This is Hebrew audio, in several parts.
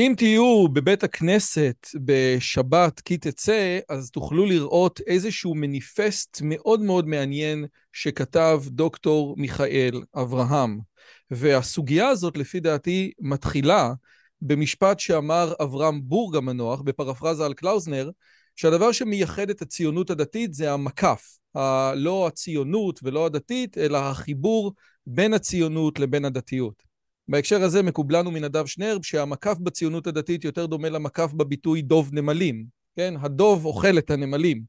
אם תהיו בבית הכנסת בשבת כי תצא, אז תוכלו לראות איזשהו מניפסט מאוד מאוד מעניין שכתב דוקטור מיכאל אברהם. והסוגיה הזאת, לפי דעתי, מתחילה במשפט שאמר אברהם בורג המנוח, בפרפרזה על קלאוזנר, שהדבר שמייחד את הציונות הדתית זה המקף. לא הציונות ולא הדתית, אלא החיבור בין הציונות לבין הדתיות. בהקשר הזה מקובלנו מנדב שנרב שהמקף בציונות הדתית יותר דומה למקף בביטוי דוב נמלים, כן? הדוב אוכל את הנמלים.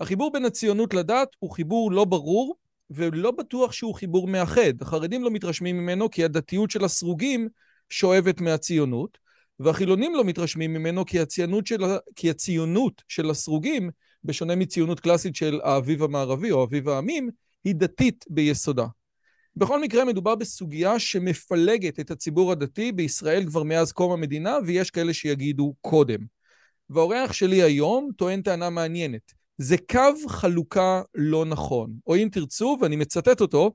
החיבור בין הציונות לדת הוא חיבור לא ברור ולא בטוח שהוא חיבור מאחד. החרדים לא מתרשמים ממנו כי הדתיות של הסרוגים שואבת מהציונות, והחילונים לא מתרשמים ממנו כי הציונות של, כי הציונות של הסרוגים, בשונה מציונות קלאסית של האביב המערבי או האביב העמים, היא דתית ביסודה. בכל מקרה מדובר בסוגיה שמפלגת את הציבור הדתי בישראל כבר מאז קום המדינה, ויש כאלה שיגידו קודם. והאורח שלי היום טוען טענה מעניינת. זה קו חלוקה לא נכון. או אם תרצו, ואני מצטט אותו,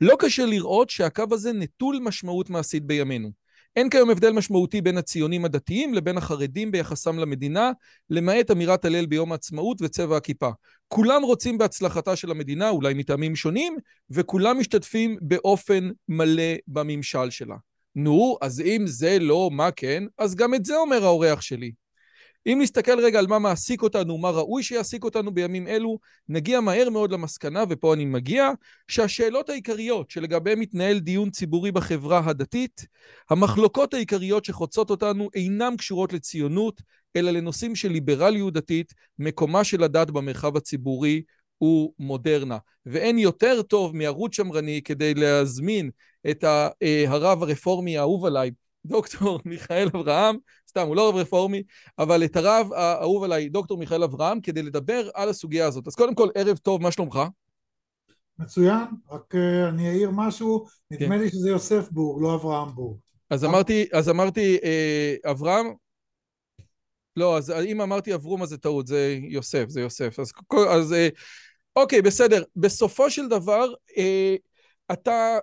לא קשה לראות שהקו הזה נטול משמעות מעשית בימינו. אין כיום הבדל משמעותי בין הציונים הדתיים לבין החרדים ביחסם למדינה, למעט אמירת הלל ביום העצמאות וצבע הכיפה. כולם רוצים בהצלחתה של המדינה, אולי מטעמים שונים, וכולם משתתפים באופן מלא בממשל שלה. נו, אז אם זה לא מה כן, אז גם את זה אומר האורח שלי. אם נסתכל רגע על מה מעסיק אותנו, מה ראוי שיעסיק אותנו בימים אלו, נגיע מהר מאוד למסקנה, ופה אני מגיע, שהשאלות העיקריות שלגביהן מתנהל דיון ציבורי בחברה הדתית, המחלוקות העיקריות שחוצות אותנו אינן קשורות לציונות, אלא לנושאים של ליברליות דתית, מקומה של הדת במרחב הציבורי הוא מודרנה. ואין יותר טוב מערוץ שמרני כדי להזמין את אה, הרב הרפורמי האהוב עליי, דוקטור מיכאל אברהם, סתם, הוא לא רב רפורמי, אבל את הרב האהוב עליי, דוקטור מיכאל אברהם, כדי לדבר על הסוגיה הזאת. אז קודם כל, ערב טוב, מה שלומך? מצוין, רק uh, אני אעיר משהו, נדמה כן. לי שזה יוסף בורג, לא אברהם בורג. אז אמרתי, אז אמרתי אה, אברהם, לא, אז אם אמרתי אברום אז זה טעות, זה יוסף, זה יוסף. אז, אז אה, אוקיי, בסדר. בסופו של דבר, אה, אתה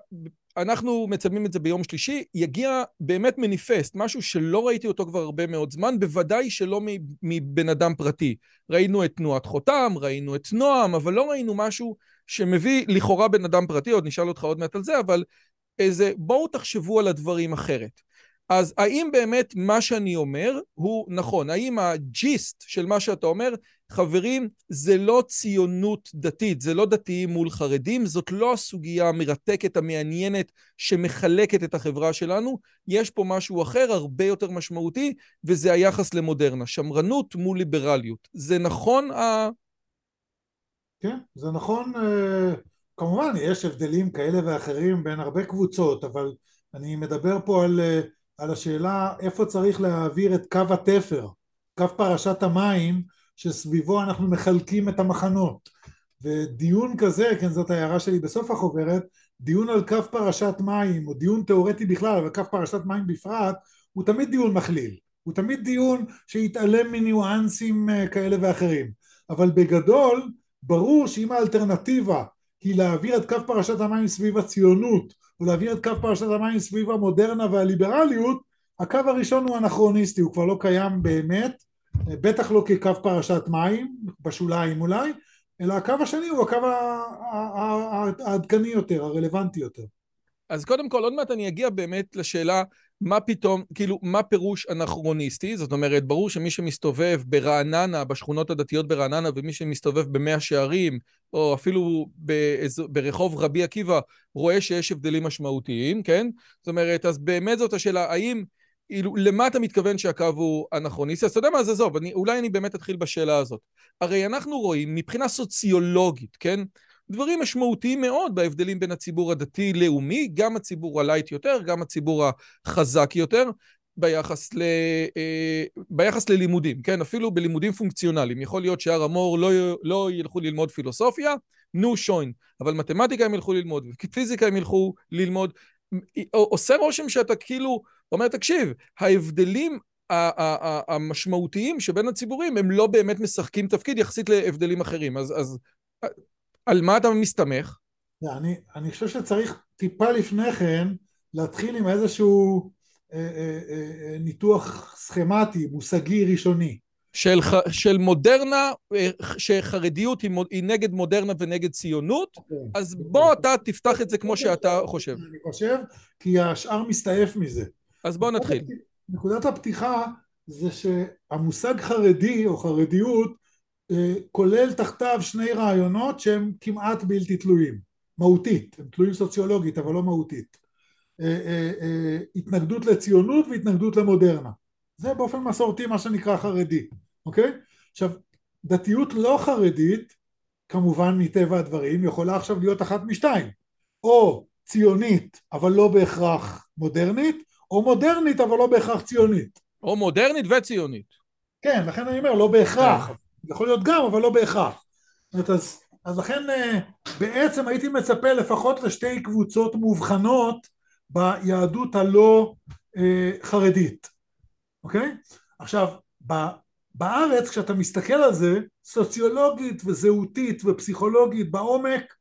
אנחנו מצלמים את זה ביום שלישי, יגיע באמת מניפסט, משהו שלא ראיתי אותו כבר הרבה מאוד זמן, בוודאי שלא מבן אדם פרטי. ראינו את תנועת חותם, ראינו את נועם, אבל לא ראינו משהו שמביא לכאורה בן אדם פרטי, עוד נשאל אותך עוד מעט על זה, אבל איזה, בואו תחשבו על הדברים אחרת. אז האם באמת מה שאני אומר הוא נכון? האם הג'יסט של מה שאתה אומר, חברים, זה לא ציונות דתית, זה לא דתיים מול חרדים, זאת לא הסוגיה המרתקת, המעניינת, שמחלקת את החברה שלנו, יש פה משהו אחר, הרבה יותר משמעותי, וזה היחס למודרנה, שמרנות מול ליברליות. זה נכון ה... כן, זה נכון. אה, כמובן, יש הבדלים כאלה ואחרים בין הרבה קבוצות, אבל אני מדבר פה על... על השאלה איפה צריך להעביר את קו התפר, קו פרשת המים שסביבו אנחנו מחלקים את המחנות. ודיון כזה, כן זאת ההערה שלי בסוף החוברת, דיון על קו פרשת מים או דיון תיאורטי בכלל אבל קו פרשת מים בפרט הוא תמיד דיון מכליל, הוא תמיד דיון שיתעלם מניואנסים אה, כאלה ואחרים. אבל בגדול ברור שאם האלטרנטיבה היא להעביר את קו פרשת המים סביב הציונות ולהעביר את קו פרשת המים סביב המודרנה והליברליות, הקו הראשון הוא אנכרוניסטי, הוא כבר לא קיים באמת, בטח לא כקו פרשת מים, בשוליים אולי, אלא הקו השני הוא הקו העדכני יותר, הרלוונטי יותר. אז קודם כל, עוד מעט אני אגיע באמת לשאלה מה פתאום, כאילו, מה פירוש אנכרוניסטי? זאת אומרת, ברור שמי שמסתובב ברעננה, בשכונות הדתיות ברעננה, ומי שמסתובב במאה שערים, או אפילו באזור, ברחוב רבי עקיבא, רואה שיש הבדלים משמעותיים, כן? זאת אומרת, אז באמת זאת השאלה, האם אילו, למה אתה מתכוון שהקו הוא אנכרוניסטי? אז אתה יודע מה, אז עזוב, אני, אולי אני באמת אתחיל בשאלה הזאת. הרי אנחנו רואים מבחינה סוציולוגית, כן? דברים משמעותיים מאוד בהבדלים בין הציבור הדתי-לאומי, גם הציבור הלייט יותר, גם הציבור החזק יותר, ביחס, ל, אה, ביחס ללימודים, כן? אפילו בלימודים פונקציונליים. יכול להיות שהר המור לא, לא ילכו ללמוד פילוסופיה, נו שוין, אבל מתמטיקה הם ילכו ללמוד, ופיזיקה הם ילכו ללמוד. עושה רושם שאתה כאילו אומר, תקשיב, ההבדלים המשמעותיים שבין הציבורים הם לא באמת משחקים תפקיד יחסית להבדלים אחרים. אז, אז על מה אתה מסתמך? אני, אני חושב שצריך טיפה לפני כן להתחיל עם איזשהו אה, אה, אה, ניתוח סכמטי, מושגי, ראשוני. של, של מודרנה, שחרדיות היא, היא נגד מודרנה ונגד ציונות, okay. אוקיי. אז בוא אתה תפתח את זה כמו שאתה חושב. אני חושב, כי השאר מסתעף מזה. אז בוא נתחיל. נקודת הפתיחה זה שהמושג חרדי או חרדיות כולל תחתיו שני רעיונות שהם כמעט בלתי תלויים, מהותית, הם תלויים סוציולוגית אבל לא מהותית. התנגדות לציונות והתנגדות למודרנה. זה באופן מסורתי מה שנקרא חרדי, אוקיי? עכשיו, דתיות לא חרדית, כמובן מטבע הדברים, יכולה עכשיו להיות אחת משתיים, או ציונית אבל לא בהכרח מודרנית, או מודרנית אבל לא בהכרח ציונית. או מודרנית וציונית. כן, לכן אני אומר, לא בהכרח. יכול להיות גם, אבל לא בהכרח. אז, אז לכן אה, בעצם הייתי מצפה לפחות לשתי קבוצות מובחנות ביהדות הלא אה, חרדית, אוקיי? עכשיו, בארץ כשאתה מסתכל על זה, סוציולוגית וזהותית ופסיכולוגית בעומק,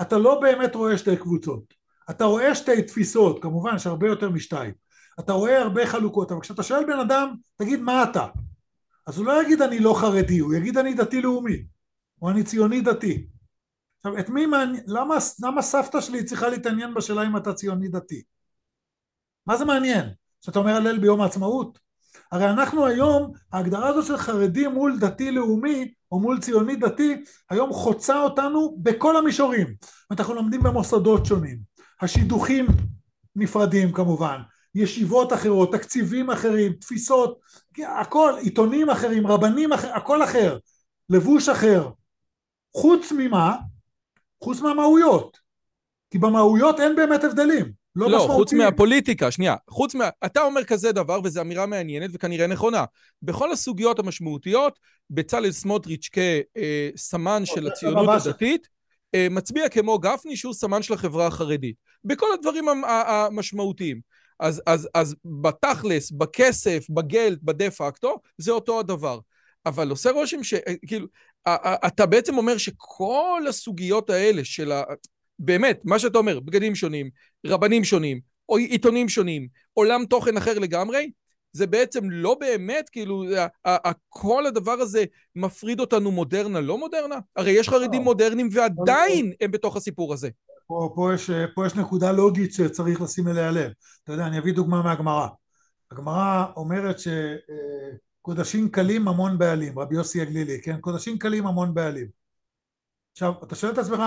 אתה לא באמת רואה שתי קבוצות. אתה רואה שתי תפיסות, כמובן שהרבה יותר משתיים. אתה רואה הרבה חלוקות, אבל כשאתה שואל בן אדם, תגיד מה אתה? אז הוא לא יגיד אני לא חרדי, הוא יגיד אני דתי לאומי, או אני ציוני דתי. עכשיו, את מי מעניין, למה, למה סבתא שלי צריכה להתעניין בשאלה אם אתה ציוני דתי? מה זה מעניין? שאתה אומר הלל ביום העצמאות? הרי אנחנו היום, ההגדרה הזו של חרדי מול דתי לאומי, או מול ציוני דתי, היום חוצה אותנו בכל המישורים. אנחנו לומדים במוסדות שונים, השידוכים נפרדים כמובן, ישיבות אחרות, תקציבים אחרים, תפיסות, הכל, עיתונים אחרים, רבנים אחרים, הכל אחר, לבוש אחר. חוץ ממה? חוץ מהמהויות. כי במהויות אין באמת הבדלים. לא, לא חוץ מהפוליטיקה, שנייה. חוץ מה... אתה אומר כזה דבר, וזו אמירה מעניינת וכנראה נכונה. בכל הסוגיות המשמעותיות, בצלאל סמוטריץ' כסמן של אוקיי, הציונות הדתית, אה, מצביע כמו גפני שהוא סמן של החברה החרדית. בכל הדברים המשמעותיים. אז, אז, אז בתכלס, בכסף, בגלד, בדה פקטו, זה אותו הדבר. אבל עושה רושם שכאילו, אתה בעצם אומר שכל הסוגיות האלה של ה... באמת, מה שאתה אומר, בגדים שונים, רבנים שונים, או עיתונים שונים, עולם תוכן אחר לגמרי, זה בעצם לא באמת, כאילו, כל הדבר הזה מפריד אותנו מודרנה, לא מודרנה? הרי יש חרדים לא. מודרניים ועדיין הם בתוך הסיפור הזה. פה, פה, יש, פה יש נקודה לוגית שצריך לשים אליה לב. אתה יודע, אני אביא דוגמה מהגמרא. הגמרא אומרת שקודשים קלים המון בעלים, רבי יוסי הגלילי, כן? קודשים קלים המון בעלים. עכשיו, אתה שואל את עצמך,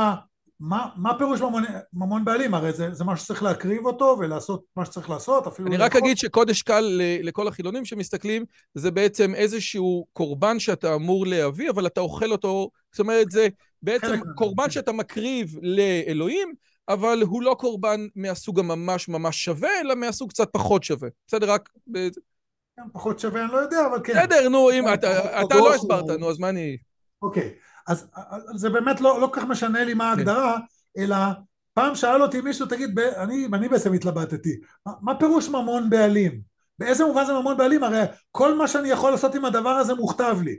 מה, מה פירוש ממון, ממון בעלים? הרי זה, זה מה שצריך להקריב אותו ולעשות מה שצריך לעשות, אפילו... אני רק אגיד שקודש קל לכל החילונים שמסתכלים, זה בעצם איזשהו קורבן שאתה אמור להביא, אבל אתה אוכל אותו, זאת אומרת, זה בעצם קורבן שאתה מקריב לאלוהים, אבל הוא לא קורבן מהסוג הממש ממש שווה, אלא מהסוג קצת פחות שווה. בסדר, רק... גם פחות שווה אני לא יודע, אבל כן. בסדר, נו, אם אתה, אתה לא הסברת, נו, אז מה אני... אוקיי. אז זה באמת לא, לא כך משנה לי מה ההגדרה, אלא פעם שאל אותי מישהו, תגיד, אני, אני בעצם התלבטתי, מה, מה פירוש ממון בעלים? באיזה מובן זה ממון בעלים? הרי כל מה שאני יכול לעשות עם הדבר הזה מוכתב לי.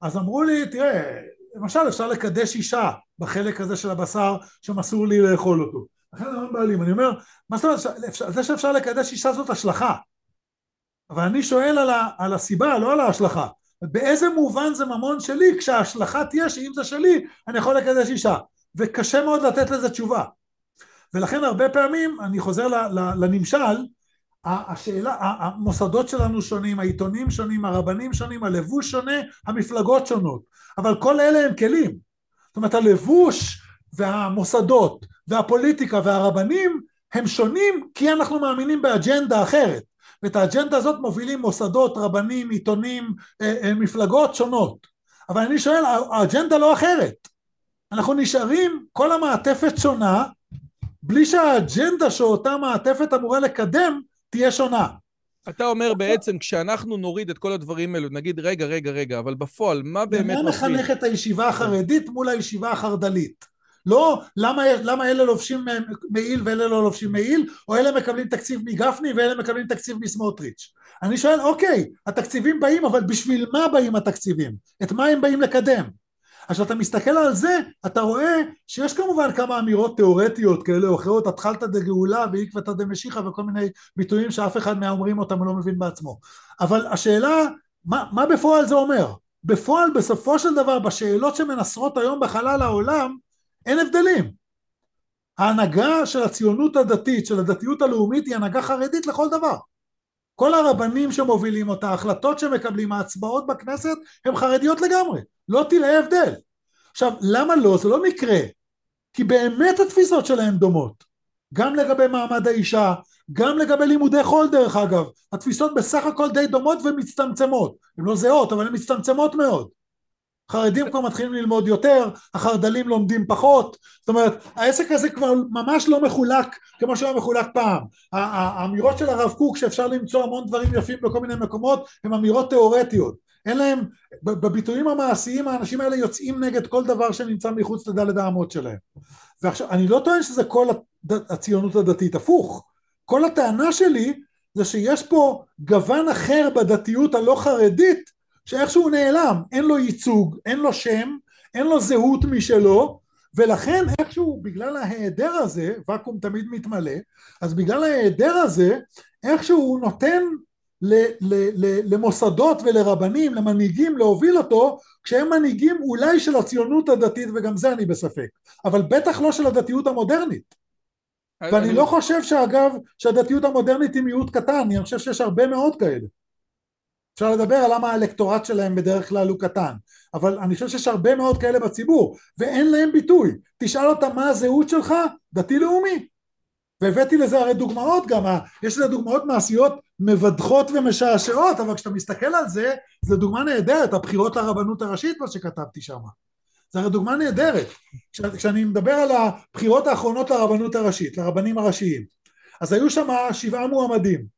אז אמרו לי, תראה, למשל אפשר לקדש אישה בחלק הזה של הבשר שמסור לי לאכול אותו. לכן ממון בעלים. אני אומר, מה זאת אומרת, זה שאפשר לקדש אישה זאת השלכה. אבל אני שואל על, ה, על הסיבה, לא על ההשלכה. באיזה מובן זה ממון שלי כשההשלכה תהיה שאם זה שלי אני יכול לקדש אישה וקשה מאוד לתת לזה תשובה ולכן הרבה פעמים אני חוזר לנמשל השאלה, המוסדות שלנו שונים, העיתונים שונים, הרבנים שונים, הלבוש שונה, המפלגות שונות, אבל כל אלה הם כלים. זאת אומרת הלבוש והמוסדות והפוליטיקה והרבנים הם שונים כי אנחנו מאמינים באג'נדה אחרת. ואת האג'נדה הזאת מובילים מוסדות, רבנים, עיתונים, מפלגות שונות. אבל אני שואל, האג'נדה לא אחרת. אנחנו נשארים, כל המעטפת שונה, בלי שהאג'נדה שאותה מעטפת אמורה לקדם תהיה שונה. אתה אומר בעצם, כשאנחנו נוריד את כל הדברים האלו, נגיד, רגע, רגע, רגע, אבל בפועל, מה באמת מפריע? מה מחנך את הישיבה החרדית מול הישיבה החרד"לית? לא למה, למה אלה לובשים מעיל ואלה לא לובשים מעיל, או אלה מקבלים תקציב מגפני ואלה מקבלים תקציב מסמוטריץ'. אני שואל, אוקיי, התקציבים באים, אבל בשביל מה באים התקציבים? את מה הם באים לקדם? אז כשאתה מסתכל על זה, אתה רואה שיש כמובן כמה אמירות תיאורטיות כאלה או אחרות, התחלת דגאולה ועקבתא דמשיחא וכל מיני ביטויים שאף אחד מהאומרים אותם לא מבין בעצמו. אבל השאלה, מה, מה בפועל זה אומר? בפועל בסופו של דבר בשאלות שמנסרות היום בחלל העולם אין הבדלים. ההנהגה של הציונות הדתית, של הדתיות הלאומית היא הנהגה חרדית לכל דבר. כל הרבנים שמובילים אותה, ההחלטות שמקבלים, ההצבעות בכנסת, הן חרדיות לגמרי. לא תראה הבדל. עכשיו, למה לא? זה לא מקרה. כי באמת התפיסות שלהם דומות. גם לגבי מעמד האישה, גם לגבי לימודי חול דרך אגב. התפיסות בסך הכל די דומות ומצטמצמות. הן לא זהות, אבל הן מצטמצמות מאוד. חרדים כבר מתחילים ללמוד יותר, החרד"לים לומדים פחות, זאת אומרת העסק הזה כבר ממש לא מחולק כמו שהיה מחולק פעם. האמירות של הרב קוק שאפשר למצוא המון דברים יפים בכל מיני מקומות הן אמירות תיאורטיות, אין להם, בביטויים המעשיים האנשים האלה יוצאים נגד כל דבר שנמצא מחוץ לדלת האמות שלהם. ועכשיו אני לא טוען שזה כל הציונות הדתית, הפוך, כל הטענה שלי זה שיש פה גוון אחר בדתיות הלא חרדית שאיכשהו נעלם, אין לו ייצוג, אין לו שם, אין לו זהות משלו, ולכן איכשהו בגלל ההיעדר הזה, ואקום תמיד מתמלא, אז בגלל ההיעדר הזה, איכשהו הוא נותן ל, ל, ל, למוסדות ולרבנים, למנהיגים להוביל אותו, כשהם מנהיגים אולי של הציונות הדתית, וגם זה אני בספק, אבל בטח לא של הדתיות המודרנית. ואני לא חושב שאגב שהדתיות המודרנית היא מיעוט קטן, אני חושב שיש הרבה מאוד כאלה. אפשר לדבר על למה האלקטורט שלהם בדרך כלל הוא קטן, אבל אני חושב שיש הרבה מאוד כאלה בציבור, ואין להם ביטוי. תשאל אותם מה הזהות שלך, דתי-לאומי. והבאתי לזה הרי דוגמאות גם, יש לזה דוגמאות מעשיות מבדחות ומשעשעות, אבל כשאתה מסתכל על זה, זו דוגמה נהדרת, הבחירות לרבנות הראשית, מה שכתבתי שם. זו הרי דוגמה נהדרת. כשאני מדבר על הבחירות האחרונות לרבנות הראשית, לרבנים הראשיים, אז היו שם שבעה מועמדים.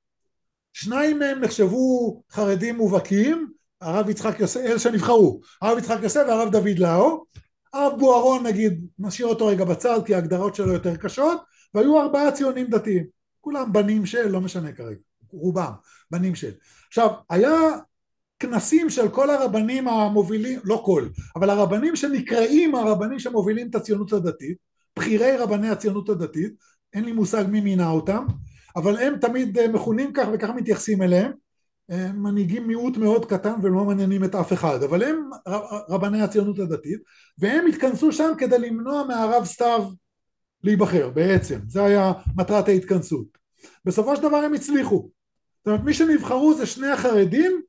שניים מהם נחשבו חרדים מובהקים, הרב יצחק יוסף, אלה שנבחרו, הרב יצחק יוסף והרב דוד לאו, הרב בוארון נגיד, נשאיר אותו רגע בצד כי ההגדרות שלו יותר קשות, והיו ארבעה ציונים דתיים, כולם בנים של, לא משנה כרגע, רובם בנים של. עכשיו, היה כנסים של כל הרבנים המובילים, לא כל, אבל הרבנים שנקראים הרבנים שמובילים את הציונות הדתית, בכירי רבני הציונות הדתית, אין לי מושג מי מינה אותם, אבל הם תמיד אה, מכונים כך וכך מתייחסים אליהם. הם מנהיגים מיעוט מאוד קטן ולא מעניינים את אף אחד אבל הם רבני הציונות הדתית והם התכנסו שם כדי למנוע מהרב סתיו להיבחר בעצם. זה היה מטרת ההתכנסות. בסופו של דבר הם הצליחו. זאת אומרת מי שנבחרו זה שני החרדים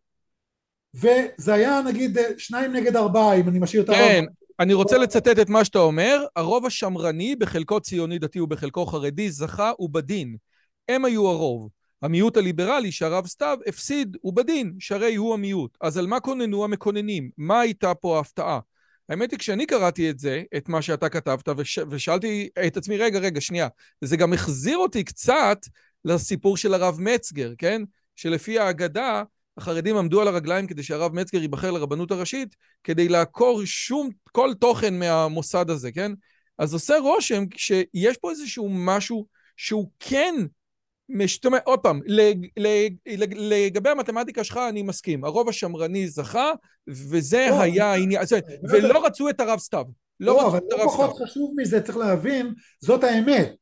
וזה היה נגיד אה, שניים נגד ארבעה אם אני משאיר את הרוב. כן, אני רוצה לצטט את מה שאתה אומר. הרוב השמרני בחלקו ציוני דתי ובחלקו חרדי זכה ובדין הם היו הרוב. המיעוט הליברלי שהרב סתיו הפסיד הוא בדין, שהרי הוא המיעוט. אז על מה כוננו המכוננים? מה הייתה פה ההפתעה? האמת היא, כשאני קראתי את זה, את מה שאתה כתבת, וש... ושאלתי את עצמי, רגע, רגע, שנייה, זה גם החזיר אותי קצת לסיפור של הרב מצגר, כן? שלפי ההגדה, החרדים עמדו על הרגליים כדי שהרב מצגר ייבחר לרבנות הראשית, כדי לעקור שום, כל תוכן מהמוסד הזה, כן? אז עושה רושם שיש פה איזשהו משהו שהוא כן אומרת, עוד פעם, לגבי המתמטיקה שלך אני מסכים, הרוב השמרני זכה, וזה לא, היה העניין, ולא רצו את הרב סתיו. לא, לא אבל לא פחות חשוב מזה, צריך להבין, זאת האמת.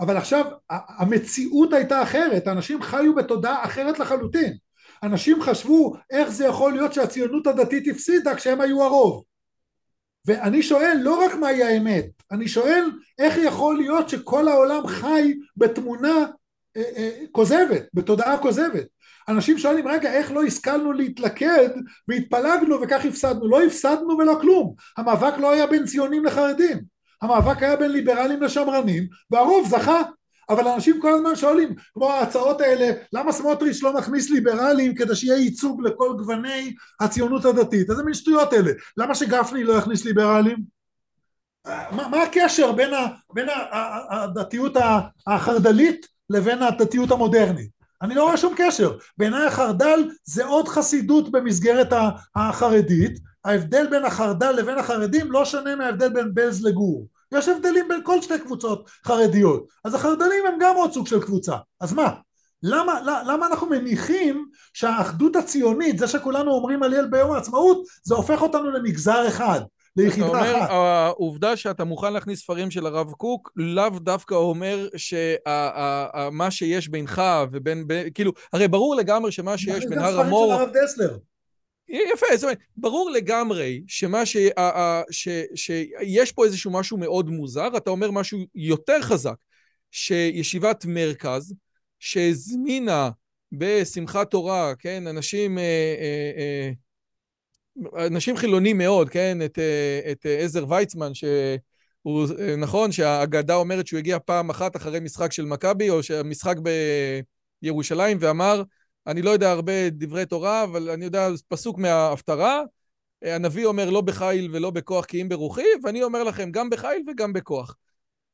אבל עכשיו, המציאות הייתה אחרת, אנשים חיו בתודעה אחרת לחלוטין. אנשים חשבו איך זה יכול להיות שהציונות הדתית הפסידה כשהם היו הרוב. ואני שואל לא רק מהי האמת, אני שואל איך יכול להיות שכל העולם חי בתמונה כוזבת, בתודעה כוזבת. אנשים שואלים רגע איך לא השכלנו להתלכד והתפלגנו וכך הפסדנו, לא הפסדנו ולא כלום, המאבק לא היה בין ציונים לחרדים, המאבק היה בין ליברלים לשמרנים והרוב זכה, אבל אנשים כל הזמן שואלים, כמו ההצעות האלה, למה סמוטריץ' לא מכניס ליברלים כדי שיהיה ייצוג לכל גווני הציונות הדתית? איזה מין שטויות אלה? למה שגפני לא יכניס ליברלים? מה, מה הקשר בין, ה, בין הדתיות החרד"לית לבין הדתיות המודרנית? אני לא רואה שום קשר. בעיניי החרד"ל זה עוד חסידות במסגרת החרדית, ההבדל בין החרד"ל לבין החרדים לא שונה מההבדל בין בלז לגור. יש הבדלים בין כל שתי קבוצות חרדיות. אז החרד"לים הם גם עוד סוג של קבוצה. אז מה? למה, למה אנחנו מניחים שהאחדות הציונית, זה שכולנו אומרים עליאל ביום העצמאות, זה הופך אותנו למגזר אחד, ליחידה אחת. אתה אומר, העובדה שאתה מוכן להכניס ספרים של הרב קוק, לאו דווקא אומר שמה שיש בינך ובין, כאילו, הרי ברור לגמרי שמה שיש בין הר המור... זה ספרים של הרב דסלר. יפה, זאת אומרת, ברור לגמרי שמה ש... ש... שיש פה איזשהו משהו מאוד מוזר, אתה אומר משהו יותר חזק, שישיבת מרכז, שהזמינה בשמחת תורה, כן, אנשים, אה, אה, אה, אנשים חילונים מאוד, כן, את, את עזר ויצמן, שהוא, נכון, שהאגדה אומרת שהוא הגיע פעם אחת אחרי משחק של מכבי, או שהמשחק בירושלים, ואמר, אני לא יודע הרבה דברי תורה, אבל אני יודע פסוק מההפטרה. הנביא אומר לא בחיל ולא בכוח כי אם ברוחי, ואני אומר לכם גם בחיל וגם בכוח.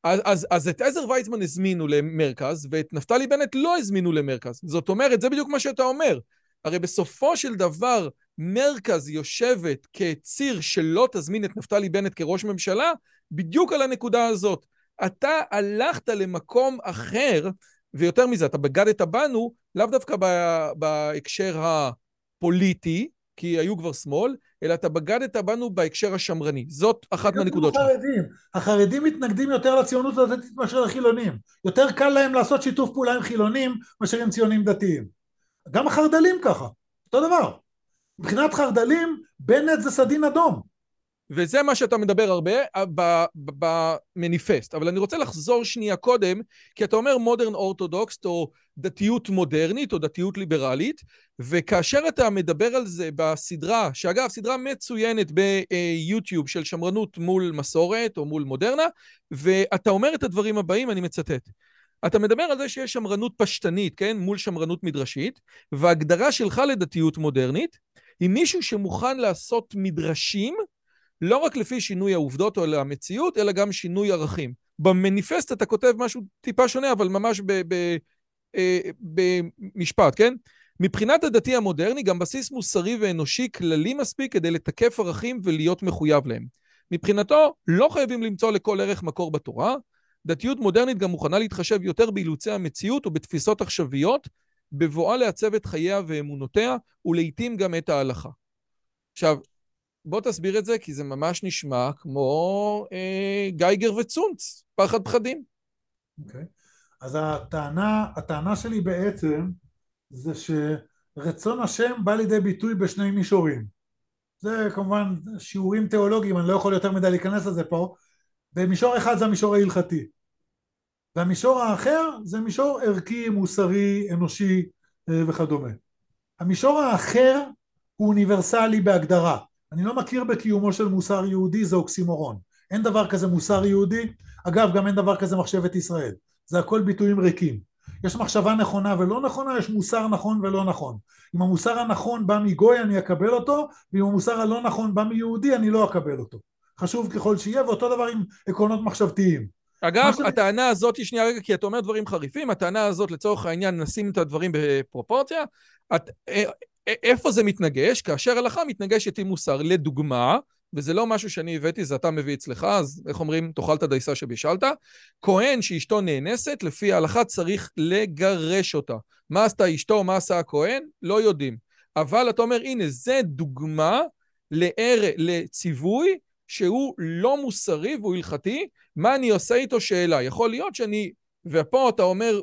אז, אז, אז את עזר ויצמן הזמינו למרכז, ואת נפתלי בנט לא הזמינו למרכז. זאת אומרת, זה בדיוק מה שאתה אומר. הרי בסופו של דבר, מרכז יושבת כציר שלא תזמין את נפתלי בנט כראש ממשלה, בדיוק על הנקודה הזאת. אתה הלכת למקום אחר, ויותר מזה, אתה בגדת בנו, לאו דווקא בהקשר הפוליטי, כי היו כבר שמאל, אלא אתה בגדת בנו בהקשר השמרני. זאת אחת מהנקודות שלך. החרדים. החרדים מתנגדים יותר לציונות הדתית מאשר לחילונים. יותר קל להם לעשות שיתוף פעולה עם חילונים מאשר עם ציונים דתיים. גם החרד"לים ככה, אותו דבר. מבחינת חרד"לים, בנט זה סדין אדום. וזה מה שאתה מדבר הרבה במניפסט. אבל אני רוצה לחזור שנייה קודם, כי אתה אומר מודרן אורתודוקסט, או דתיות מודרנית, או דתיות ליברלית, וכאשר אתה מדבר על זה בסדרה, שאגב, סדרה מצוינת ביוטיוב של שמרנות מול מסורת, או מול מודרנה, ואתה אומר את הדברים הבאים, אני מצטט. אתה מדבר על זה שיש שמרנות פשטנית, כן? מול שמרנות מדרשית, והגדרה שלך לדתיות מודרנית היא מישהו שמוכן לעשות מדרשים לא רק לפי שינוי העובדות או המציאות, אלא גם שינוי ערכים. במניפסט אתה כותב משהו טיפה שונה, אבל ממש אה, במשפט, כן? מבחינת הדתי המודרני, גם בסיס מוסרי ואנושי כללי מספיק כדי לתקף ערכים ולהיות מחויב להם. מבחינתו, לא חייבים למצוא לכל ערך מקור בתורה. דתיות מודרנית גם מוכנה להתחשב יותר באילוצי המציאות ובתפיסות עכשוויות, בבואה לעצב את חייה ואמונותיה, ולעיתים גם את ההלכה. עכשיו, בוא תסביר את זה, כי זה ממש נשמע כמו אה, גייגר וצונץ, פחד פחדים. אוקיי. Okay. אז הטענה, הטענה שלי בעצם זה שרצון השם בא לידי ביטוי בשני מישורים. זה כמובן שיעורים תיאולוגיים, אני לא יכול יותר מדי להיכנס לזה פה. במישור אחד זה המישור ההלכתי. והמישור האחר זה מישור ערכי, מוסרי, אנושי אה, וכדומה. המישור האחר הוא אוניברסלי בהגדרה. אני לא מכיר בקיומו של מוסר יהודי, זה אוקסימורון. אין דבר כזה מוסר יהודי, אגב גם אין דבר כזה מחשבת ישראל. זה הכל ביטויים ריקים. יש מחשבה נכונה ולא נכונה, יש מוסר נכון ולא נכון. אם המוסר הנכון בא מגוי אני אקבל אותו, ואם המוסר הלא נכון בא מיהודי אני לא אקבל אותו. חשוב ככל שיהיה, ואותו דבר עם עקרונות מחשבתיים. אגב. הטענה הזאת, שנייה רגע, כי אתה אומר דברים חריפים, הטענה הזאת לצורך העניין, נשים את הדברים בפרופורציה, את, אה, איפה זה מתנגש? כאשר הלכה מתנגשת עם מוסר. לדוגמה, וזה לא משהו שאני הבאתי, זה אתה מביא אצלך, אז איך אומרים, תאכל את הדייסה שבישלת. כהן שאשתו נאנסת, לפי ההלכה צריך לגרש אותה. מה עשתה אשתו, מה עשה הכהן? לא יודעים. אבל אתה אומר, הנה, זה דוגמה לער, לציווי שהוא לא מוסרי והוא הלכתי, מה אני עושה איתו שאלה. יכול להיות שאני, ופה אתה אומר,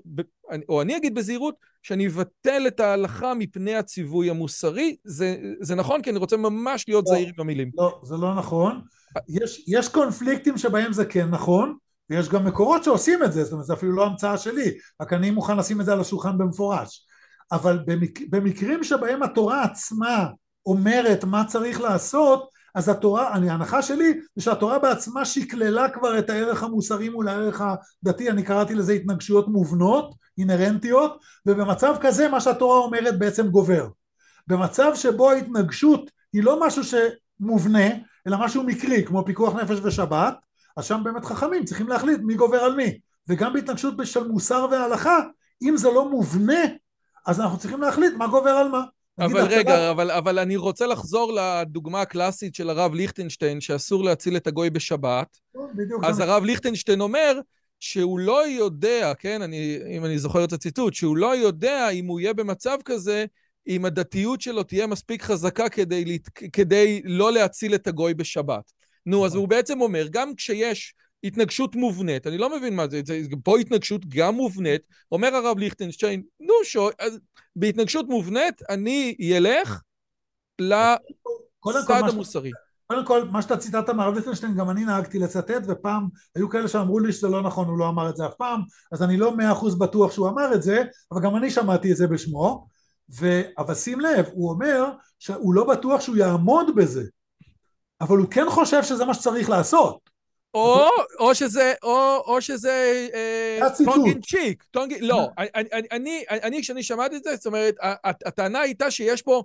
או אני אגיד בזהירות, שאני אבטל את ההלכה מפני הציווי המוסרי. זה, זה נכון? כי אני רוצה ממש להיות לא, זהיר עם המילים. לא, זה לא נכון. יש, יש קונפליקטים שבהם זה כן נכון, ויש גם מקורות שעושים את זה, זאת אומרת, זה אפילו לא המצאה שלי, רק אני מוכן לשים את זה על השולחן במפורש. אבל במק, במקרים שבהם התורה עצמה אומרת מה צריך לעשות, אז התורה, אני, ההנחה שלי זה שהתורה בעצמה שקללה כבר את הערך המוסרי מול הערך הדתי, אני קראתי לזה התנגשויות מובנות, אינהרנטיות, ובמצב כזה מה שהתורה אומרת בעצם גובר. במצב שבו ההתנגשות היא לא משהו שמובנה, אלא משהו מקרי, כמו פיקוח נפש ושבת, אז שם באמת חכמים צריכים להחליט מי גובר על מי. וגם בהתנגשות של מוסר והלכה, אם זה לא מובנה, אז אנחנו צריכים להחליט מה גובר על מה. אבל רגע, אבל, אבל אני רוצה לחזור לדוגמה הקלאסית של הרב ליכטנשטיין, שאסור להציל את הגוי בשבת. בדיוק. אז הרב ליכטנשטיין אומר שהוא לא יודע, כן, אני, אם אני זוכר את הציטוט, שהוא לא יודע אם הוא יהיה במצב כזה, אם הדתיות שלו תהיה מספיק חזקה כדי, כדי לא להציל את הגוי בשבת. נו, אז הוא בעצם אומר, גם כשיש התנגשות מובנית, אני לא מבין מה זה, זה פה התנגשות גם מובנית, אומר הרב ליכטנשטיין, נו, שו, אז בהתנגשות מובנית אני אלך לצד המוסרי. קודם כל, מה שאתה ציטטת מהרב ליכטנשטיין, גם אני נהגתי לצטט, ופעם היו כאלה שאמרו לי שזה לא נכון, הוא לא אמר את זה אף פעם, אז אני לא מאה אחוז בטוח שהוא אמר את זה, אבל גם אני שמעתי את זה בשמו, ו... אבל שים לב, הוא אומר שהוא לא בטוח שהוא יעמוד בזה, אבל הוא כן חושב שזה מה שצריך לעשות. או, או שזה, או, או שזה טונגין צ'יק, טונגין, לא, אני, אני, אני, כשאני שמעתי את זה, זאת אומרת, הטענה הייתה שיש פה,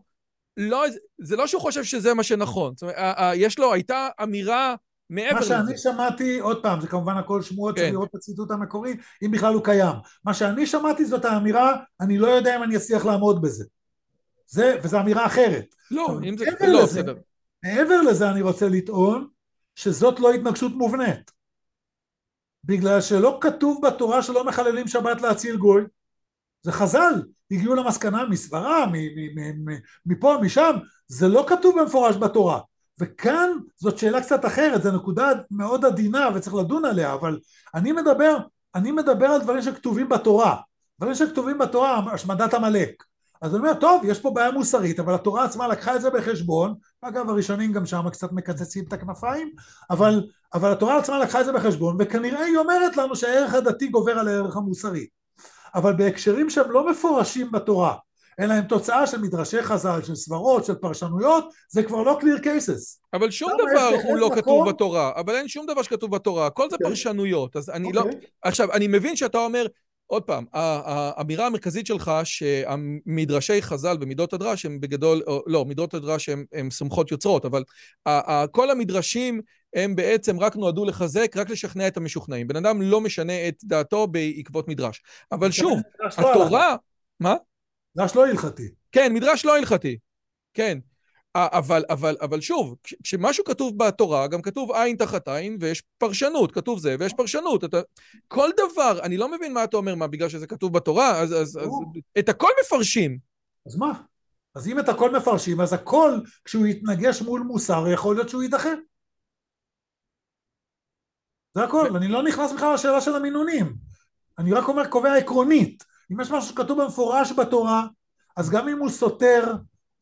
לא, זה לא שהוא חושב שזה מה שנכון, זאת אומרת, יש לו, הייתה אמירה מעבר לזה. מה שאני שמעתי, עוד פעם, זה כמובן הכל שמועות, צריך לראות את הציטוט המקורי, אם בכלל הוא קיים. מה שאני שמעתי זאת האמירה, אני לא יודע אם אני אצליח לעמוד בזה. זה, וזו אמירה אחרת. לא, אם זה, לא, בסדר. מעבר לזה אני רוצה לטעון, שזאת לא התנגשות מובנית. בגלל שלא כתוב בתורה שלא מחללים שבת להציל גוי. זה חז"ל, הגיעו למסקנה מסברה, מפה, משם, זה לא כתוב במפורש בתורה. וכאן זאת שאלה קצת אחרת, זו נקודה מאוד עדינה וצריך לדון עליה, אבל אני מדבר, אני מדבר על דברים שכתובים בתורה. דברים שכתובים בתורה, השמדת עמלק. אז אני אומר, טוב, יש פה בעיה מוסרית, אבל התורה עצמה לקחה את זה בחשבון, אגב, הראשונים גם שם קצת מקצצים את הכנפיים, אבל, אבל התורה עצמה לקחה את זה בחשבון, וכנראה היא אומרת לנו שהערך הדתי גובר על הערך המוסרי. אבל בהקשרים שהם לא מפורשים בתורה, אלא הם תוצאה של מדרשי חז"ל, של סברות, של פרשנויות, זה כבר לא clear cases. אבל שום דבר הוא לא כתוב בתורה, אבל אין שום דבר שכתוב בתורה, הכל זה אוקיי. פרשנויות, אז אני לא... אוקיי. עכשיו, אני מבין שאתה אומר, עוד פעם, האמירה המרכזית שלך שהמדרשי חז"ל ומידות הדרש הם בגדול, לא, מידות הדרש הם סומכות יוצרות, אבל כל המדרשים הם בעצם רק נועדו לחזק, רק לשכנע את המשוכנעים. בן אדם לא משנה את דעתו בעקבות מדרש. אבל שוב, לא התורה... מה? מדרש לא הלכתי. כן, מדרש לא הלכתי. כן. אבל, אבל, אבל שוב, כשמשהו כתוב בתורה, גם כתוב עין תחת עין, ויש פרשנות, כתוב זה, ויש פרשנות. אתה, כל דבר, אני לא מבין מה אתה אומר, מה, בגלל שזה כתוב בתורה, אז, אז, אז את הכל מפרשים. אז מה? אז אם את הכל מפרשים, אז הכל, כשהוא יתנגש מול מוסר, יכול להיות שהוא יידחה. זה הכל. אני לא נכנס בכלל לשאלה של המינונים. אני רק אומר, קובע עקרונית. אם יש משהו שכתוב במפורש בתורה, אז גם אם הוא סותר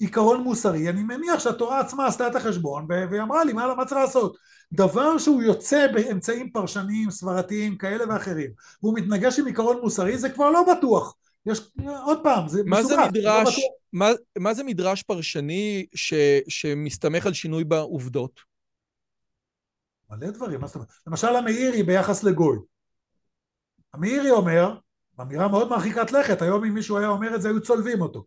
עיקרון מוסרי, אני מניח שהתורה עצמה עשתה את החשבון והיא אמרה לי מה, מה צריך לעשות. דבר שהוא יוצא באמצעים פרשניים, סברתיים, כאלה ואחרים, והוא מתנגש עם עיקרון מוסרי, זה כבר לא בטוח. יש, עוד פעם, זה מה זה מדרש, לא מה, מה זה מדרש פרשני ש, שמסתמך על שינוי בעובדות? מלא דברים, מה זאת אומרת? למשל המאירי ביחס לגוי. המאירי אומר, אמירה מאוד מרחיקת לכת, היום אם מישהו היה אומר את זה היו צולבים אותו.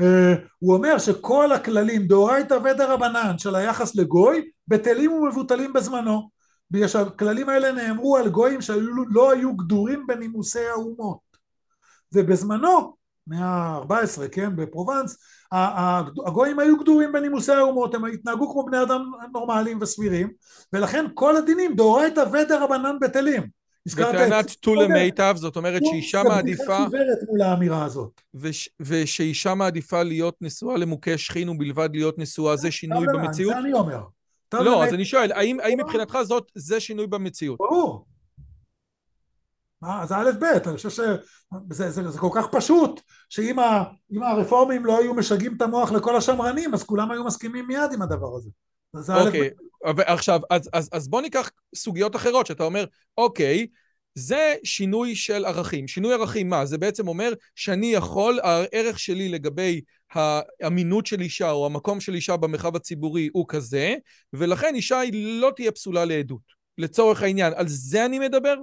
אה, הוא אומר שכל הכללים דאורייתא ודרבנן של היחס לגוי בטלים ומבוטלים בזמנו. בגלל שהכללים האלה נאמרו על גויים שלא היו גדורים בנימוסי האומות. ובזמנו מאה ה-14 כן בפרובנס הגויים היו גדורים בנימוסי האומות הם התנהגו כמו בני אדם נורמליים וסבירים ולכן כל הדינים דאורייתא ודרבנן בטלים וטענת טו למיטב, זאת אומרת שאישה מעדיפה... זה חיוורת מול האמירה הזאת. ושאישה מעדיפה להיות נשואה למוכה שכין ובלבד להיות נשואה, זה שינוי במציאות? זה אני אומר. לא, אז אני שואל, האם מבחינתך זאת, זה שינוי במציאות? ברור. זה א' ב', אני חושב שזה כל כך פשוט, שאם הרפורמים לא היו משגעים את המוח לכל השמרנים, אז כולם היו מסכימים מיד עם הדבר הזה. אוקיי, עכשיו, אז, אז, אז בוא ניקח סוגיות אחרות, שאתה אומר, אוקיי, זה שינוי של ערכים. שינוי ערכים מה? זה בעצם אומר שאני יכול, הערך שלי לגבי האמינות של אישה או המקום של אישה במרחב הציבורי הוא כזה, ולכן אישה היא לא תהיה פסולה לעדות. לצורך העניין, על זה אני מדבר?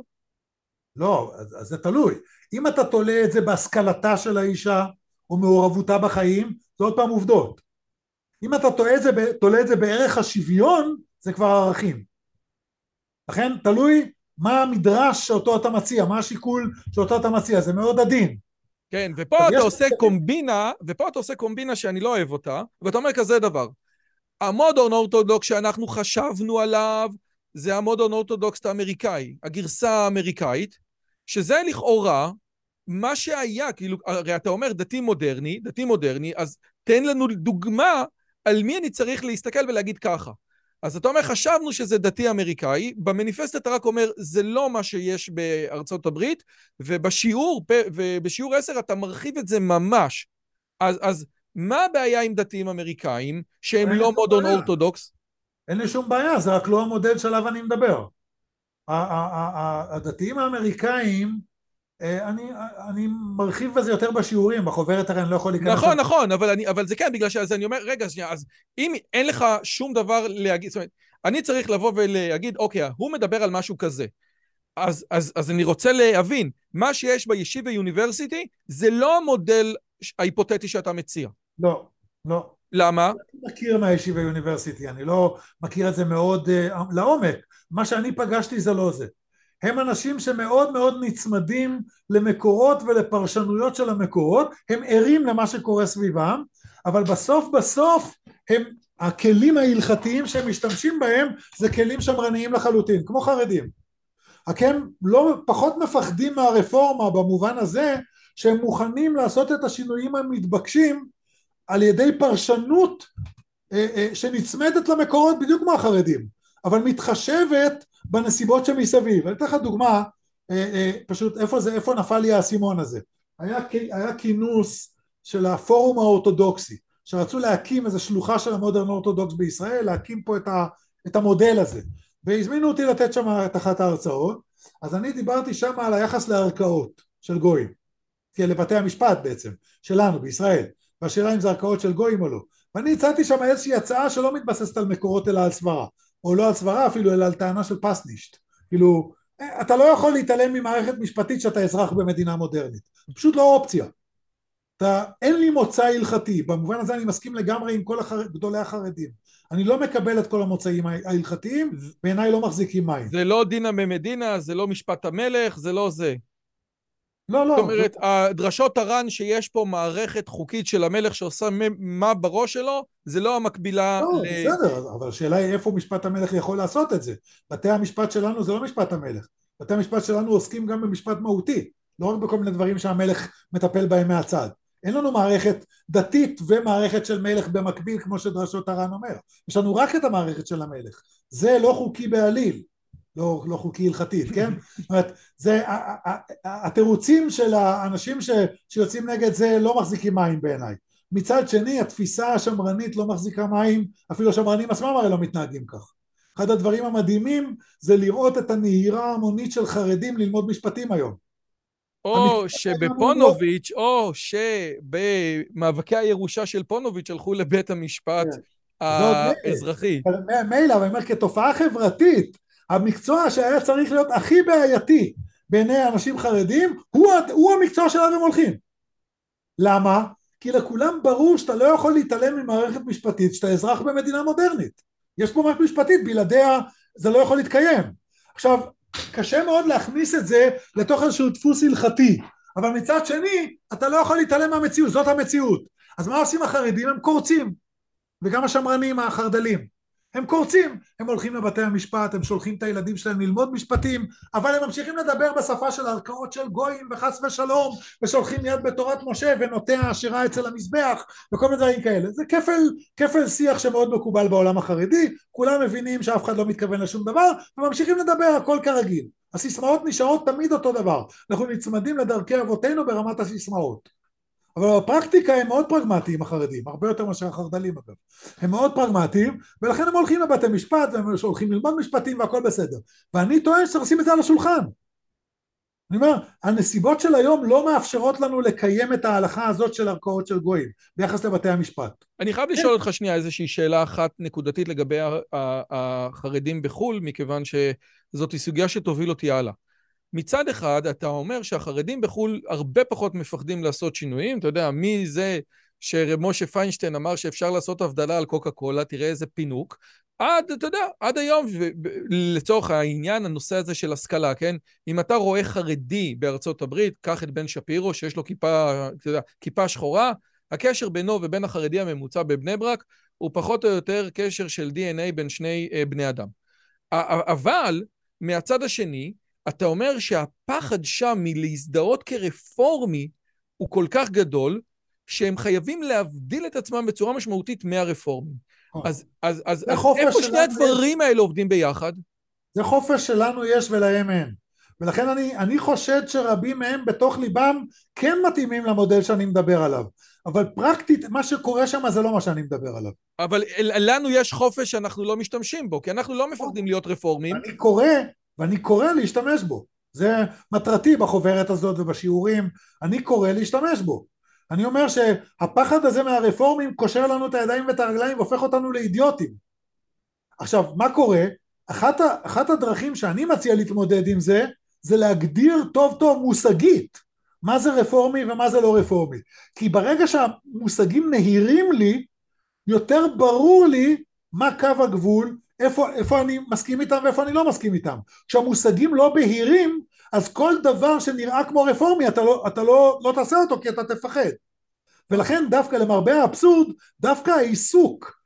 לא, אז, אז זה תלוי. אם אתה תולה את זה בהשכלתה של האישה, או מעורבותה בחיים, זה עוד פעם עובדות. אם אתה תולה את זה, תולה את זה בערך השוויון, זה כבר ערכים. לכן תלוי מה המדרש שאותו אתה מציע, מה השיקול שאותו אתה מציע, זה מאוד עדין. כן, ופה אתה עושה קומבינה, ופה אתה עושה קומבינה שאני לא אוהב אותה, ואתה אומר כזה דבר. המודרן אורתודוקס שאנחנו חשבנו עליו, זה המודרן אורתודוקס האמריקאי, הגרסה האמריקאית, שזה לכאורה מה שהיה, כאילו, הרי אתה אומר דתי מודרני, דתי מודרני, אז תן לנו דוגמה על מי אני צריך להסתכל ולהגיד ככה. אז אתה אומר, חשבנו שזה דתי אמריקאי, במניפסט אתה רק אומר, זה לא מה שיש בארצות הברית, ובשיעור, ובשיעור 10 אתה מרחיב את זה ממש. אז, אז מה הבעיה עם דתיים אמריקאים, שהם לא מודרן אורתודוקס? אין לי שום בעיה, זה רק לא המודל שעליו אני מדבר. הדתיים האמריקאים אני, אני מרחיב בזה יותר בשיעורים, בחוברת הרי אני לא יכול להיכנס... נכון, נכון, אבל, אני, אבל זה כן, בגלל שאז אני אומר, רגע, שנייה, אז אם אין לך שום דבר להגיד, זאת אומרת, אני צריך לבוא ולהגיד, אוקיי, הוא מדבר על משהו כזה. אז, אז, אז אני רוצה להבין, מה שיש בישיבה יוניברסיטי זה לא המודל ההיפותטי שאתה מציע. לא, לא. למה? אני מכיר מהישיבה יוניברסיטי, אני לא מכיר את זה מאוד uh, לעומק. מה שאני פגשתי זה לא זה. הם אנשים שמאוד מאוד נצמדים למקורות ולפרשנויות של המקורות, הם ערים למה שקורה סביבם, אבל בסוף בסוף הם, הכלים ההלכתיים שהם משתמשים בהם זה כלים שמרניים לחלוטין, כמו חרדים. רק הם לא פחות מפחדים מהרפורמה במובן הזה שהם מוכנים לעשות את השינויים המתבקשים על ידי פרשנות אה, אה, שנצמדת למקורות בדיוק כמו החרדים, אבל מתחשבת בנסיבות שמסביב. אני אתן לך דוגמה, אה, אה, פשוט איפה זה, איפה נפל לי האסימון הזה. היה, היה כינוס של הפורום האורתודוקסי, שרצו להקים איזו שלוחה של המודרן אורתודוקס בישראל, להקים פה את, ה, את המודל הזה. והזמינו אותי לתת שם את אחת ההרצאות, אז אני דיברתי שם על היחס לערכאות של גויים, כי לבתי המשפט בעצם, שלנו בישראל, והשאלה אם זה ערכאות של גויים או לא. ואני הצעתי שם איזושהי הצעה שלא מתבססת על מקורות אלא על סברה. או לא על סברה אפילו, אלא על טענה של פסנישט. כאילו, אתה לא יכול להתעלם ממערכת משפטית שאתה אזרח במדינה מודרנית. פשוט לא אופציה. אתה, אין לי מוצא הלכתי, במובן הזה אני מסכים לגמרי עם כל החר... גדולי החרדים. אני לא מקבל את כל המוצאים ההלכתיים, בעיניי לא מחזיקים מים. זה לא דינא ממדינה, זה לא משפט המלך, זה לא זה. לא, לא. זאת אומרת, זה... הדרשות הר"ן שיש פה מערכת חוקית של המלך שעושה מה בראש שלו, זה לא המקבילה לא, ל... בסדר, אבל השאלה היא איפה משפט המלך יכול לעשות את זה. בתי המשפט שלנו זה לא משפט המלך. בתי המשפט שלנו עוסקים גם במשפט מהותי, לא רק בכל מיני דברים שהמלך מטפל בהם מהצד. אין לנו מערכת דתית ומערכת של מלך במקביל כמו שדרשות הר"ן אומר. יש לנו רק את המערכת של המלך. זה לא חוקי בעליל. לא, לא חוקי הלכתית, כן? זאת אומרת, זה, התירוצים של האנשים ש, שיוצאים נגד זה לא מחזיקים מים בעיניי. מצד שני, התפיסה השמרנית לא מחזיקה מים, אפילו השמרנים עצמם הרי לא מתנהגים כך. אחד הדברים המדהימים זה לראות את הנהירה ההמונית של חרדים ללמוד משפטים היום. או שבפונוביץ', או שבמאבקי הירושה של פונוביץ' הלכו לבית המשפט כן. האזרחי. מילא, אבל אני אומר, כתופעה חברתית, המקצוע שהיה צריך להיות הכי בעייתי בעיני אנשים חרדים הוא, הוא המקצוע שלנו הם הולכים. למה? כי לכולם ברור שאתה לא יכול להתעלם ממערכת משפטית שאתה אזרח במדינה מודרנית. יש פה מערכת משפטית בלעדיה זה לא יכול להתקיים. עכשיו קשה מאוד להכניס את זה לתוך איזשהו דפוס הלכתי אבל מצד שני אתה לא יכול להתעלם מהמציאות זאת המציאות. אז מה עושים החרדים? הם קורצים. וגם השמרנים החרדלים הם קורצים, הם הולכים לבתי המשפט, הם שולחים את הילדים שלהם ללמוד משפטים, אבל הם ממשיכים לדבר בשפה של ערכאות של גויים וחס ושלום, ושולחים יד בתורת משה ונוטע השירה אצל המזבח וכל מיני דברים כאלה. זה כפל, כפל שיח שמאוד מקובל בעולם החרדי, כולם מבינים שאף אחד לא מתכוון לשום דבר, וממשיכים לדבר הכל כרגיל. הסיסמאות נשארות תמיד אותו דבר, אנחנו נצמדים לדרכי אבותינו ברמת הסיסמאות. אבל בפרקטיקה הם מאוד פרגמטיים החרדים, הרבה יותר מאשר החרד"לים אגב. הם מאוד פרגמטיים, ולכן הם הולכים לבתי משפט, והם הולכים ללמוד משפטים והכל בסדר. ואני טוען שצריך לשים את זה על השולחן. אני אומר, הנסיבות של היום לא מאפשרות לנו לקיים את ההלכה הזאת של ערכאות של גויים ביחס לבתי המשפט. אני חייב לשאול אותך שנייה איזושהי שאלה אחת נקודתית לגבי החרדים בחו"ל, מכיוון שזאת סוגיה שתוביל אותי הלאה. מצד אחד, אתה אומר שהחרדים בחו"ל הרבה פחות מפחדים לעשות שינויים, אתה יודע, מי זה שרב משה פיינשטיין אמר שאפשר לעשות הבדלה על קוקה קולה, תראה איזה פינוק, עד, אתה יודע, עד היום, לצורך העניין, הנושא הזה של השכלה, כן? אם אתה רואה חרדי בארצות הברית, קח את בן שפירו, שיש לו כיפה, אתה יודע, כיפה שחורה, הקשר בינו ובין החרדי הממוצע בבני ברק הוא פחות או יותר קשר של DNA בין שני uh, בני אדם. אבל, מהצד השני, אתה אומר שהפחד שם מלהזדהות כרפורמי הוא כל כך גדול, שהם חייבים להבדיל את עצמם בצורה משמעותית מהרפורמים. אז, אז, אז, אז איפה שני הדברים האלה עובדים ביחד? זה חופש שלנו יש ולהם אין. ולכן אני, אני חושד שרבים מהם בתוך ליבם כן מתאימים למודל שאני מדבר עליו. אבל פרקטית, מה שקורה שם זה לא מה שאני מדבר עליו. אבל לנו יש חופש שאנחנו לא משתמשים בו, כי אנחנו לא מפחדים להיות רפורמים. אני קורא, ואני קורא להשתמש בו. זה מטרתי בחוברת הזאת ובשיעורים, אני קורא להשתמש בו. אני אומר שהפחד הזה מהרפורמים קושר לנו את הידיים ואת הרגליים והופך אותנו לאידיוטים. עכשיו, מה קורה? אחת, אחת הדרכים שאני מציע להתמודד עם זה, זה להגדיר טוב טוב מושגית מה זה רפורמי ומה זה לא רפורמי. כי ברגע שהמושגים נהירים לי, יותר ברור לי מה קו הגבול, איפה, איפה אני מסכים איתם ואיפה אני לא מסכים איתם. כשהמושגים לא בהירים, אז כל דבר שנראה כמו רפורמי אתה לא, אתה לא, לא תעשה אותו כי אתה תפחד. ולכן דווקא למרבה האבסורד, דווקא העיסוק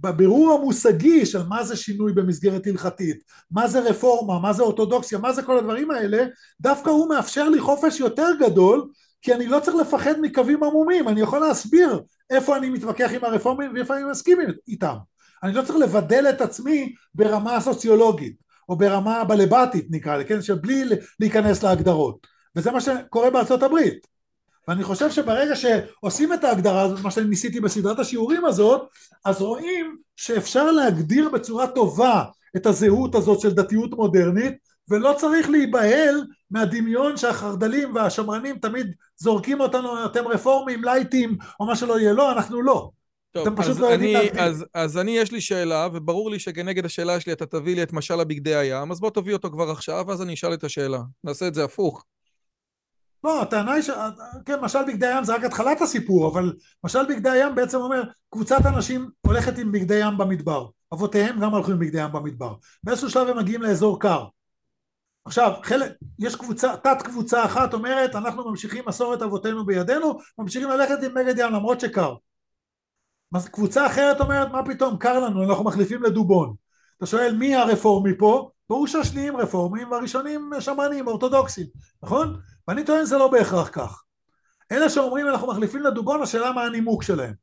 בבירור המושגי של מה זה שינוי במסגרת הלכתית, מה זה רפורמה, מה זה אורתודוקסיה, מה זה כל הדברים האלה, דווקא הוא מאפשר לי חופש יותר גדול, כי אני לא צריך לפחד מקווים עמומים, אני יכול להסביר איפה אני מתווכח עם הרפורמים ואיפה אני מסכים איתם. אני לא צריך לבדל את עצמי ברמה סוציולוגית. או ברמה בלבטית נקרא לזה, כן, שבלי להיכנס להגדרות. וזה מה שקורה בארצות הברית. ואני חושב שברגע שעושים את ההגדרה הזאת, מה שאני ניסיתי בסדרת השיעורים הזאת, אז רואים שאפשר להגדיר בצורה טובה את הזהות הזאת של דתיות מודרנית, ולא צריך להיבהל מהדמיון שהחרד"לים והשמרנים תמיד זורקים אותנו, אתם רפורמים, לייטים, או מה שלא יהיה, לא, אנחנו לא. טוב, אז, לא אני, אז, אז אני יש לי שאלה, וברור לי שכנגד השאלה שלי אתה תביא לי את משל הבגדי הים, אז בוא תביא אותו כבר עכשיו, ואז אני אשאל את השאלה. נעשה את זה הפוך. לא, הטענה היא ש... כן, משל בגדי הים זה רק התחלת הסיפור, אבל משל בגדי הים בעצם אומר, קבוצת אנשים הולכת עם בגדי ים במדבר. אבותיהם גם הלכו עם בגדי ים במדבר. באיזשהו שלב הם מגיעים לאזור קר. עכשיו, חלק, יש קבוצה, תת קבוצה אחת אומרת, אנחנו ממשיכים מסורת אבותינו בידינו, ממשיכים ללכת עם בגד ים למרות שקר. קבוצה אחרת אומרת מה פתאום קר לנו אנחנו מחליפים לדובון. אתה שואל מי הרפורמי פה? ברור שהשניים רפורמים והראשונים שמרנים אורתודוקסים נכון? ואני טוען שזה לא בהכרח כך. אלה שאומרים אנחנו מחליפים לדובון השאלה מה הנימוק שלהם.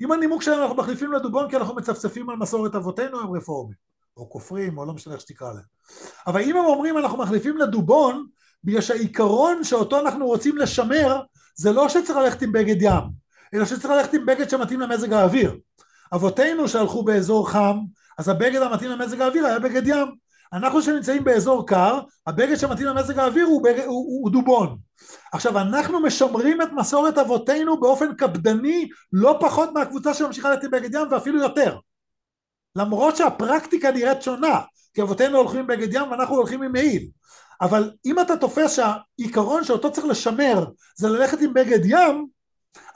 אם הנימוק שלהם אנחנו מחליפים לדובון כי אנחנו מצפצפים על מסורת אבותינו הם רפורמים. או כופרים או לא משנה איך שתקרא להם. אבל אם הם אומרים אנחנו מחליפים לדובון בגלל שהעיקרון שאותו אנחנו רוצים לשמר זה לא שצריך ללכת עם בגד ים אלא שצריך ללכת עם בגד שמתאים למזג האוויר. אבותינו שהלכו באזור חם, אז הבגד המתאים למזג האוויר היה בגד ים. אנחנו שנמצאים באזור קר, הבגד שמתאים למזג האוויר הוא, בגד, הוא, הוא, הוא דובון. עכשיו אנחנו משמרים את מסורת אבותינו באופן קפדני לא פחות מהקבוצה שממשיכה לתת בגד ים ואפילו יותר. למרות שהפרקטיקה נראית שונה, כי אבותינו הולכים עם בגד ים ואנחנו הולכים עם מעיל. אבל אם אתה תופס שהעיקרון שאותו צריך לשמר זה ללכת עם בגד ים,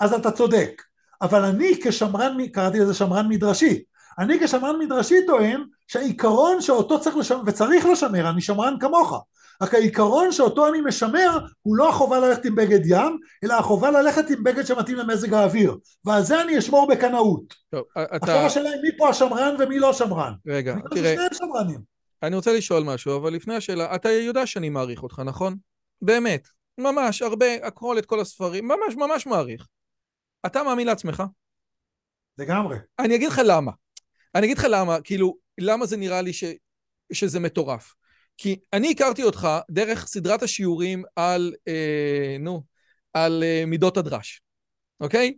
אז אתה צודק. אבל אני כשמרן, קראתי לזה שמרן מדרשי, אני כשמרן מדרשי טוען שהעיקרון שאותו צריך לשמר, וצריך לשמר, אני שמרן כמוך, רק העיקרון שאותו אני משמר הוא לא החובה ללכת עם בגד ים, אלא החובה ללכת עם בגד שמתאים למזג האוויר, ועל זה אני אשמור בקנאות. טוב, אתה... עכשיו השאלה היא מי פה השמרן ומי לא שמרן. רגע, תראה, אני רוצה לשאול משהו, אבל לפני השאלה, אתה יודע שאני מעריך אותך, נכון? באמת. ממש, הרבה, הכל, את כל הספרים, ממש ממש מעריך. אתה מאמין לעצמך? לגמרי. אני אגיד לך למה. אני אגיד לך למה, כאילו, למה זה נראה לי ש, שזה מטורף. כי אני הכרתי אותך דרך סדרת השיעורים על, אה, נו, על אה, מידות הדרש, אוקיי?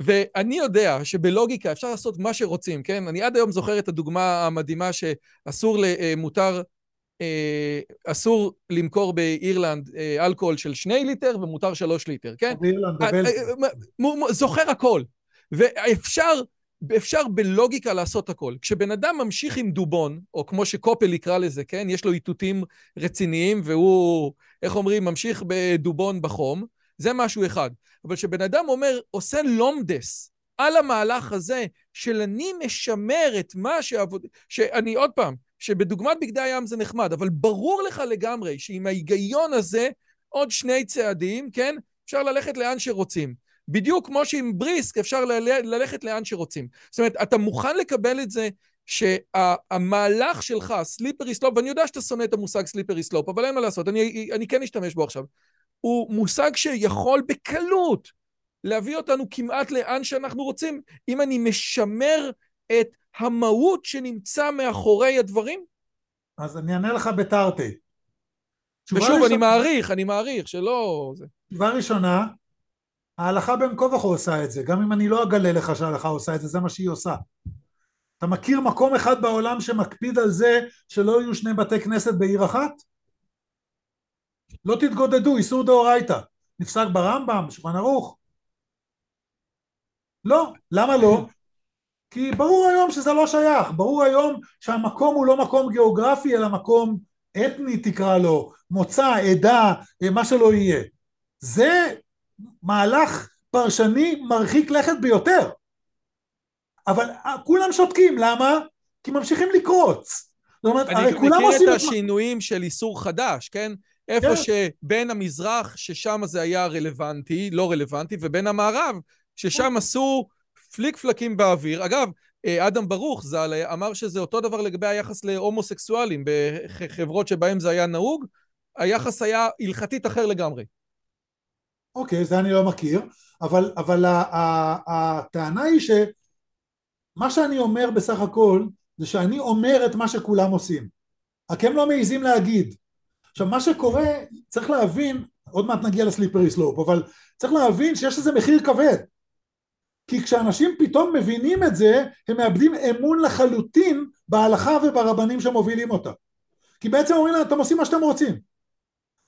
ואני יודע שבלוגיקה אפשר לעשות מה שרוצים, כן? אני עד היום זוכר את הדוגמה המדהימה שאסור, למותר, אסור למכור באירלנד אלכוהול של שני ליטר ומותר שלוש ליטר, כן? באירלנד, בבלגיה. זוכר הכל. ואפשר אפשר בלוגיקה לעשות הכל. כשבן אדם ממשיך עם דובון, או כמו שקופל יקרא לזה, כן? יש לו איתותים רציניים והוא, איך אומרים, ממשיך בדובון בחום, זה משהו אחד. אבל כשבן אדם אומר, עושה לומדס על המהלך הזה, של אני משמר את מה שעבוד... שאני, עוד פעם, שבדוגמת בגדי הים זה נחמד, אבל ברור לך לגמרי שעם ההיגיון הזה, עוד שני צעדים, כן? אפשר ללכת לאן שרוצים. בדיוק כמו שעם בריסק אפשר ללכת לאן שרוצים. זאת אומרת, אתה מוכן לקבל את זה שהמהלך שלך, slippery slope, ואני יודע שאתה שונא את המושג slippery slope, אבל אין מה לעשות, אני, אני כן אשתמש בו עכשיו. הוא מושג שיכול בקלות להביא אותנו כמעט לאן שאנחנו רוצים, אם אני משמר את המהות שנמצא מאחורי הדברים. אז אני אענה לך בתרתי. ושוב, אני מעריך, אני מעריך, שלא... תשובה ראשונה, ההלכה בין כה וכה עושה את זה, גם אם אני לא אגלה לך שההלכה עושה את זה, זה מה שהיא עושה. אתה מכיר מקום אחד בעולם שמקפיד על זה שלא יהיו שני בתי כנסת בעיר אחת? לא תתגודדו, איסור דאורייתא. נפסק ברמב"ם, בשולחן ערוך. לא, למה לא? כי ברור היום שזה לא שייך, ברור היום שהמקום הוא לא מקום גיאוגרפי אלא מקום אתני תקרא לו, מוצא, עדה, מה שלא יהיה. זה מהלך פרשני מרחיק לכת ביותר. אבל כולם שותקים, למה? כי ממשיכים לקרוץ. זאת אומרת, הרי כולם עושים... אני מכיר את השינויים את... של איסור חדש, כן? איפה כן. שבין המזרח, ששם זה היה רלוונטי, לא רלוונטי, ובין המערב, ששם עשו פליק פלקים באוויר. אגב, אדם ברוך ז"ל אמר שזה אותו דבר לגבי היחס להומוסקסואלים. בחברות שבהם זה היה נהוג, היחס היה הלכתית אחר לגמרי. אוקיי, זה אני לא מכיר, אבל, אבל הטענה היא שמה שאני אומר בסך הכל זה שאני אומר את מה שכולם עושים, רק הם לא מעיזים להגיד. עכשיו מה שקורה, צריך להבין, עוד מעט נגיע לסליפרי סלופ, אבל צריך להבין שיש לזה מחיר כבד. כי כשאנשים פתאום מבינים את זה, הם מאבדים אמון לחלוטין בהלכה וברבנים שמובילים אותה. כי בעצם אומרים להם, אתם עושים מה שאתם רוצים.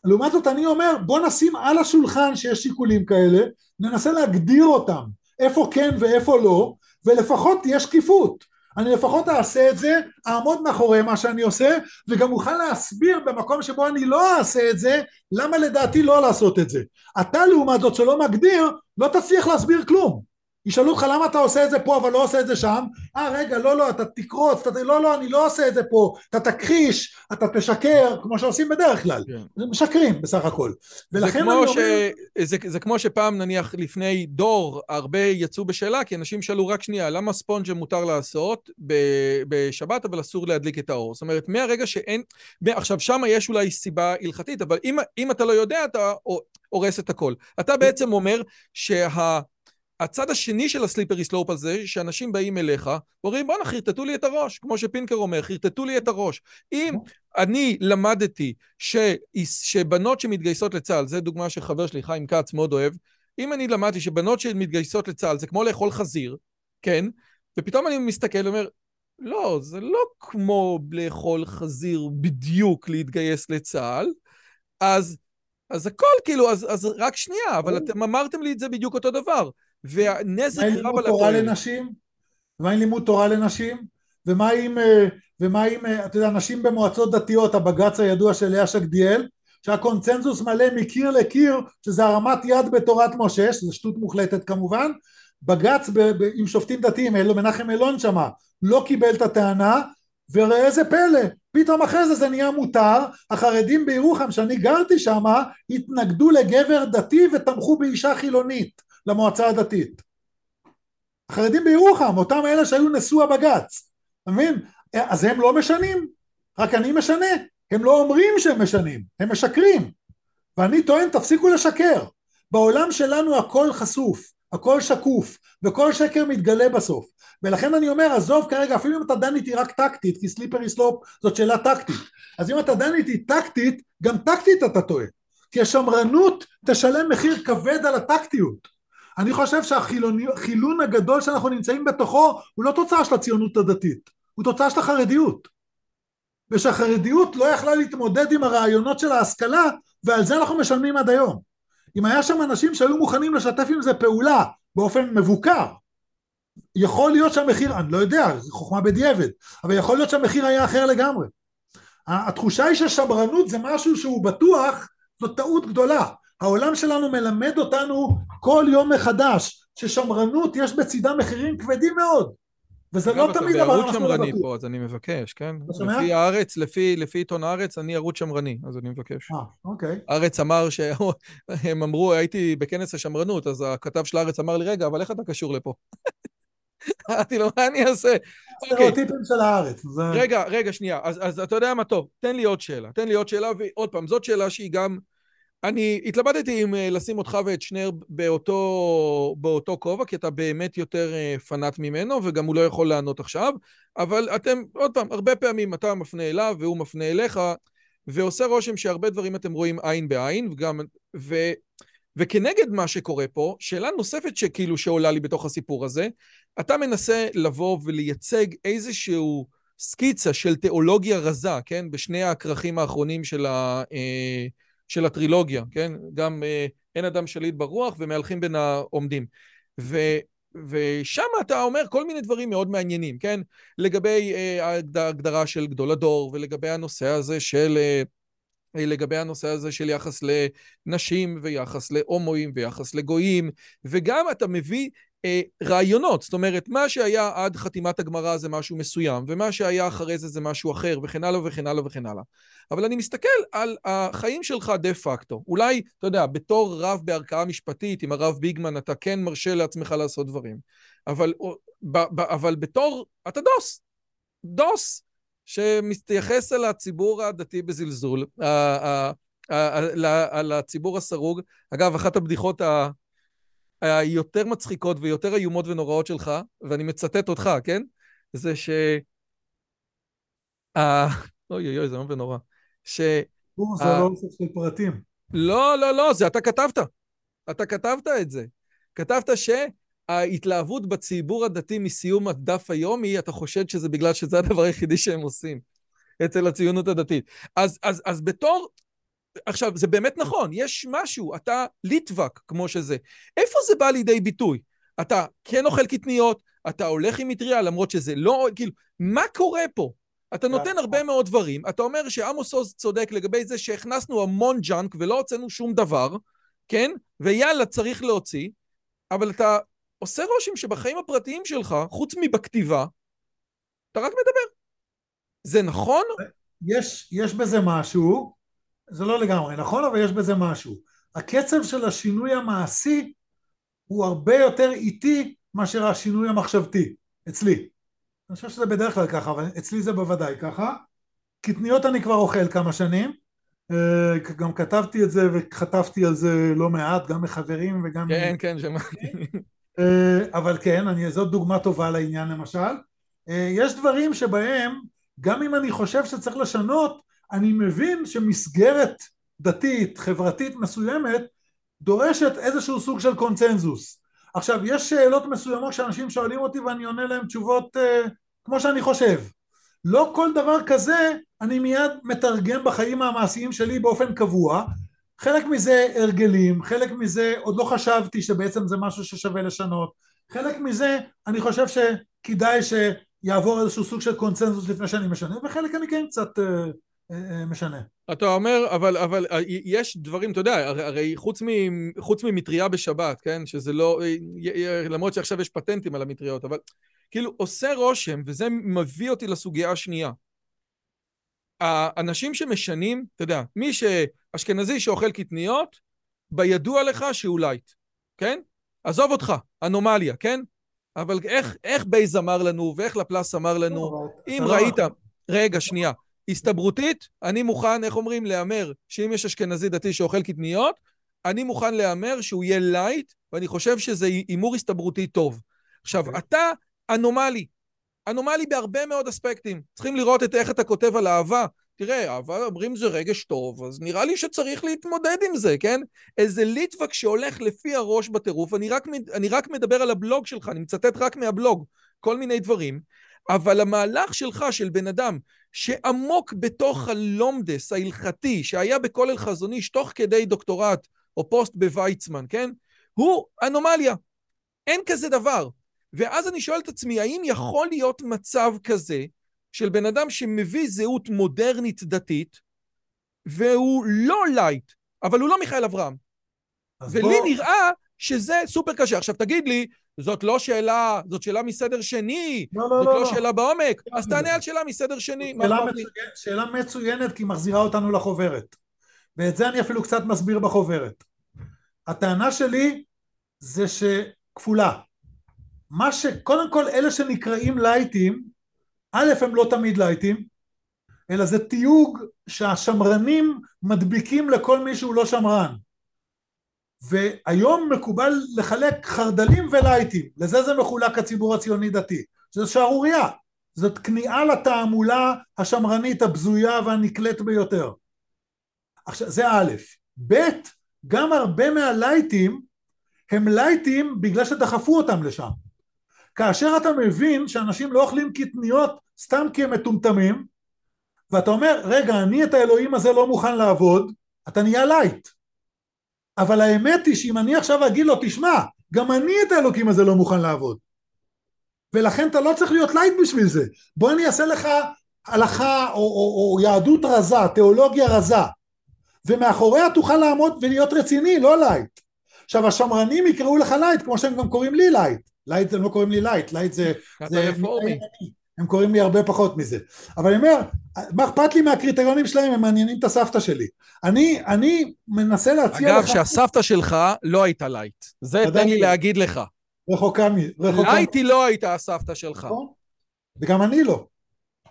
לעומת זאת אני אומר בוא נשים על השולחן שיש שיקולים כאלה, ננסה להגדיר אותם, איפה כן ואיפה לא, ולפחות תהיה שקיפות. אני לפחות אעשה את זה, אעמוד מאחורי מה שאני עושה, וגם אוכל להסביר במקום שבו אני לא אעשה את זה, למה לדעתי לא לעשות את זה. אתה לעומת זאת שלא מגדיר, לא תצליח להסביר כלום. ישאלו אותך למה אתה עושה את זה פה אבל לא עושה את זה שם? אה רגע לא לא אתה תקרוץ אתה, לא לא אני לא עושה את זה פה אתה תכחיש אתה תשקר כמו שעושים בדרך כלל. כן. משקרים בסך הכל. ולכן ש... אומר... זה, זה כמו שפעם נניח לפני דור הרבה יצאו בשאלה כי אנשים שאלו רק שנייה למה ספונג'ה מותר לעשות בשבת אבל אסור להדליק את האור? זאת אומרת מהרגע שאין עכשיו שם יש אולי סיבה הלכתית אבל אם, אם אתה לא יודע אתה הורס את הכל. אתה בעצם אומר שה... הצד השני של הסליפרי סלופ הזה, שאנשים באים אליך, ואומרים בואנה חרטטו לי את הראש, כמו שפינקר אומר, חרטטו לי את הראש. אם אני למדתי ש... שבנות שמתגייסות לצה"ל, זו דוגמה שחבר שלי, חיים כץ, מאוד אוהב, אם אני למדתי שבנות שמתגייסות לצה"ל זה כמו לאכול חזיר, כן? ופתאום אני מסתכל ואומר, לא, זה לא כמו לאכול חזיר בדיוק להתגייס לצה"ל, אז, אז הכל כאילו, אז, אז רק שנייה, אבל אתם אמרתם לי את זה בדיוק אותו דבר. והנזק רב על התועלת. ומה עם לימוד תורה לנשים? ומה עם, אה, ומה עם, אה, אתה יודע, נשים במועצות דתיות, הבג"ץ הידוע של לאה שקדיאל, שהקונצנזוס מלא מקיר לקיר, שזה הרמת יד בתורת משה, שזו שטות מוחלטת כמובן, בג"ץ עם שופטים דתיים, מנחם אלון שמה, לא קיבל את הטענה, וראה איזה פלא, פתאום אחרי זה זה נהיה מותר, החרדים בירוחם שאני גרתי שמה, התנגדו לגבר דתי ותמכו באישה חילונית. למועצה הדתית. החרדים בירוחם, אותם אלה שהיו נשוא הבג"ץ, אתה מבין? אז הם לא משנים, רק אני משנה, הם לא אומרים שהם משנים, הם משקרים, ואני טוען תפסיקו לשקר, בעולם שלנו הכל חשוף, הכל שקוף, וכל שקר מתגלה בסוף, ולכן אני אומר עזוב כרגע אפילו אם אתה דן איתי רק טקטית, כי סליפרי סלופ זאת שאלה טקטית, אז אם אתה דן איתי טקטית, גם טקטית אתה טועה, כי השמרנות תשלם מחיר כבד על הטקטיות אני חושב שהחילון הגדול שאנחנו נמצאים בתוכו הוא לא תוצאה של הציונות הדתית, הוא תוצאה של החרדיות. ושהחרדיות לא יכלה להתמודד עם הרעיונות של ההשכלה, ועל זה אנחנו משלמים עד היום. אם היה שם אנשים שהיו מוכנים לשתף עם זה פעולה באופן מבוקר, יכול להיות שהמחיר, אני לא יודע, זו חוכמה בדיעבד, אבל יכול להיות שהמחיר היה אחר לגמרי. התחושה היא ששמרנות זה משהו שהוא בטוח, זו טעות גדולה. העולם שלנו מלמד אותנו כל יום מחדש ששמרנות יש בצידה מחירים כבדים מאוד. וזה לא תמיד אבל אנחנו לא שמרני פה, אז אני מבקש, כן? לפי הארץ, לפי, לפי עיתון הארץ, אני ערוץ שמרני, אז אני מבקש. אה, אוקיי. הארץ אמר שהם אמרו, הייתי בכנס השמרנות, אז הכתב של הארץ אמר לי, רגע, אבל איך אתה קשור לפה? אמרתי לו, מה אני אעשה? סטריאוטיפים של הארץ. רגע, רגע, שנייה. אז אתה יודע מה טוב, תן לי עוד שאלה. תן לי עוד שאלה, ועוד פעם, זאת שאלה שהיא גם... אני התלבטתי אם אה, לשים אותך ואת שנר באותו, באותו כובע, כי אתה באמת יותר אה, פנאט ממנו, וגם הוא לא יכול לענות עכשיו, אבל אתם, עוד פעם, הרבה פעמים אתה מפנה אליו והוא מפנה אליך, ועושה רושם שהרבה דברים אתם רואים עין בעין, וגם, ו, וכנגד מה שקורה פה, שאלה נוספת שכאילו שעולה לי בתוך הסיפור הזה, אתה מנסה לבוא ולייצג איזשהו סקיצה של תיאולוגיה רזה, כן? בשני הכרכים האחרונים של ה... אה, של הטרילוגיה, כן? גם אה, אין אדם שליט ברוח ומהלכים בין העומדים. ו, ושם אתה אומר כל מיני דברים מאוד מעניינים, כן? לגבי אה, ההגדרה של גדול הדור ולגבי הנושא הזה של... אה, לגבי הנושא הזה של יחס לנשים ויחס להומואים ויחס לגויים, וגם אתה מביא אה, רעיונות, זאת אומרת, מה שהיה עד חתימת הגמרא זה משהו מסוים, ומה שהיה אחרי זה זה משהו אחר, וכן הלאה וכן הלאה וכן הלאה. אבל אני מסתכל על החיים שלך דה פקטו. אולי, אתה יודע, בתור רב בערכאה משפטית, עם הרב ביגמן, אתה כן מרשה לעצמך לעשות דברים. אבל, ב, ב, אבל בתור, אתה דוס. דוס, שמתייחס אל הציבור הדתי בזלזול, על הציבור הסרוג. אגב, אחת הבדיחות. היותר מצחיקות ויותר איומות ונוראות שלך, ואני מצטט אותך, כן? זה ש... אוי אוי אוי, זה איום ונורא. ש... זה לא אוסף של פרטים. לא, לא, לא, זה אתה כתבת. אתה כתבת את זה. כתבת שההתלהבות בציבור הדתי מסיום הדף היומי, אתה חושד שזה בגלל שזה הדבר היחידי שהם עושים אצל הציונות הדתית. אז, אז, אז בתור עכשיו, זה באמת נכון, יש משהו, אתה ליטווק כמו שזה. איפה זה בא לידי ביטוי? אתה כן אוכל קטניות, אתה הולך עם מטריה, למרות שזה לא, כאילו, מה קורה פה? אתה נותן הרבה מאוד דברים, אתה אומר שעמוס עוז צודק לגבי זה שהכנסנו המון junk ולא הוצאנו שום דבר, כן? ויאללה, צריך להוציא, אבל אתה עושה רושם שבחיים הפרטיים שלך, חוץ מבכתיבה, אתה רק מדבר. זה נכון? יש, יש בזה משהו, זה לא לגמרי נכון, אבל יש בזה משהו. הקצב של השינוי המעשי הוא הרבה יותר איטי מאשר השינוי המחשבתי, אצלי. אני חושב שזה בדרך כלל ככה, אבל אצלי זה בוודאי ככה. קטניות אני כבר אוכל כמה שנים, אה, גם כתבתי את זה וחטפתי על זה לא מעט, גם מחברים וגם... כן, כן, שמעתי. אה, אבל כן, אני, זאת דוגמה טובה לעניין למשל. אה, יש דברים שבהם, גם אם אני חושב שצריך לשנות, אני מבין שמסגרת דתית, חברתית מסוימת, דורשת איזשהו סוג של קונצנזוס. עכשיו, יש שאלות מסוימות שאנשים שואלים אותי ואני עונה להם תשובות uh, כמו שאני חושב. לא כל דבר כזה אני מיד מתרגם בחיים המעשיים שלי באופן קבוע. חלק מזה הרגלים, חלק מזה עוד לא חשבתי שבעצם זה משהו ששווה לשנות. חלק מזה אני חושב שכדאי שיעבור איזשהו סוג של קונצנזוס לפני שאני משנה, וחלק אני כן קצת... אה, אה, משנה. אתה אומר, אבל, אבל אה, יש דברים, אתה יודע, הרי חוץ, מ, חוץ ממטריה בשבת, כן? שזה לא, למרות שעכשיו יש פטנטים על המטריות, אבל כאילו עושה רושם, וזה מביא אותי לסוגיה השנייה. האנשים שמשנים, אתה יודע, מי שאשכנזי שאוכל קטניות, בידוע לך שהוא לייט, כן? עזוב אותך, אנומליה, כן? אבל איך, איך בייז אמר לנו, ואיך לפלאס אמר לנו, לא, אם ראית... רגע, שנייה. הסתברותית, אני מוכן, איך אומרים, להמר שאם יש אשכנזי דתי שאוכל קטניות, אני מוכן להמר שהוא יהיה לייט, ואני חושב שזה הימור הסתברותי טוב. עכשיו, okay. אוקיי. אתה אנומלי. אנומלי בהרבה מאוד אספקטים. צריכים לראות את איך אתה כותב על אהבה. תראה, אהבה אומרים זה רגש טוב, אז נראה לי שצריך להתמודד עם זה, כן? איזה ליטווק שהולך לפי הראש בטירוף, אני רק, אני רק מדבר על הבלוג שלך, אני מצטט רק מהבלוג, כל מיני דברים, אבל המהלך שלך, של בן אדם שעמוק בתוך הלומדס ההלכתי שהיה בכולל חזון איש תוך כדי דוקטורט או פוסט בוויצמן, כן? הוא אנומליה. אין כזה דבר. ואז אני שואל את עצמי, האם יכול להיות מצב כזה של בן אדם שמביא זהות מודרנית דתית, והוא לא לייט, אבל הוא לא מיכאל אברהם. ולי בוא... נראה שזה סופר קשה. עכשיו תגיד לי, זאת לא שאלה, זאת שאלה מסדר שני, לא, לא, זאת לא, לא, לא שאלה בעומק, לא, אז תענה על שאלה מסדר שני. שאלה, מצוין, שאלה מצוינת כי מחזירה אותנו לחוברת. ואת זה אני אפילו קצת מסביר בחוברת. הטענה שלי זה שכפולה. מה שקודם כל אלה שנקראים לייטים, א' הם לא תמיד לייטים, אלא זה תיוג שהשמרנים מדביקים לכל מי שהוא לא שמרן. והיום מקובל לחלק חרדלים ולייטים, לזה זה מחולק הציבור הציוני דתי, זו שערורייה, זאת כניעה לתעמולה השמרנית הבזויה והנקלט ביותר. עכשיו זה א', ב', גם הרבה מהלייטים הם לייטים בגלל שדחפו אותם לשם. כאשר אתה מבין שאנשים לא אוכלים קטניות סתם כי הם מטומטמים, ואתה אומר, רגע, אני את האלוהים הזה לא מוכן לעבוד, אתה נהיה לייט. אבל האמת היא שאם אני עכשיו אגיד לו, תשמע, גם אני את האלוקים הזה לא מוכן לעבוד. ולכן אתה לא צריך להיות לייט בשביל זה. בוא אני אעשה לך הלכה או, או, או יהדות רזה, תיאולוגיה רזה, ומאחוריה תוכל לעמוד ולהיות רציני, לא לייט. עכשיו השמרנים יקראו לך לייט כמו שהם גם קוראים לי לייט. לייט הם לא קוראים לי לייט, לייט זה... זה רפורמי. הם קוראים לי הרבה פחות מזה. אבל אני אומר, מה אכפת לי מהקריטריונים שלהם, הם מעניינים את הסבתא שלי. אני, אני מנסה להציע אגב, לך... אגב, שהסבתא שלך לא הייתה לייט. זה תן לי להגיד לך. רחוקה מ... לייט היא לא הייתה הסבתא שלך. נכון. וגם אני לא.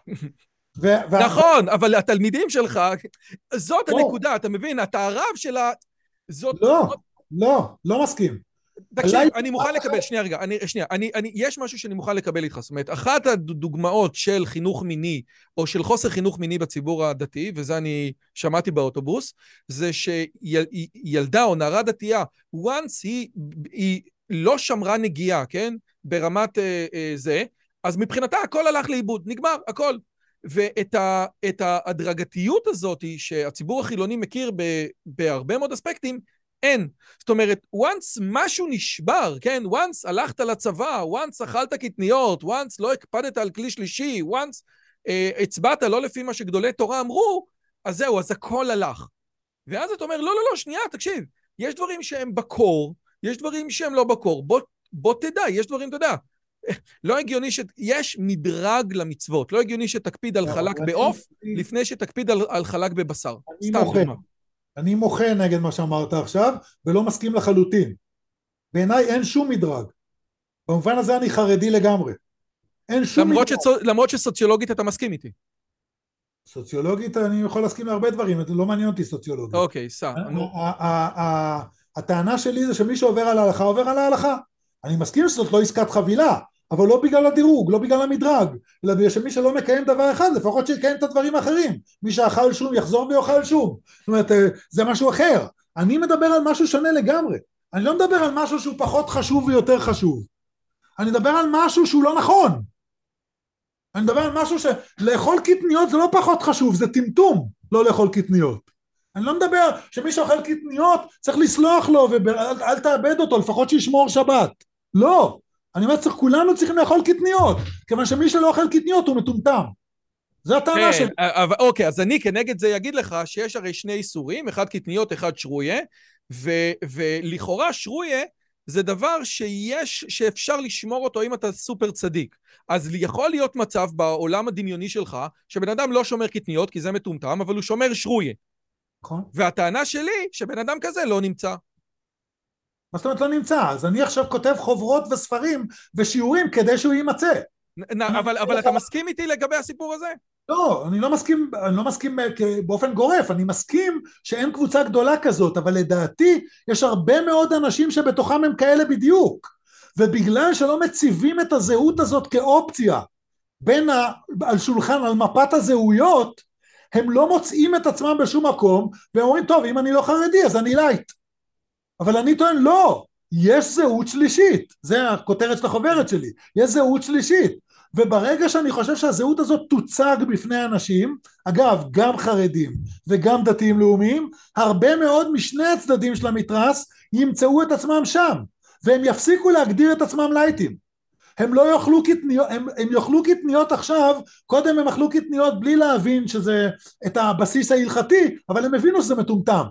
ו- נכון, אבל התלמידים שלך, זאת לא. הנקודה, אתה מבין? אתה הרב של ה... זאת... לא, לא, לא מסכים. תקשיב, אני מוכן לקבל, שנייה רגע, אני, שנייה, אני, אני, יש משהו שאני מוכן לקבל איתך, זאת אומרת, אחת הדוגמאות של חינוך מיני, או של חוסר חינוך מיני בציבור הדתי, וזה אני שמעתי באוטובוס, זה שילדה או נערה דתייה, once היא, היא לא שמרה נגיעה, כן? ברמת אה, אה, זה, אז מבחינתה הכל הלך לאיבוד, נגמר, הכל. ואת ה, ההדרגתיות הזאת שהציבור החילוני מכיר ב, בהרבה מאוד אספקטים, אין. זאת אומרת, once משהו נשבר, כן? once הלכת לצבא, once אכלת קטניות, once לא הקפדת על כלי שלישי, once אה, הצבעת לא לפי מה שגדולי תורה אמרו, אז זהו, אז הכל הלך. ואז אתה אומר, לא, לא, לא, שנייה, תקשיב, יש דברים שהם בקור, יש דברים שהם לא בקור, בוא, בוא תדע, יש דברים, אתה יודע, לא הגיוני ש... יש מדרג למצוות, לא הגיוני שתקפיד על חלק בעוף לפני שתקפיד על, על חלק בבשר. סתם דוגמה. אני מוחה נגד מה שאמרת עכשיו, ולא מסכים לחלוטין. בעיניי אין שום מדרג. במובן הזה אני חרדי לגמרי. אין שום למרות מדרג. שצ... למרות שסוציולוגית אתה מסכים איתי. סוציולוגית אני יכול להסכים להרבה דברים, זה לא מעניין אותי סוציולוגית. אוקיי, סע. הטענה שלי זה שמי שעובר על ההלכה עובר על ההלכה. אני מסכים שזאת לא עסקת חבילה, אבל לא בגלל הדירוג, לא בגלל המדרג, אלא בגלל שמי שלא מקיים דבר אחד, לפחות שיקיים את הדברים האחרים. מי שאכל שום יחזור ויאכל שום. זאת אומרת, אה, זה משהו אחר. אני מדבר על משהו שונה לגמרי. אני לא מדבר על משהו שהוא פחות חשוב ויותר חשוב. אני מדבר על משהו שהוא לא נכון. אני מדבר על משהו שלאכול קטניות זה לא פחות חשוב, זה טמטום לא לאכול קטניות. אני לא מדבר שמי שאוכל קטניות צריך לסלוח לו ואל תאבד אותו, לפחות שישמור שבת. לא. אני אומר, צריך, כולנו צריכים לאכול קטניות, כיוון שמי שלא אוכל קטניות הוא מטומטם. זו הטענה כן, שלי. אבל, אוקיי, אז אני כנגד זה אגיד לך שיש הרי שני איסורים, אחד קטניות, אחד שרויה, ו, ולכאורה שרויה זה דבר שיש, שאפשר לשמור אותו אם אתה סופר צדיק. אז יכול להיות מצב בעולם הדמיוני שלך, שבן אדם לא שומר קטניות כי זה מטומטם, אבל הוא שומר שרויה. נכון. והטענה שלי, שבן אדם כזה לא נמצא. מה זאת אומרת לא נמצא? אז אני עכשיו כותב חוברות וספרים ושיעורים כדי שהוא יימצא. אבל, אבל אתה מסכים איתי לגבי הסיפור הזה? לא, אני לא מסכים, אני לא מסכים באופן גורף, אני מסכים שאין קבוצה גדולה כזאת, אבל לדעתי יש הרבה מאוד אנשים שבתוכם הם כאלה בדיוק, ובגלל שלא מציבים את הזהות הזאת כאופציה בין ה, על שולחן, על מפת הזהויות, הם לא מוצאים את עצמם בשום מקום, והם אומרים, טוב, אם אני לא חרדי אז אני לייט. אבל אני טוען לא, יש זהות שלישית, זה הכותרת של החוברת שלי, יש זהות שלישית, וברגע שאני חושב שהזהות הזאת תוצג בפני אנשים, אגב גם חרדים וגם דתיים לאומיים, הרבה מאוד משני הצדדים של המתרס ימצאו את עצמם שם, והם יפסיקו להגדיר את עצמם לייטים. הם לא יאכלו קטניות, הם, הם יאכלו קטניות עכשיו, קודם הם אכלו קטניות בלי להבין שזה את הבסיס ההלכתי, אבל הם הבינו שזה מטומטם.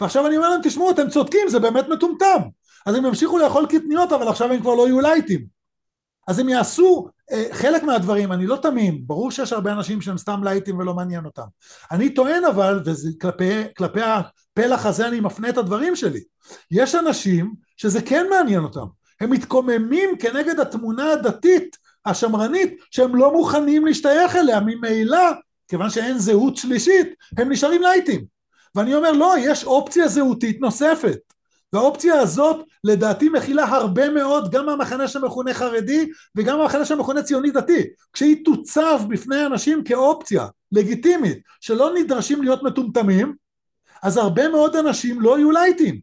ועכשיו אני אומר להם, תשמעו, אתם צודקים, זה באמת מטומטם. אז הם ימשיכו לאכול קטניות, אבל עכשיו הם כבר לא יהיו לייטים. אז הם יעשו אה, חלק מהדברים, אני לא תמים, ברור שיש הרבה אנשים שהם סתם לייטים ולא מעניין אותם. אני טוען אבל, וכלפי הפלח הזה אני מפנה את הדברים שלי, יש אנשים שזה כן מעניין אותם. הם מתקוממים כנגד התמונה הדתית השמרנית שהם לא מוכנים להשתייך אליה ממילא כיוון שאין זהות שלישית הם נשארים לייטים ואני אומר לא יש אופציה זהותית נוספת והאופציה הזאת לדעתי מכילה הרבה מאוד גם מהמחנה שמכונה חרדי וגם מהמחנה שמכונה ציוני דתי כשהיא תוצב בפני אנשים כאופציה לגיטימית שלא נדרשים להיות מטומטמים אז הרבה מאוד אנשים לא יהיו לייטים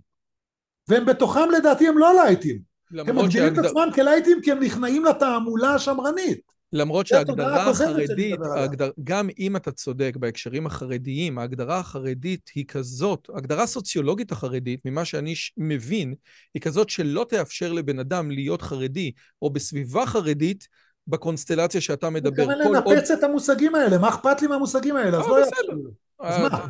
והם בתוכם לדעתי הם לא לייטים הם מגדירים. את עצמם כלייטים כי הם נכנעים לתעמולה השמרנית. למרות שההגדרה החרדית, ההגדר... גם אם אתה צודק בהקשרים החרדיים, ההגדרה החרדית היא כזאת, ההגדרה הסוציולוגית החרדית, ממה שאני מבין, היא כזאת שלא תאפשר לבן אדם להיות חרדי או בסביבה חרדית בקונסטלציה שאתה מדבר. אני מתכוון לנפץ עוד... את המושגים האלה, מה אכפת לי מהמושגים האלה? אז אה, לא בסדר. אז מה? אה,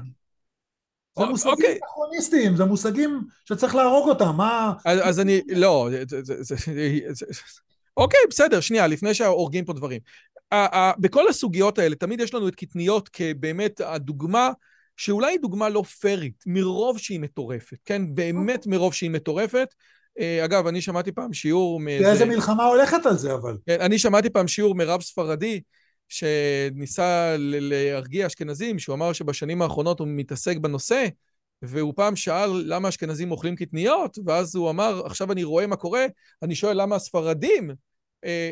זה מושגים אוקיי. אנכרוניסטיים, זה מושגים שצריך להרוג אותם, מה... אז אני, לא, אוקיי, בסדר, שנייה, לפני שהורגים פה דברים. בכל הסוגיות האלה, תמיד יש לנו את קטניות כבאמת הדוגמה, שאולי היא דוגמה לא פיירית, מרוב שהיא מטורפת, כן? באמת אוקיי. מרוב שהיא מטורפת. אה, אגב, אני שמעתי פעם שיעור... מאיזה... איזה מלחמה הולכת על זה, אבל. כן, אני שמעתי פעם שיעור מרב ספרדי, שניסה להרגיע אשכנזים, שהוא אמר שבשנים האחרונות הוא מתעסק בנושא, והוא פעם שאל למה אשכנזים אוכלים קטניות, ואז הוא אמר, עכשיו אני רואה מה קורה, אני שואל למה הספרדים,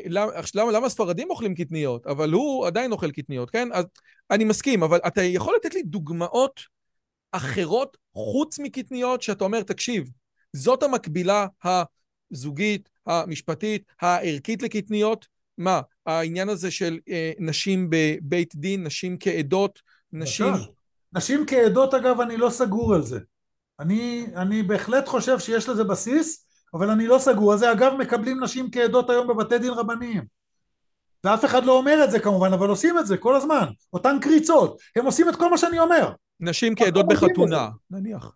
למה, למה הספרדים אוכלים קטניות, אבל הוא עדיין אוכל קטניות, כן? אז אני מסכים, אבל אתה יכול לתת לי דוגמאות אחרות חוץ מקטניות, שאתה אומר, תקשיב, זאת המקבילה הזוגית, המשפטית, הערכית לקטניות, מה, העניין הזה של אה, נשים בבית דין, נשים כעדות, נשים... נשים כעדות אגב, אני לא סגור על זה. אני, אני בהחלט חושב שיש לזה בסיס, אבל אני לא סגור על זה. אגב, מקבלים נשים כעדות היום בבתי דין רבניים. ואף אחד לא אומר את זה כמובן, אבל עושים את זה כל הזמן. אותן קריצות. הם עושים את כל מה שאני אומר. נשים כעדות בחתונה, נניח.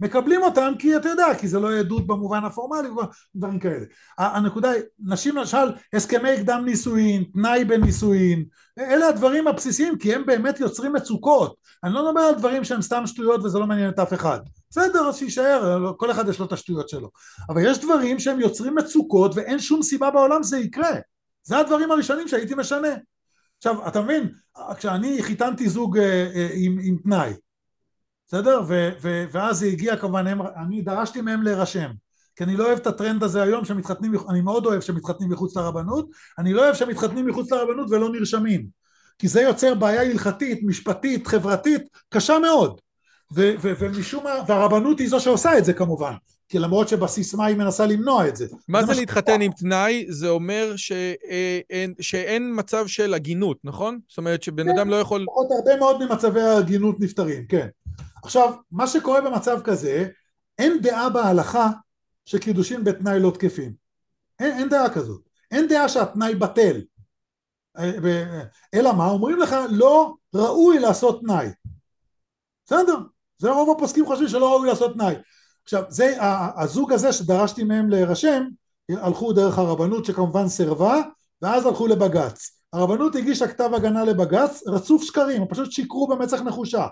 מקבלים אותם כי אתה יודע, כי זה לא עדות במובן הפורמלי, דברים כאלה. הנקודה היא, נשים למשל, הסכמי קדם נישואין, תנאי בנישואין, אלה הדברים הבסיסיים, כי הם באמת יוצרים מצוקות. אני לא מדבר על דברים שהם סתם שטויות וזה לא מעניין את אף אחד. בסדר, אז שיישאר, כל אחד יש לו את השטויות שלו. אבל יש דברים שהם יוצרים מצוקות ואין שום סיבה בעולם שזה יקרה. זה הדברים הראשונים שהייתי משנה. עכשיו, אתה מבין, כשאני חיתנתי זוג אה, אה, עם, עם תנאי, בסדר? ו- ו- ואז זה הגיע כמובן, הם, אני דרשתי מהם להירשם כי אני לא אוהב את הטרנד הזה היום שמתחתנים, אני מאוד אוהב שמתחתנים מחוץ לרבנות, אני לא אוהב שמתחתנים מחוץ לרבנות ולא נרשמים כי זה יוצר בעיה הלכתית, משפטית, חברתית, קשה מאוד ו- ו- ומשום מה, והרבנות היא זו שעושה את זה כמובן כי למרות שבסיסמה היא מנסה למנוע את זה. מה זה, זה להתחתן עם תנאי? זה אומר שאין, שאין מצב של הגינות, נכון? זאת אומרת שבן כן, אדם לא יכול... לפחות הרבה מאוד ממצבי ההגינות נפתרים, כן. עכשיו, מה שקורה במצב כזה, אין דעה בהלכה שקידושין בתנאי לא תקפים. אין, אין דעה כזאת. אין דעה שהתנאי בטל. אה, אלא מה? אומרים לך לא ראוי לעשות תנאי. בסדר, זה רוב הפוסקים חושבים שלא ראוי לעשות תנאי. עכשיו, זה, הזוג הזה שדרשתי מהם להירשם, הלכו דרך הרבנות שכמובן סירבה, ואז הלכו לבג"ץ. הרבנות הגישה כתב הגנה לבג"ץ, רצוף שקרים, פשוט שיקרו במצח נחושה.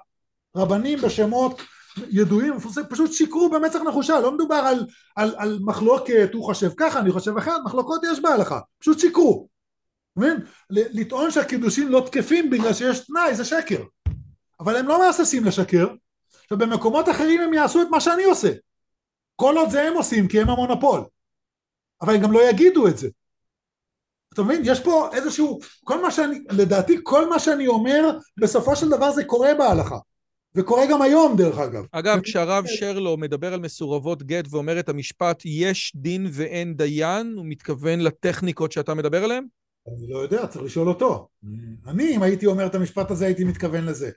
רבנים בשמות ידועים, פשוט שיקרו במצח נחושה, לא מדובר על, על, על מחלוקת, הוא חושב ככה, אני חושב אחרת, מחלוקות יש בהלכה, פשוט שיקרו. מבין? לטעון שהקידושים לא תקפים בגלל שיש תנאי זה שקר. אבל הם לא מהססים לשקר, ובמקומות אחרים הם יעשו את מה שאני עושה. כל עוד זה הם עושים כי הם המונופול. אבל הם גם לא יגידו את זה. אתה מבין? יש פה איזשהו, כל מה שאני, לדעתי כל מה שאני אומר בסופו של דבר זה קורה בהלכה. וקורה גם היום דרך אגב. אגב, כשהרב שרלו מדבר על מסורבות גט ואומר את המשפט יש דין ואין דיין, הוא מתכוון לטכניקות שאתה מדבר עליהן? אני לא יודע, צריך לשאול אותו. אני, אם הייתי אומר את המשפט הזה, הייתי מתכוון לזה.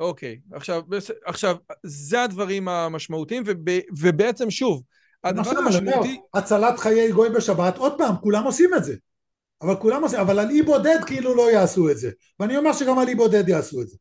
אוקיי, עכשיו, עכשיו, זה הדברים המשמעותיים, וב, ובעצם שוב, הדבר המשמעותי... הצלת חיי גוי בשבת, עוד פעם, כולם עושים את זה. אבל כולם עושים, אבל על אי בודד כאילו לא יעשו את זה. ואני אומר שגם על אי בודד יעשו את זה.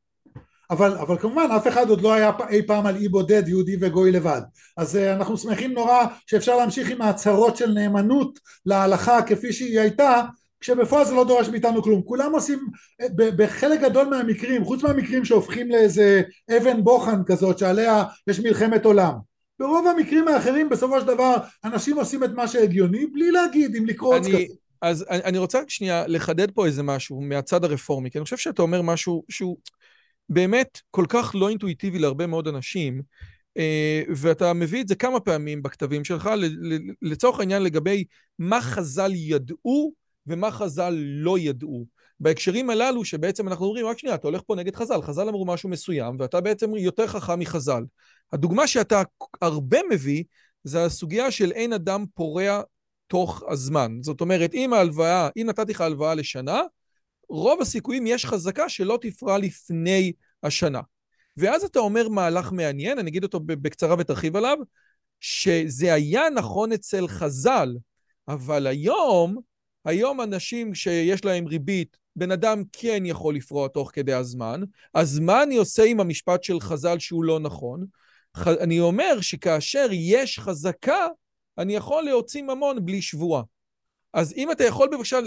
אבל, אבל כמובן אף אחד עוד לא היה אי פעם על אי בודד יהודי וגוי לבד אז uh, אנחנו שמחים נורא שאפשר להמשיך עם ההצהרות של נאמנות להלכה כפי שהיא הייתה כשבפועל זה לא דורש מאיתנו כלום כולם עושים אה, בחלק גדול מהמקרים חוץ מהמקרים שהופכים לאיזה אבן בוחן כזאת שעליה יש מלחמת עולם ברוב המקרים האחרים בסופו של דבר אנשים עושים את מה שהגיוני בלי להגיד אם לקרוץ אני... כזה אז אני רוצה שנייה לחדד פה איזה משהו מהצד הרפורמי, כי אני חושב שאתה אומר משהו שהוא באמת כל כך לא אינטואיטיבי להרבה מאוד אנשים, אה, ואתה מביא את זה כמה פעמים בכתבים שלך, לצורך העניין לגבי מה חז"ל ידעו ומה חז"ל לא ידעו. בהקשרים הללו שבעצם אנחנו אומרים, רק שנייה, אתה הולך פה נגד חז"ל, חז"ל אמרו משהו מסוים, ואתה בעצם יותר חכם מחז"ל. הדוגמה שאתה הרבה מביא, זה הסוגיה של אין אדם פורע תוך הזמן. זאת אומרת, אם ההלוואה, אם נתתי לך הלוואה לשנה, רוב הסיכויים יש חזקה שלא תפרע לפני השנה. ואז אתה אומר מהלך מעניין, אני אגיד אותו בקצרה ותרחיב עליו, שזה היה נכון אצל חז"ל, אבל היום, היום אנשים שיש להם ריבית, בן אדם כן יכול לפרוע תוך כדי הזמן, אז מה אני עושה עם המשפט של חז"ל שהוא לא נכון? אני אומר שכאשר יש חזקה, אני יכול להוציא ממון בלי שבועה. אז אם אתה יכול בבקשה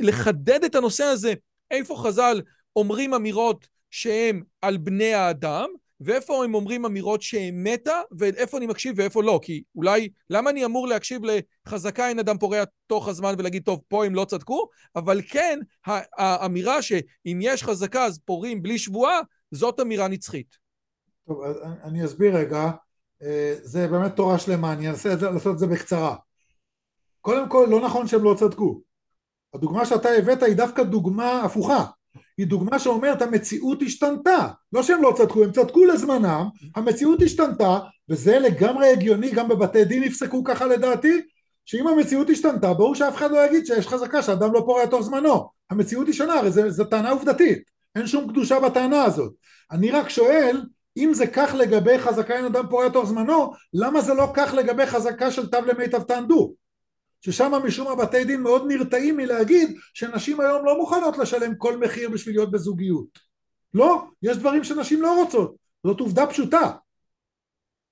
לחדד את הנושא הזה, איפה חז"ל אומרים אמירות שהן על בני האדם, ואיפה הם אומרים אמירות שהן מתה, ואיפה אני מקשיב ואיפה לא. כי אולי, למה אני אמור להקשיב לחזקה אין אדם פורע תוך הזמן ולהגיד, טוב, פה הם לא צדקו, אבל כן, האמירה שאם יש חזקה אז פורעים בלי שבועה, זאת אמירה נצחית. טוב, אני אסביר רגע. אה, זה באמת תורה שלמה, אני אנסה לעשות את זה בקצרה. קודם כל, לא נכון שהם לא צדקו. הדוגמה שאתה הבאת היא דווקא דוגמה הפוכה. היא דוגמה שאומרת המציאות השתנתה. לא שהם לא צדקו, הם צדקו לזמנם, המציאות השתנתה, וזה לגמרי הגיוני, גם בבתי דין יפסקו ככה לדעתי, שאם המציאות השתנתה, ברור שאף אחד לא יגיד שיש חזקה שאדם לא פורע תוך זמנו. המציאות היא שונה, הרי זו טענה עובדתית. אין שום קדושה בטענה הזאת. אני רק שואל, אם זה כך לגבי חזקה אין אדם פורע תוך זמנו, למה זה לא כך לגבי חזקה של תו למיטב תענדו? ששם משום הבתי דין מאוד נרתעים מלהגיד שנשים היום לא מוכנות לשלם כל מחיר בשביל להיות בזוגיות. לא, יש דברים שנשים לא רוצות, זאת עובדה פשוטה.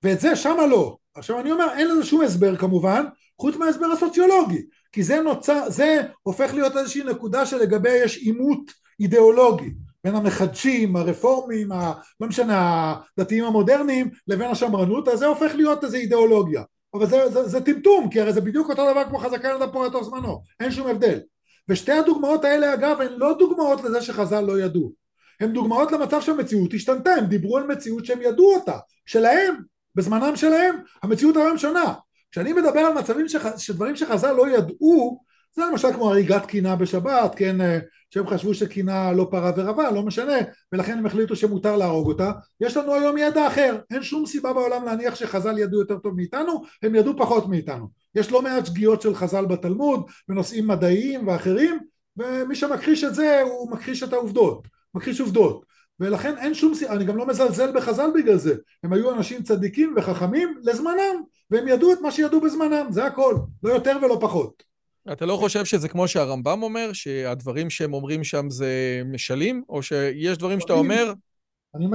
ואת זה שמה לא. עכשיו אני אומר, אין לזה שום הסבר כמובן, חוץ מההסבר הסוציולוגי, כי זה נוצר, זה הופך להיות איזושהי נקודה שלגבי יש עימות אידיאולוגי. בין המחדשים, הרפורמים, ה... לא משנה, הדתיים המודרניים, לבין השמרנות, אז זה הופך להיות איזו אידיאולוגיה. אבל זה, זה, זה טמטום, כי הרי זה בדיוק אותו דבר כמו חזקה ילדה פורע תוך זמנו, אין שום הבדל. ושתי הדוגמאות האלה אגב הן לא דוגמאות לזה שחז"ל לא ידעו, הן דוגמאות למצב שהמציאות השתנתה, הם דיברו על מציאות שהם ידעו אותה, שלהם, בזמנם שלהם, המציאות היום שונה. כשאני מדבר על מצבים שח... שדברים שחז"ל לא ידעו, זה למשל כמו הריגת קינה בשבת, כן, אה, שהם חשבו שקינה לא פרה ורבה, לא משנה, ולכן הם החליטו שמותר להרוג אותה. יש לנו היום ידע אחר, אין שום סיבה בעולם להניח שחז"ל ידעו יותר טוב מאיתנו, הם ידעו פחות מאיתנו. יש לא מעט שגיאות של חז"ל בתלמוד, בנושאים מדעיים ואחרים, ומי שמכחיש את זה הוא מכחיש את העובדות, מכחיש עובדות. ולכן אין שום סיבה, אני גם לא מזלזל בחז"ל בגלל זה, הם היו אנשים צדיקים וחכמים לזמנם, והם ידעו את מה שידעו בזמנם, זה הכל, לא יותר ולא פחות. אתה לא חושב שזה כמו שהרמב"ם אומר, שהדברים שהם אומרים שם זה משלים, או שיש דברים שאתה אומר,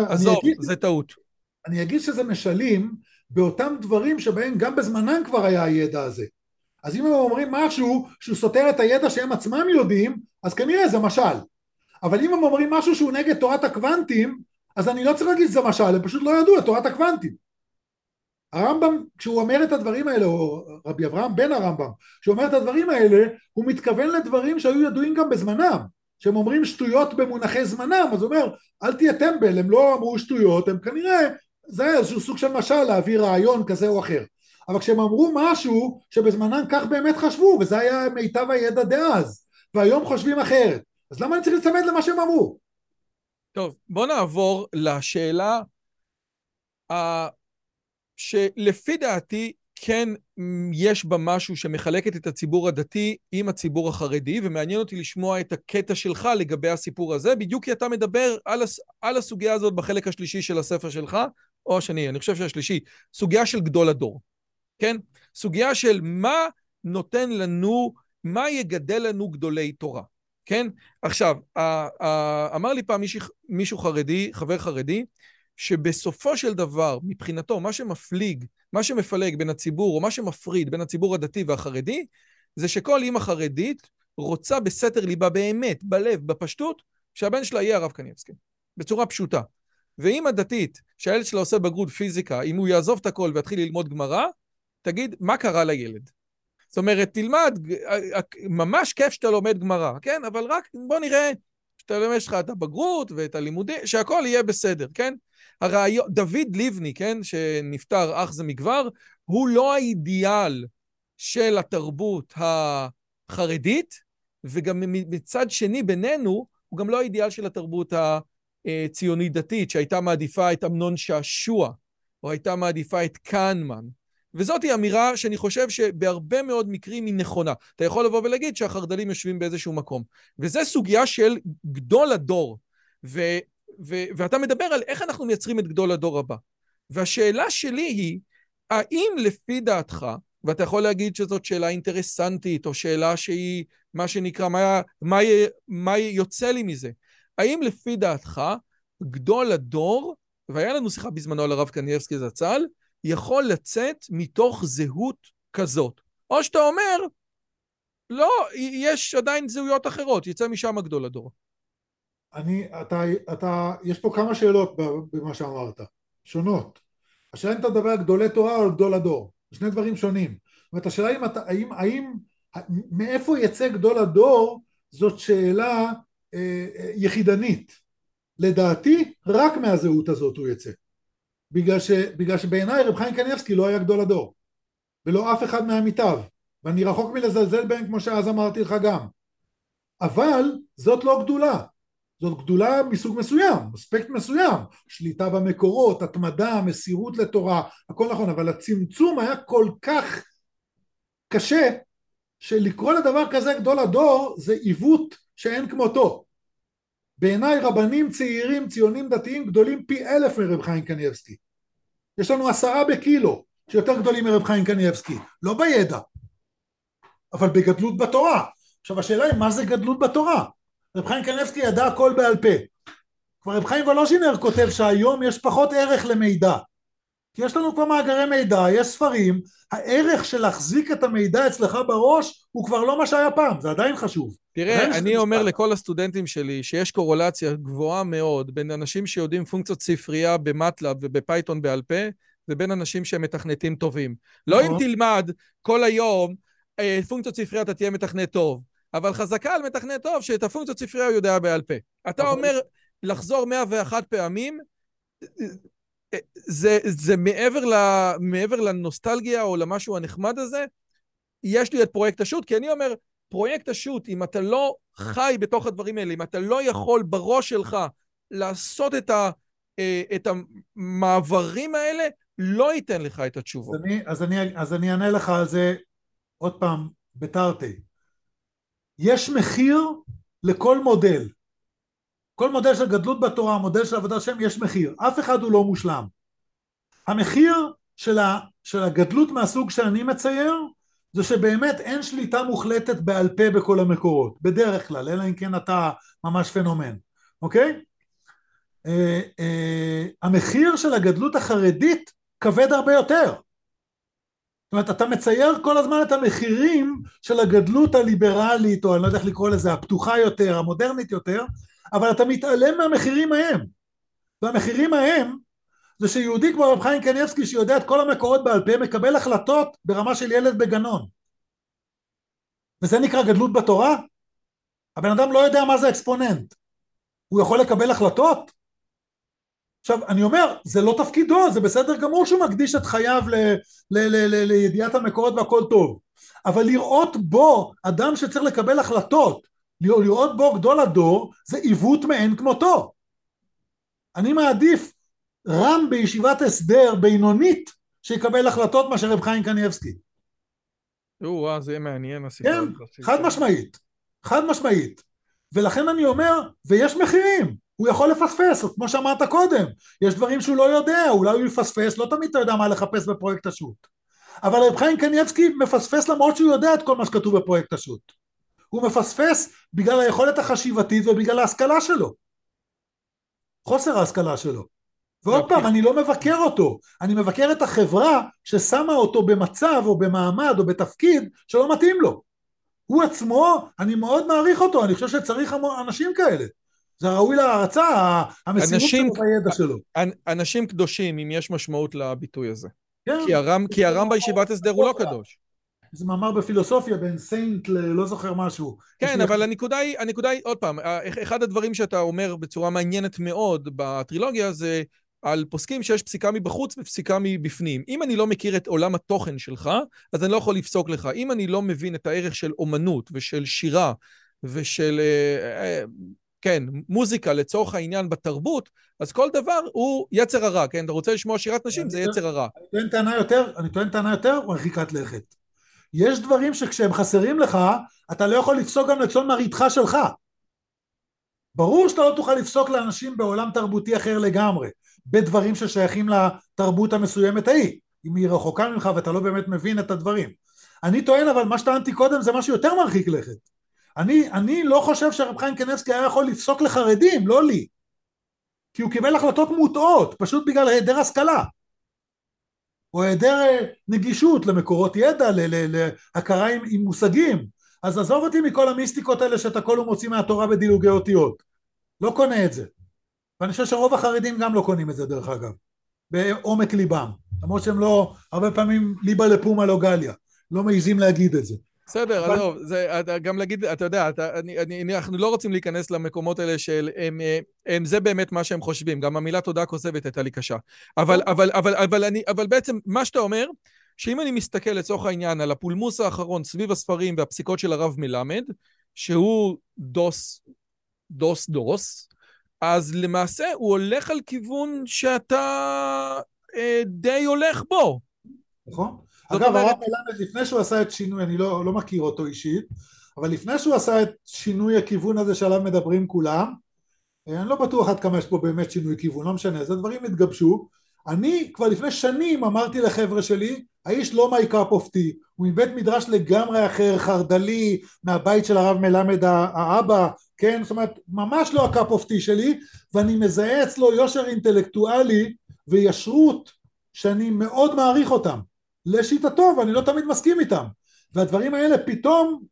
עזוב, זה טעות. אני אגיד שזה משלים באותם דברים שבהם גם בזמנם כבר היה הידע הזה. אז אם הם אומרים משהו שהוא סותר את הידע שהם עצמם יודעים, אז כנראה זה משל. אבל אם הם אומרים משהו שהוא נגד תורת הקוונטים, אז אני לא צריך להגיד שזה משל, הם פשוט לא ידעו את תורת הקוונטים. הרמב"ם כשהוא אומר את הדברים האלה או רבי אברהם בן הרמב"ם כשהוא אומר את הדברים האלה הוא מתכוון לדברים שהיו ידועים גם בזמנם שהם אומרים שטויות במונחי זמנם אז הוא אומר אל תהיה טמבל הם לא אמרו שטויות הם כנראה זה היה איזשהו סוג של משל להביא רעיון כזה או אחר. אבל כשהם אמרו משהו שבזמנם כך באמת חשבו וזה היה מיטב הידע דאז והיום חושבים אחרת אז למה אני צריך להצמד למה שהם אמרו? טוב, בוא נעבור לשאלה שלפי דעתי כן יש בה משהו שמחלקת את הציבור הדתי עם הציבור החרדי, ומעניין אותי לשמוע את הקטע שלך לגבי הסיפור הזה, בדיוק כי אתה מדבר על, הס... על הסוגיה הזאת בחלק השלישי של הספר שלך, או השני, אני חושב שהשלישי, סוגיה של גדול הדור, כן? סוגיה של מה נותן לנו, מה יגדל לנו גדולי תורה, כן? עכשיו, אמר לי פעם מישהו, חרדי, חבר חרדי, שבסופו של דבר, מבחינתו, מה שמפליג, מה שמפלג בין הציבור, או מה שמפריד בין הציבור הדתי והחרדי, זה שכל אימא חרדית רוצה בסתר ליבה באמת, בלב, בפשטות, שהבן שלה יהיה הרב קניבסקי, בצורה פשוטה. ואימא דתית, שהילד שלה עושה בגרות פיזיקה, אם הוא יעזוב את הכל ויתחיל ללמוד גמרא, תגיד, מה קרה לילד? זאת אומרת, תלמד, ממש כיף שאתה לומד גמרא, כן? אבל רק בוא נראה שאתה לומד לך את הבגרות ואת הלימודים, שהכל יהיה בסדר, כן? הרעיון, דוד לבני, כן, שנפטר אך זה מכבר, הוא לא האידיאל של התרבות החרדית, וגם מצד שני בינינו, הוא גם לא האידיאל של התרבות הציונית-דתית, שהייתה מעדיפה את אמנון שעשוע, או הייתה מעדיפה את קהנמן. וזאת היא אמירה שאני חושב שבהרבה מאוד מקרים היא נכונה. אתה יכול לבוא ולהגיד שהחרד"לים יושבים באיזשהו מקום. וזו סוגיה של גדול הדור. ו, ו, ואתה מדבר על איך אנחנו מייצרים את גדול הדור הבא. והשאלה שלי היא, האם לפי דעתך, ואתה יכול להגיד שזאת שאלה אינטרסנטית, או שאלה שהיא, מה שנקרא, מה, מה, מה יוצא לי מזה? האם לפי דעתך, גדול הדור, והיה לנו שיחה בזמנו על הרב קנייבסקי זצ"ל, יכול לצאת מתוך זהות כזאת. או שאתה אומר, לא, יש עדיין זהויות אחרות, יצא משם גדול הדור. אני, אתה, אתה, יש פה כמה שאלות במה שאמרת, שונות. השאלה אם אתה מדבר על גדולי תורה או על גדול הדור, שני דברים שונים. זאת אומרת, השאלה אם אתה, האם, האם, מאיפה יצא גדול הדור, זאת שאלה אה, אה, יחידנית. לדעתי, רק מהזהות הזאת הוא יצא. בגלל, ש, בגלל שבעיניי רב חיים קניבסקי לא היה גדול הדור, ולא אף אחד מעמיתיו, ואני רחוק מלזלזל בהם כמו שאז אמרתי לך גם. אבל זאת לא גדולה, זאת גדולה מסוג מסוים, אספקט מסוים, שליטה במקורות, התמדה, מסירות לתורה, הכל נכון, אבל הצמצום היה כל כך קשה, שלקרוא לדבר כזה גדול הדור זה עיוות שאין כמותו. בעיניי רבנים צעירים, ציונים דתיים גדולים פי אלף מרב חיים קניאבסקי. יש לנו עשרה בקילו שיותר גדולים מרב חיים קניאבסקי, לא בידע, אבל בגדלות בתורה. עכשיו השאלה היא מה זה גדלות בתורה? רב חיים קניאבסקי ידע הכל בעל פה. כבר רב חיים וולוז'ינר כותב שהיום יש פחות ערך למידע. כי יש לנו כבר מאגרי מידע, יש ספרים, הערך של להחזיק את המידע אצלך בראש הוא כבר לא מה שהיה פעם, זה עדיין חשוב. תראה, אני אומר לכל הסטודנטים שלי שיש קורלציה גבוהה מאוד בין אנשים שיודעים פונקציות ספרייה ב MATLAB וב Python בעל פה, ובין אנשים שהם מתכנתים טובים. לא אם נכון. תלמד כל היום אה, פונקציות ספרייה אתה תהיה מתכנת טוב, אבל חזקה על מתכנת טוב שאת הפונקציות ספרייה הוא יודע בעל פה. אתה אומר לחזור 101 פעמים, זה, זה מעבר, ל, מעבר לנוסטלגיה או למשהו הנחמד הזה, יש לי את פרויקט השו"ת, כי אני אומר, פרויקט השו"ת, אם אתה לא חי בתוך הדברים האלה, אם אתה לא יכול בראש שלך לעשות את, ה, אה, את המעברים האלה, לא ייתן לך את התשובות. אז אני, אז אני, אז אני אענה לך על זה עוד פעם, בתרתי. יש מחיר לכל מודל. כל מודל של גדלות בתורה, מודל של עבודת השם, יש מחיר. אף אחד הוא לא מושלם. המחיר של, ה, של הגדלות מהסוג שאני מצייר, זה שבאמת אין שליטה מוחלטת בעל פה בכל המקורות, בדרך כלל, אלא אם כן אתה ממש פנומן, אוקיי? Uh, uh, המחיר של הגדלות החרדית כבד הרבה יותר. זאת אומרת, אתה מצייר כל הזמן את המחירים של הגדלות הליברלית, או אני לא יודע איך לקרוא לזה, הפתוחה יותר, המודרנית יותר, אבל אתה מתעלם מהמחירים ההם. והמחירים ההם זה שיהודי כמו רב חיים קניבסקי שיודע את כל המקורות בעל פה מקבל החלטות ברמה של ילד בגנון. וזה נקרא גדלות בתורה? הבן אדם לא יודע מה זה אקספוננט. הוא יכול לקבל החלטות? עכשיו אני אומר זה לא תפקידו זה בסדר גמור שהוא מקדיש את חייו ל, ל, ל, ל, לידיעת המקורות והכל טוב אבל לראות בו אדם שצריך לקבל החלטות לראות בו גדול הדור זה עיוות מאין כמותו אני מעדיף רם בישיבת הסדר בינונית שיקבל החלטות מאשר רב חיים קניאבסקי. או, זה יהיה מעניין הסיפור. כן, חד משמעית, חד משמעית. ולכן אני אומר, ויש מחירים, הוא יכול לפספס, כמו שאמרת קודם, יש דברים שהוא לא יודע, אולי הוא יפספס, לא תמיד אתה יודע מה לחפש בפרויקט השו"ת. אבל רב חיים קניאבסקי מפספס למרות שהוא יודע את כל מה שכתוב בפרויקט השו"ת. הוא מפספס בגלל היכולת החשיבתית ובגלל ההשכלה שלו. חוסר ההשכלה שלו. ועוד פעם, אני לא מבקר אותו, אני מבקר את החברה ששמה אותו במצב או במעמד או בתפקיד שלא מתאים לו. הוא עצמו, אני מאוד מעריך אותו, אני חושב שצריך אנשים כאלה. זה ראוי להערצה, המסירות שלו והידע שלו. אנשים קדושים, אם יש משמעות לביטוי הזה. כן. כי הרם, כי הרם בישיבת הסדר הוא לא קדוש. זה מאמר בפילוסופיה בין סיינט ללא זוכר משהו. כן, אבל הנקודה היא, הנקודה היא, עוד פעם, אחד הדברים שאתה אומר בצורה מעניינת מאוד בטרילוגיה זה על פוסקים שיש פסיקה מבחוץ ופסיקה מבפנים. אם אני לא מכיר את עולם התוכן שלך, אז אני לא יכול לפסוק לך. אם אני לא מבין את הערך של אומנות ושל שירה ושל, אה, אה, כן, מוזיקה לצורך העניין בתרבות, אז כל דבר הוא יצר הרע, כן? אתה רוצה לשמוע שירת נשים, זה יצר הרע. אני טוען טענה יותר, אני טוען טענה יותר מרחיקת לכת. יש דברים שכשהם חסרים לך, אתה לא יכול לפסוק גם לצאן מרעיתך שלך. ברור שאתה לא תוכל לפסוק לאנשים בעולם תרבותי אחר לגמרי. בדברים ששייכים לתרבות המסוימת ההיא, אם היא רחוקה ממך ואתה לא באמת מבין את הדברים. אני טוען אבל מה שטענתי קודם זה משהו יותר מרחיק לכת. אני, אני לא חושב שהרב חיים קנבסקי היה יכול לפסוק לחרדים, לא לי. כי הוא קיבל החלטות מוטעות, פשוט בגלל היעדר השכלה. או היעדר אה, נגישות למקורות ידע, להכרה עם, עם מושגים. אז עזוב אותי מכל המיסטיקות האלה שאת הכל הוא מוציא מהתורה בדילוגי אותיות. לא קונה את זה. ואני חושב שרוב החרדים גם לא קונים את זה דרך אגב, בעומק ליבם, למרות שהם לא, הרבה פעמים ליבה לפומה לא גליה, לא מעיזים להגיד את זה. בסדר, עזוב, זה גם להגיד, אתה יודע, אתה, אני, אני, אנחנו לא רוצים להיכנס למקומות האלה של, הם, הם, זה באמת מה שהם חושבים, גם המילה תודה כוזבת הייתה לי קשה. אבל, אבל, אבל, אבל, אני, אבל בעצם, מה שאתה אומר, שאם אני מסתכל לצורך העניין על הפולמוס האחרון סביב הספרים והפסיקות של הרב מלמד, שהוא דוס, דוס דוס, אז למעשה הוא הולך על כיוון שאתה אה, די הולך בו. נכון. אגב, אומרת... הרב מלמד לפני שהוא עשה את שינוי, אני לא, לא מכיר אותו אישית, אבל לפני שהוא עשה את שינוי הכיוון הזה שעליו מדברים כולם, אה, אני לא בטוח עד כמה יש פה באמת שינוי כיוון, לא משנה, זה דברים התגבשו. אני כבר לפני שנים אמרתי לחבר'ה שלי, האיש לא my cup of tea, הוא מבית מדרש לגמרי אחר, חרד"לי, מהבית של הרב מלמד האבא, כן, זאת אומרת, ממש לא ה cup of tea שלי, ואני מזהה אצלו יושר אינטלקטואלי וישרות שאני מאוד מעריך אותם, לשיטתו, ואני לא תמיד מסכים איתם, והדברים האלה פתאום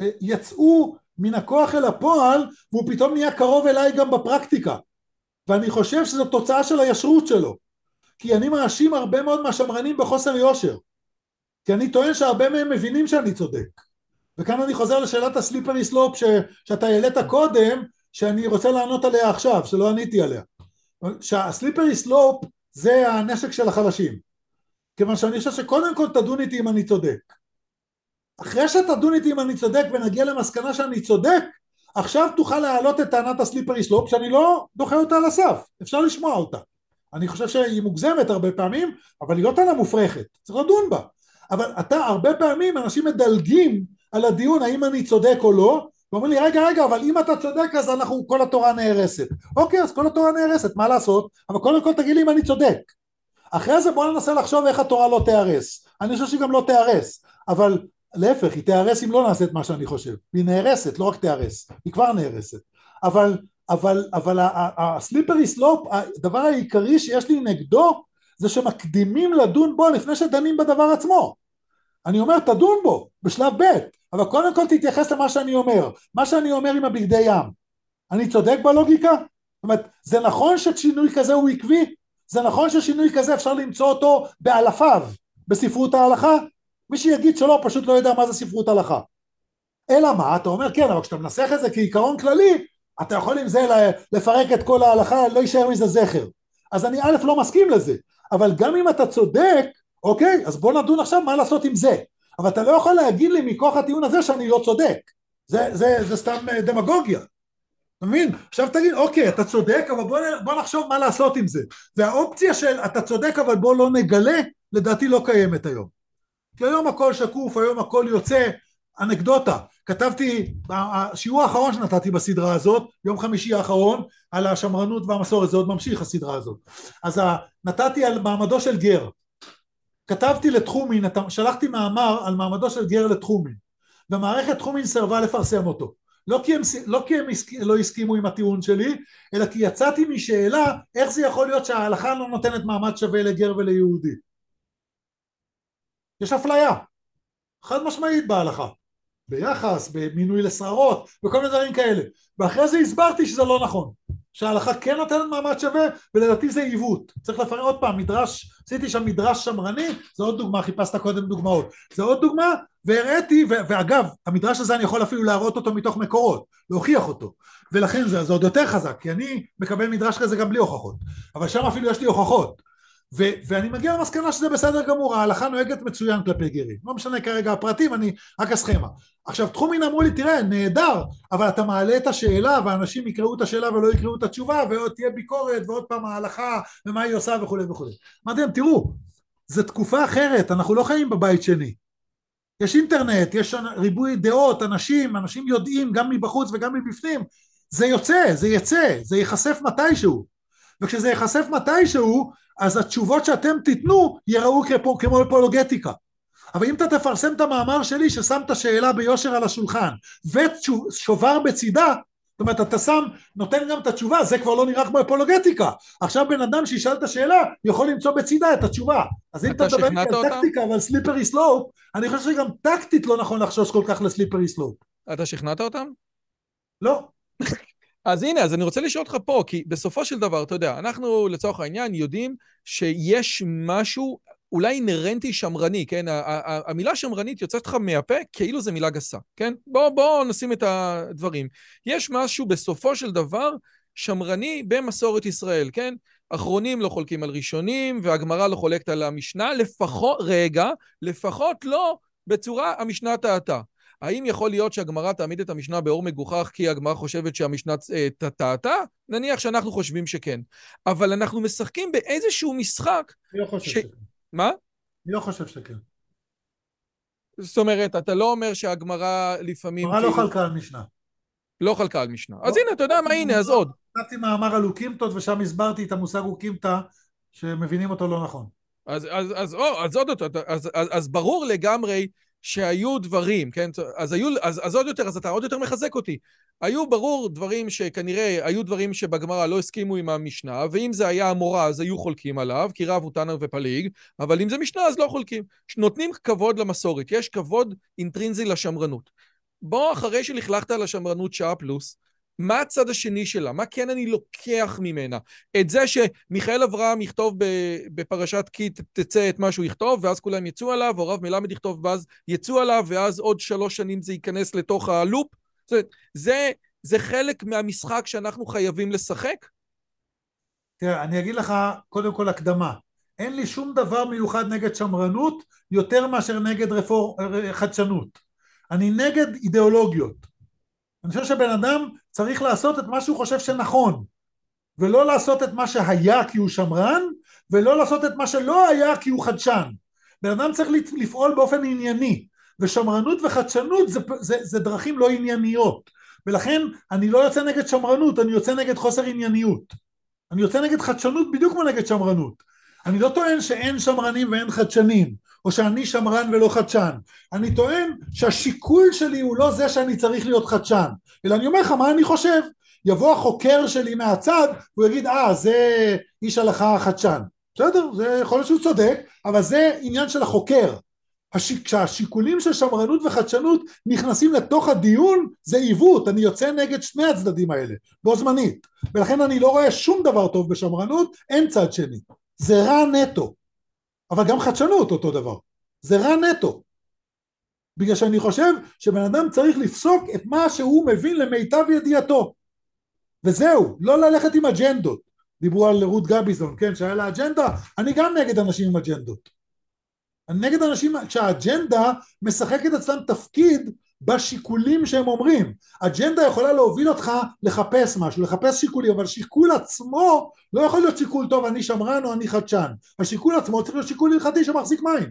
אה, יצאו מן הכוח אל הפועל, והוא פתאום נהיה קרוב אליי גם בפרקטיקה, ואני חושב שזו תוצאה של הישרות שלו, כי אני מאשים הרבה מאוד מהשמרנים בחוסר יושר, כי אני טוען שהרבה מהם מבינים שאני צודק. וכאן אני חוזר לשאלת ה slippery slope ש, שאתה העלית קודם, שאני רוצה לענות עליה עכשיו, שלא עניתי עליה. שה slippery slope זה הנשק של החלשים. כיוון שאני חושב שקודם כל תדון איתי אם אני צודק. אחרי שתדון איתי אם אני צודק ונגיע למסקנה שאני צודק, עכשיו תוכל להעלות את טענת הסליפרי סלופ שאני לא דוחה אותה על הסף, אפשר לשמוע אותה. אני חושב שהיא מוגזמת הרבה פעמים, אבל היא לא טענה מופרכת, צריך לדון בה. אבל אתה, הרבה פעמים אנשים מדלגים על הדיון האם אני צודק או לא, ואומרים לי רגע רגע אבל אם אתה צודק אז אנחנו כל התורה נהרסת אוקיי אז כל התורה נהרסת מה לעשות אבל קודם כל תגיד לי אם אני צודק אחרי זה בוא ננסה לחשוב איך התורה לא תהרס אני חושב שהיא גם לא תהרס אבל להפך היא תהרס אם לא נעשה את מה שאני חושב. היא נהרסת לא רק תהרס היא כבר נהרסת. אבל אבל אבל הסליפרי סלופ הדבר העיקרי שיש לי נגדו זה שמקדימים לדון בו לפני שדנים בדבר עצמו. אני אומר תדון בו בשלב ב' אבל קודם כל תתייחס למה שאני אומר. מה שאני אומר עם הבגדי ים אני צודק בלוגיקה? זאת אומרת זה נכון ששינוי כזה הוא עקבי? זה נכון ששינוי כזה אפשר למצוא אותו באלפיו בספרות ההלכה? מי שיגיד שלא פשוט לא יודע מה זה ספרות הלכה. אלא מה אתה אומר כן אבל כשאתה מנסח את זה כעיקרון כללי אתה יכול עם זה לפרק את כל ההלכה לא יישאר מזה זכר. אז אני א' לא מסכים לזה אבל גם אם אתה צודק אוקיי אז בוא נדון עכשיו מה לעשות עם זה. אבל אתה לא יכול להגיד לי מכוח הטיעון הזה שאני לא צודק. זה, זה, זה סתם אה, דמגוגיה אתה מבין? עכשיו תגיד, אוקיי, אתה צודק, אבל בוא, בוא נחשוב מה לעשות עם זה. והאופציה של אתה צודק, אבל בוא לא נגלה, לדעתי לא קיימת היום. כי היום הכל שקוף, היום הכל יוצא, אנקדוטה. כתבתי, השיעור האחרון שנתתי בסדרה הזאת, יום חמישי האחרון, על השמרנות והמסורת, זה עוד ממשיך הסדרה הזאת. אז נתתי על מעמדו של גר. כתבתי לתחומין, שלחתי מאמר על מעמדו של גר לתחומין, ומערכת תחומין סירבה לפרסם אותו. לא כי, הם, לא כי הם לא הסכימו עם הטיעון שלי, אלא כי יצאתי משאלה איך זה יכול להיות שההלכה לא נותנת מעמד שווה לגר וליהודי. יש אפליה, חד משמעית בהלכה, ביחס, במינוי לשררות, וכל מיני דברים כאלה. ואחרי זה הסברתי שזה לא נכון. שההלכה כן נותנת מעמד שווה, ולדעתי זה עיוות. צריך לפרט עוד פעם, מדרש, עשיתי שם מדרש שמרני, זה עוד דוגמה, חיפשת קודם דוגמאות. זה עוד דוגמה, והראיתי, ואגב, המדרש הזה אני יכול אפילו להראות אותו מתוך מקורות, להוכיח אותו. ולכן זה, זה עוד יותר חזק, כי אני מקבל מדרש כזה גם בלי הוכחות. אבל שם אפילו יש לי הוכחות. ו- ואני מגיע למסקנה שזה בסדר גמור, ההלכה נוהגת מצוין כלפי גרים. לא משנה כרגע הפרטים, אני רק הסכמה. עכשיו תחומין אמרו לי, תראה, נהדר, אבל אתה מעלה את השאלה, ואנשים יקראו את השאלה ולא יקראו את התשובה, ועוד תהיה ביקורת, ועוד פעם ההלכה, ומה היא עושה וכולי וכולי. אמרתי להם, תראו, זו תקופה אחרת, אנחנו לא חיים בבית שני. יש אינטרנט, יש ריבוי דעות, אנשים, אנשים יודעים גם מבחוץ וגם מבפנים, זה יוצא, זה יצא, זה ייחשף מתישהו. וכשזה ייחשף מתישהו, אז התשובות שאתם תיתנו יראו כמו אפולוגטיקה. אבל אם אתה תפרסם את המאמר שלי ששם את השאלה ביושר על השולחן ושובר בצידה זאת אומרת אתה שם נותן גם את התשובה זה כבר לא נראה כמו אפולוגטיקה. עכשיו בן אדם שישאל את השאלה יכול למצוא בצידה את התשובה. אז אם אתה מדבר על טקטיקה ועל slippery slope אני חושב שגם טקטית לא נכון לחשוש כל כך ל slippery slope אתה שכנעת אותם? לא אז הנה, אז אני רוצה לשאול אותך פה, כי בסופו של דבר, אתה יודע, אנחנו לצורך העניין יודעים שיש משהו אולי אינהרנטי שמרני, כן? המילה שמרנית יוצאת לך מהפה כאילו זו מילה גסה, כן? בואו בוא נשים את הדברים. יש משהו בסופו של דבר שמרני במסורת ישראל, כן? אחרונים לא חולקים על ראשונים, והגמרא לא חולקת על המשנה, לפחות, רגע, לפחות לא בצורה המשנה טעתה. האם יכול להיות שהגמרא תעמיד את המשנה באור מגוחך כי הגמרא חושבת שהמשנה אה, טעתה? נניח שאנחנו חושבים שכן. אבל אנחנו משחקים באיזשהו משחק... אני לא חושב ש... שכן. מה? אני לא חושב שכן. זאת אומרת, אתה לא אומר שהגמרא לפעמים... הגמרא לא כאילו... חלקה על משנה. לא חלקה על משנה. לא. אז הנה, אתה יודע מה, הנה, אז עוד. כתבתי מאמר על אוקימתות, ושם הסברתי את המושג אוקימתא, שמבינים אותו לא נכון. אז, אז, אז, או, אז עוד יותר, אז, אז, אז ברור לגמרי שהיו דברים, כן? אז, היו, אז, אז עוד יותר, אז אתה עוד יותר מחזק אותי. היו ברור דברים שכנראה, היו דברים שבגמרא לא הסכימו עם המשנה, ואם זה היה המורה אז היו חולקים עליו, כי רב הוא תנא ופליג, אבל אם זה משנה אז לא חולקים. נותנים כבוד למסורת, יש כבוד אינטרינזי לשמרנות. בוא, אחרי שלכלכת על השמרנות שעה פלוס, מה הצד השני שלה? מה כן אני לוקח ממנה? את זה שמיכאל אברהם יכתוב בפרשת כי תצא את מה שהוא יכתוב, ואז כולם יצאו עליו, או רב מלמד יכתוב ואז יצאו עליו, ואז עוד שלוש שנים זה ייכנס לתוך הלופ? זאת אומרת, זה, זה חלק מהמשחק שאנחנו חייבים לשחק? תראה, אני אגיד לך קודם כל הקדמה. אין לי שום דבר מיוחד נגד שמרנות יותר מאשר נגד רפור... חדשנות. אני נגד אידיאולוגיות. אני חושב שבן אדם צריך לעשות את מה שהוא חושב שנכון ולא לעשות את מה שהיה כי הוא שמרן ולא לעשות את מה שלא היה כי הוא חדשן. בן אדם צריך לפעול באופן ענייני ושמרנות וחדשנות זה, זה, זה דרכים לא ענייניות. ולכן אני לא יוצא נגד שמרנות אני יוצא נגד חוסר ענייניות. אני יוצא נגד חדשנות בדיוק כמו נגד שמרנות. אני לא טוען שאין שמרנים ואין חדשנים או שאני שמרן ולא חדשן. אני טוען שהשיקול שלי הוא לא זה שאני צריך להיות חדשן, אלא אני אומר לך מה אני חושב. יבוא החוקר שלי מהצד והוא יגיד אה זה איש הלכה חדשן. בסדר, זה יכול להיות שהוא צודק, אבל זה עניין של החוקר. השיק, כשהשיקולים של שמרנות וחדשנות נכנסים לתוך הדיון זה עיוות, אני יוצא נגד שני הצדדים האלה, בו זמנית, ולכן אני לא רואה שום דבר טוב בשמרנות, אין צד שני, זה רע נטו, אבל גם חדשנות אותו דבר. זה רע נטו. בגלל שאני חושב שבן אדם צריך לפסוק את מה שהוא מבין למיטב ידיעתו. וזהו, לא ללכת עם אג'נדות. דיברו על רות גביזון, כן, שהיה לה אג'נדה, אני גם נגד אנשים עם אג'נדות. נגד אנשים, כשהאג'נדה משחקת אצלם תפקיד בשיקולים שהם אומרים. אג'נדה יכולה להוביל אותך לחפש משהו, לחפש שיקולים, אבל שיקול עצמו לא יכול להיות שיקול טוב, אני שמרן או אני חדשן. השיקול עצמו צריך להיות שיקול הלכתי שמחזיק מים.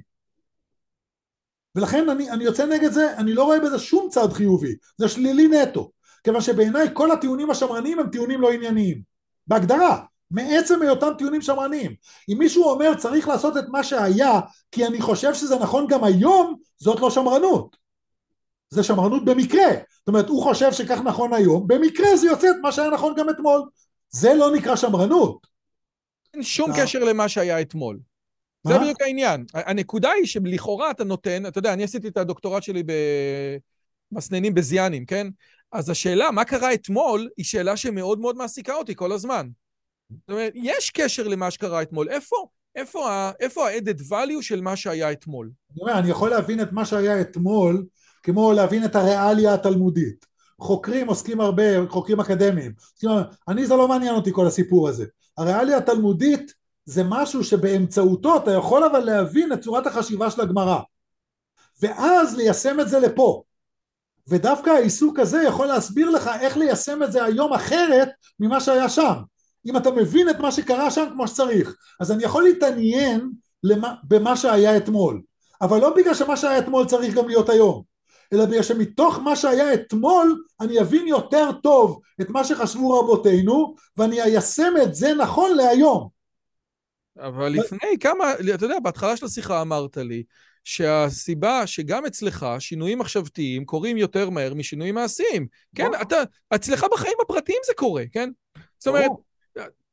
ולכן אני, אני יוצא נגד זה, אני לא רואה בזה שום צד חיובי, זה שלילי נטו. כיוון שבעיניי כל הטיעונים השמרניים הם טיעונים לא ענייניים. בהגדרה, מעצם היותם טיעונים שמרניים. אם מישהו אומר צריך לעשות את מה שהיה כי אני חושב שזה נכון גם היום, זאת לא שמרנות. זה שמרנות במקרה. זאת אומרת, הוא חושב שכך נכון היום, במקרה זה יוצא את מה שהיה נכון גם אתמול. זה לא נקרא שמרנות. אין שום קשר למה שהיה אתמול. זה בדיוק העניין. הנקודה היא שלכאורה אתה נותן, אתה יודע, אני עשיתי את הדוקטורט שלי במסננים בזיאנים, כן? אז השאלה, מה קרה אתמול, היא שאלה שמאוד מאוד מעסיקה אותי כל הזמן. זאת אומרת, יש קשר למה שקרה אתמול. איפה, איפה, ה-added value של מה שהיה אתמול? אני יכול להבין את מה שהיה אתמול, כמו להבין את הריאליה התלמודית. חוקרים עוסקים הרבה, חוקרים אקדמיים. אני, זה לא מעניין אותי כל הסיפור הזה. הריאליה התלמודית זה משהו שבאמצעותו אתה יכול אבל להבין את צורת החשיבה של הגמרא. ואז ליישם את זה לפה. ודווקא העיסוק הזה יכול להסביר לך איך ליישם את זה היום אחרת ממה שהיה שם. אם אתה מבין את מה שקרה שם כמו שצריך. אז אני יכול להתעניין למה, במה שהיה אתמול. אבל לא בגלל שמה שהיה אתמול צריך גם להיות היום. אלא בגלל שמתוך מה שהיה אתמול אני אבין יותר טוב את מה שחשבו רבותינו ואני איישם את זה נכון להיום. אבל לפני כמה, אתה יודע, בהתחלה של השיחה אמרת לי שהסיבה שגם אצלך שינויים מחשבתיים קורים יותר מהר משינויים מעשיים. כן, אתה, אצלך בחיים הפרטיים זה קורה, כן? זאת אומרת,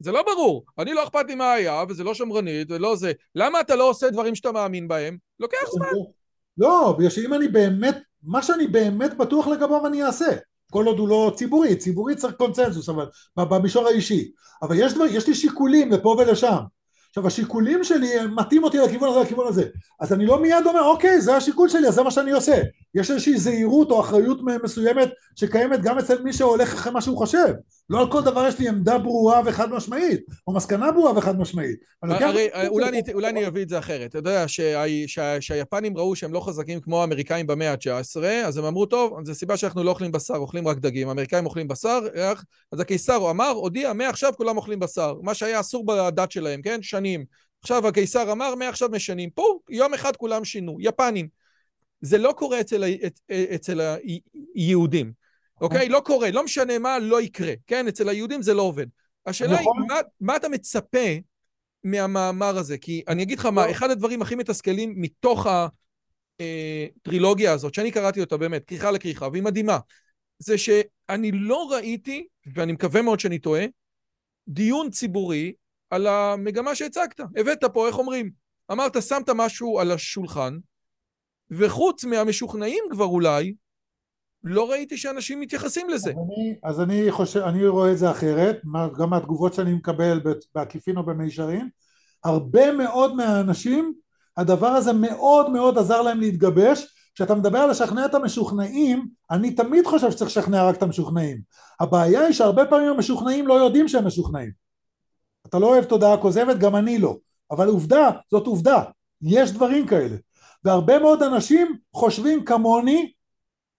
זה לא ברור. אני לא אכפת לי מה היה, וזה לא שמרנית, ולא זה. למה אתה לא עושה דברים שאתה מאמין בהם? לוקח זמן. לא, בגלל שאם אני באמת, מה שאני באמת בטוח לגביו אני אעשה. כל עוד הוא לא ציבורי, ציבורי צריך קונצנזוס, אבל במישור האישי. אבל יש, דבר, יש לי שיקולים לפה ולשם. עכשיו השיקולים שלי מתאים אותי לכיוון הזה לכיוון הזה אז אני לא מיד אומר אוקיי זה השיקול שלי אז זה מה שאני עושה יש איזושהי זהירות או אחריות מסוימת שקיימת גם אצל מי שהולך אחרי מה שהוא חושב. לא על כל דבר יש לי עמדה ברורה וחד משמעית או מסקנה ברורה וחד משמעית. הרי אולי אני אביא את זה אחרת. אתה יודע שהיפנים ראו שהם לא חזקים כמו האמריקאים במאה ה-19 אז הם אמרו טוב זו סיבה שאנחנו לא אוכלים בשר אוכלים רק דגים. האמריקאים אוכלים בשר אז הקיסר אמר הודיע מעכשיו כולם אוכלים בשר. מה שהיה אסור בדת שלהם כן? שנים. עכשיו הקיסר אמר, מעכשיו משנים. פה יום אחד כולם שינו, יפנים. זה לא קורה אצל, אצל היהודים, אוקיי? לא קורה, לא משנה מה, לא יקרה. כן, אצל היהודים זה לא עובד. השאלה היא, נכון. מה, מה אתה מצפה מהמאמר הזה? כי אני אגיד לך מה, לא. אחד הדברים הכי מתסכלים מתוך הטרילוגיה הזאת, שאני קראתי אותה באמת, כריכה לכריכה, והיא מדהימה, זה שאני לא ראיתי, ואני מקווה מאוד שאני טועה, דיון ציבורי על המגמה שהצגת. הבאת פה, איך אומרים? אמרת, שמת משהו על השולחן, וחוץ מהמשוכנעים כבר אולי, לא ראיתי שאנשים מתייחסים לזה. אז אני, אז אני חושב, אני רואה את זה אחרת, גם מהתגובות שאני מקבל בעקיפין או במישרין, הרבה מאוד מהאנשים, הדבר הזה מאוד מאוד עזר להם להתגבש. כשאתה מדבר על לשכנע את המשוכנעים, אני תמיד חושב שצריך לשכנע רק את המשוכנעים. הבעיה היא שהרבה פעמים המשוכנעים לא יודעים שהם משוכנעים. אתה לא אוהב תודעה כוזבת, גם אני לא. אבל עובדה, זאת עובדה. יש דברים כאלה. והרבה מאוד אנשים חושבים כמוני,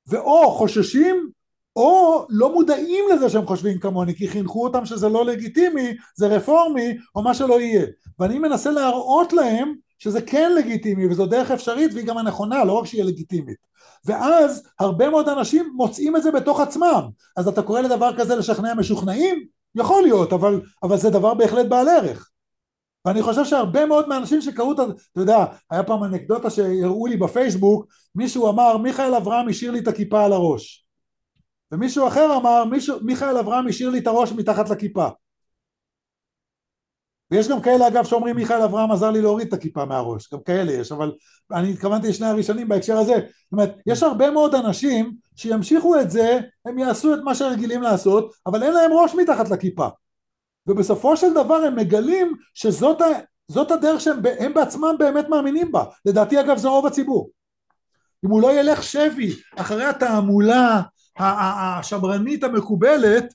ואו חוששים, או לא מודעים לזה שהם חושבים כמוני, כי חינכו אותם שזה לא לגיטימי, זה רפורמי, או מה שלא יהיה. ואני מנסה להראות להם שזה כן לגיטימי, וזו דרך אפשרית, והיא גם הנכונה, לא רק שהיא לגיטימית. ואז הרבה מאוד אנשים מוצאים את זה בתוך עצמם. אז אתה קורא לדבר כזה לשכנע משוכנעים? יכול להיות, אבל, אבל זה דבר בהחלט בעל ערך. ואני חושב שהרבה מאוד מהאנשים שקראו את ה... אתה יודע, היה פעם אנקדוטה שהראו לי בפייסבוק, מישהו אמר, מיכאל אברהם השאיר לי את הכיפה על הראש. ומישהו אחר אמר, מישהו, מיכאל אברהם השאיר לי את הראש מתחת לכיפה. ויש גם כאלה אגב שאומרים מיכאל אברהם עזר לי להוריד את הכיפה מהראש, גם כאלה יש, אבל אני התכוונתי לשני הראשונים בהקשר הזה, זאת אומרת יש הרבה מאוד אנשים שימשיכו את זה, הם יעשו את מה שרגילים לעשות, אבל אין להם ראש מתחת לכיפה, ובסופו של דבר הם מגלים שזאת ה, הדרך שהם בעצמם באמת מאמינים בה, לדעתי אגב זה רוב הציבור, אם הוא לא ילך שבי אחרי התעמולה השמרנית המקובלת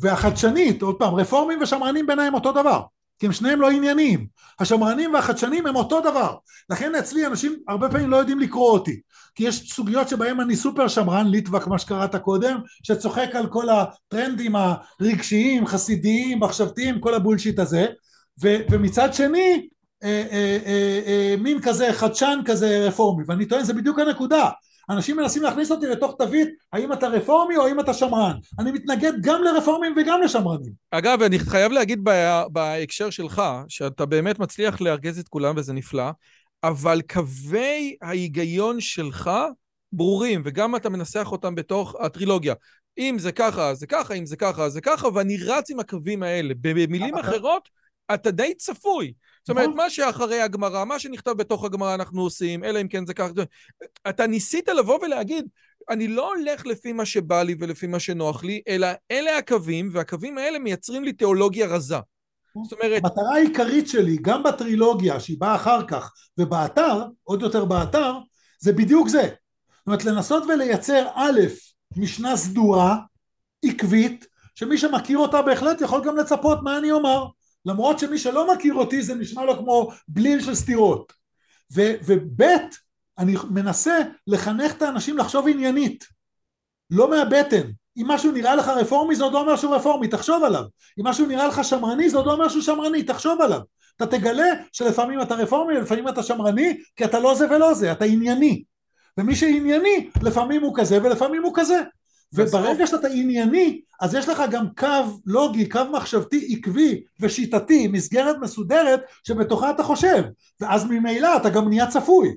והחדשנית, עוד פעם, רפורמים ושמרנים ביניהם אותו דבר כי הם שניהם לא ענייניים. השמרנים והחדשנים הם אותו דבר. לכן אצלי אנשים הרבה פעמים לא יודעים לקרוא אותי. כי יש סוגיות שבהן אני סופר שמרן, ליטבק, מה שקראת קודם, שצוחק על כל הטרנדים הרגשיים, חסידיים, מחשבתיים, כל הבולשיט הזה, ו- ומצד שני, אה, אה, אה, אה, מין כזה חדשן כזה רפורמי, ואני טוען זה בדיוק הנקודה. אנשים מנסים להכניס אותי לתוך תווית האם אתה רפורמי או האם אתה שמרן. אני מתנגד גם לרפורמים וגם לשמרנים. אגב, אני חייב להגיד בהקשר שלך, שאתה באמת מצליח לארגז את כולם וזה נפלא, אבל קווי ההיגיון שלך ברורים, וגם אתה מנסח אותם בתוך הטרילוגיה. אם זה ככה, זה ככה, אם זה ככה, זה ככה, ואני רץ עם הקווים האלה. במילים אחרות, אתה די צפוי. זאת אומרת, נכון. מה שאחרי הגמרא, מה שנכתב בתוך הגמרא אנחנו עושים, אלא אם כן זה ככה... אתה ניסית לבוא ולהגיד, אני לא הולך לפי מה שבא לי ולפי מה שנוח לי, אלא אלה הקווים, והקווים האלה מייצרים לי תיאולוגיה רזה. זאת אומרת... המטרה העיקרית שלי, גם בטרילוגיה שהיא באה אחר כך, ובאתר, עוד יותר באתר, זה בדיוק זה. זאת אומרת, לנסות ולייצר א', משנה סדורה, עקבית, שמי שמכיר אותה בהחלט יכול גם לצפות מה אני אומר. למרות שמי שלא מכיר אותי זה נשמע לו כמו בליל של סתירות. וב' אני מנסה לחנך את האנשים לחשוב עניינית, לא מהבטן. אם משהו נראה לך רפורמי זה עוד לא אומר שהוא רפורמי, תחשוב עליו. אם משהו נראה לך שמרני זה עוד לא אומר שהוא שמרני, תחשוב עליו. אתה תגלה שלפעמים אתה רפורמי ולפעמים אתה שמרני, כי אתה לא זה ולא זה, אתה ענייני. ומי שענייני, לפעמים הוא כזה ולפעמים הוא כזה. וברגע שאתה ענייני, אז יש לך גם קו לוגי, קו מחשבתי עקבי ושיטתי, מסגרת מסודרת שבתוכה אתה חושב, ואז ממילא אתה גם נהיה צפוי.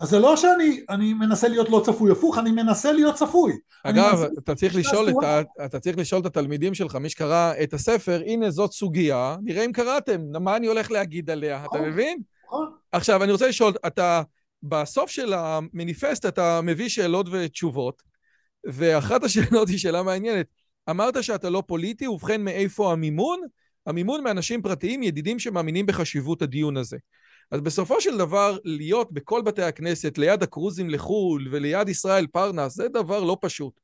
אז זה לא שאני מנסה להיות לא צפוי, הפוך, אני מנסה להיות צפוי. אגב, אתה צריך, לשאול את ה, אתה צריך לשאול את התלמידים שלך, מי שקרא את הספר, הנה זאת סוגיה, נראה אם קראתם, מה אני הולך להגיד עליה, אתה נכון, מבין? נכון. עכשיו, אני רוצה לשאול, אתה, בסוף של המניפסט אתה מביא שאלות ותשובות, ואחת השאלות היא שאלה מעניינת. אמרת שאתה לא פוליטי, ובכן מאיפה המימון? המימון מאנשים פרטיים, ידידים שמאמינים בחשיבות הדיון הזה. אז בסופו של דבר, להיות בכל בתי הכנסת, ליד הקרוזים לחו"ל וליד ישראל פרנס, זה דבר לא פשוט.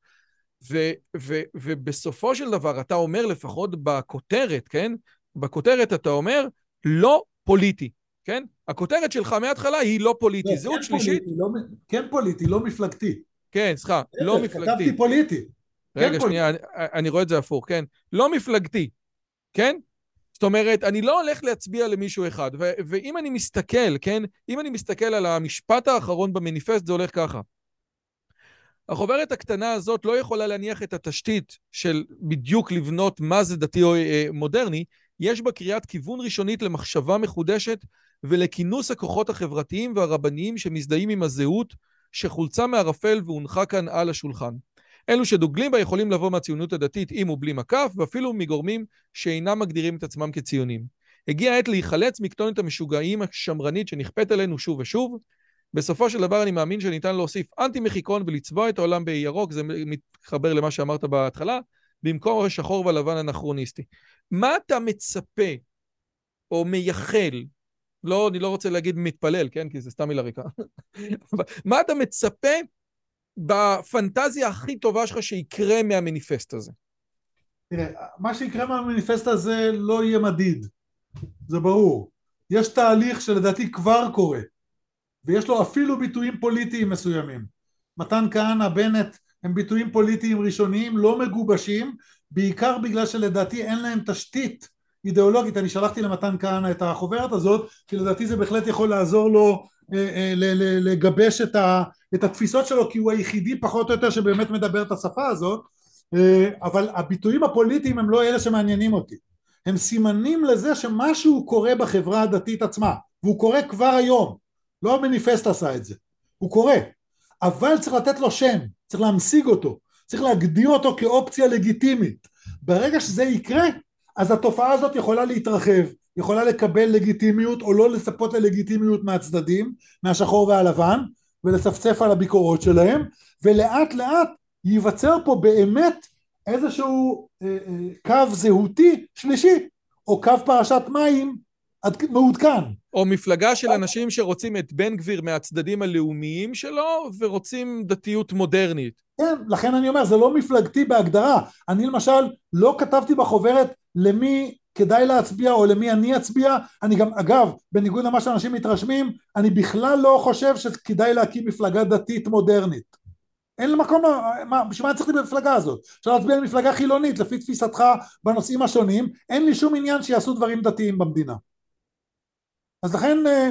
ו- ו- ובסופו של דבר, אתה אומר לפחות בכותרת, כן? בכותרת אתה אומר, לא פוליטי, כן? הכותרת שלך מההתחלה היא לא פוליטי. לא, זהות כן שלישית... פוליטי, לא, כן פוליטי, לא מפלגתי. כן, סליחה, לא מפלגתי. כתבתי פוליטי. רגע, כן שנייה, אני, אני רואה את זה הפוך, כן? לא מפלגתי, כן? זאת אומרת, אני לא הולך להצביע למישהו אחד, ו- ואם אני מסתכל, כן? אם אני מסתכל על המשפט האחרון במניפסט, זה הולך ככה. החוברת הקטנה הזאת לא יכולה להניח את התשתית של בדיוק לבנות מה זה דתי או אה, מודרני, יש בה קריאת כיוון ראשונית למחשבה מחודשת ולכינוס הכוחות החברתיים והרבניים שמזדהים עם הזהות שחולצה מערפל והונחה כאן על השולחן. אלו שדוגלים בה יכולים לבוא מהציונות הדתית עם ובלי מקף, ואפילו מגורמים שאינם מגדירים את עצמם כציונים. הגיעה העת להיחלץ מכתונת המשוגעים השמרנית שנכפית עלינו שוב ושוב. בסופו של דבר אני מאמין שניתן להוסיף אנטי מחיקון ולצבוע את העולם בירוק, זה מתחבר למה שאמרת בהתחלה, במקום שחור ולבן אנכרוניסטי. מה אתה מצפה או מייחל לא, אני לא רוצה להגיד מתפלל, כן? כי זה סתם מילה ריקה. מה אתה מצפה בפנטזיה הכי טובה שלך שיקרה מהמניפסט הזה? תראה, מה שיקרה מהמניפסט הזה לא יהיה מדיד, זה ברור. יש תהליך שלדעתי כבר קורה, ויש לו אפילו ביטויים פוליטיים מסוימים. מתן כהנא, בנט, הם ביטויים פוליטיים ראשוניים לא מגובשים, בעיקר בגלל שלדעתי אין להם תשתית אידיאולוגית, אני שלחתי למתן כהנא את החוברת הזאת, כי לדעתי זה בהחלט יכול לעזור לו אה, אה, לגבש את, ה, את התפיסות שלו, כי הוא היחידי פחות או יותר שבאמת מדבר את השפה הזאת, אה, אבל הביטויים הפוליטיים הם לא אלה שמעניינים אותי, הם סימנים לזה שמשהו קורה בחברה הדתית עצמה, והוא קורה כבר היום, לא המניפסט עשה את זה, הוא קורה, אבל צריך לתת לו שם, צריך להמשיג אותו, צריך להגדיר אותו כאופציה לגיטימית, ברגע שזה יקרה אז התופעה הזאת יכולה להתרחב, יכולה לקבל לגיטימיות או לא לצפות ללגיטימיות מהצדדים, מהשחור והלבן, ולצפצף על הביקורות שלהם, ולאט לאט ייווצר פה באמת איזשהו אה, אה, קו זהותי שלישי, או קו פרשת מים מעודכן. או מפלגה של אנשים שרוצים את בן גביר מהצדדים הלאומיים שלו, ורוצים דתיות מודרנית. כן, לכן אני אומר, זה לא מפלגתי בהגדרה. אני למשל לא כתבתי בחוברת למי כדאי להצביע או למי אני אצביע, אני גם, אגב, בניגוד למה שאנשים מתרשמים, אני בכלל לא חושב שכדאי להקים מפלגה דתית מודרנית. אין מקום, בשביל מה צריך במפלגה הזאת? אפשר להצביע למפלגה חילונית לפי תפיסתך בנושאים השונים, אין לי שום עניין שיעשו דברים דתיים במדינה. אז לכן אה,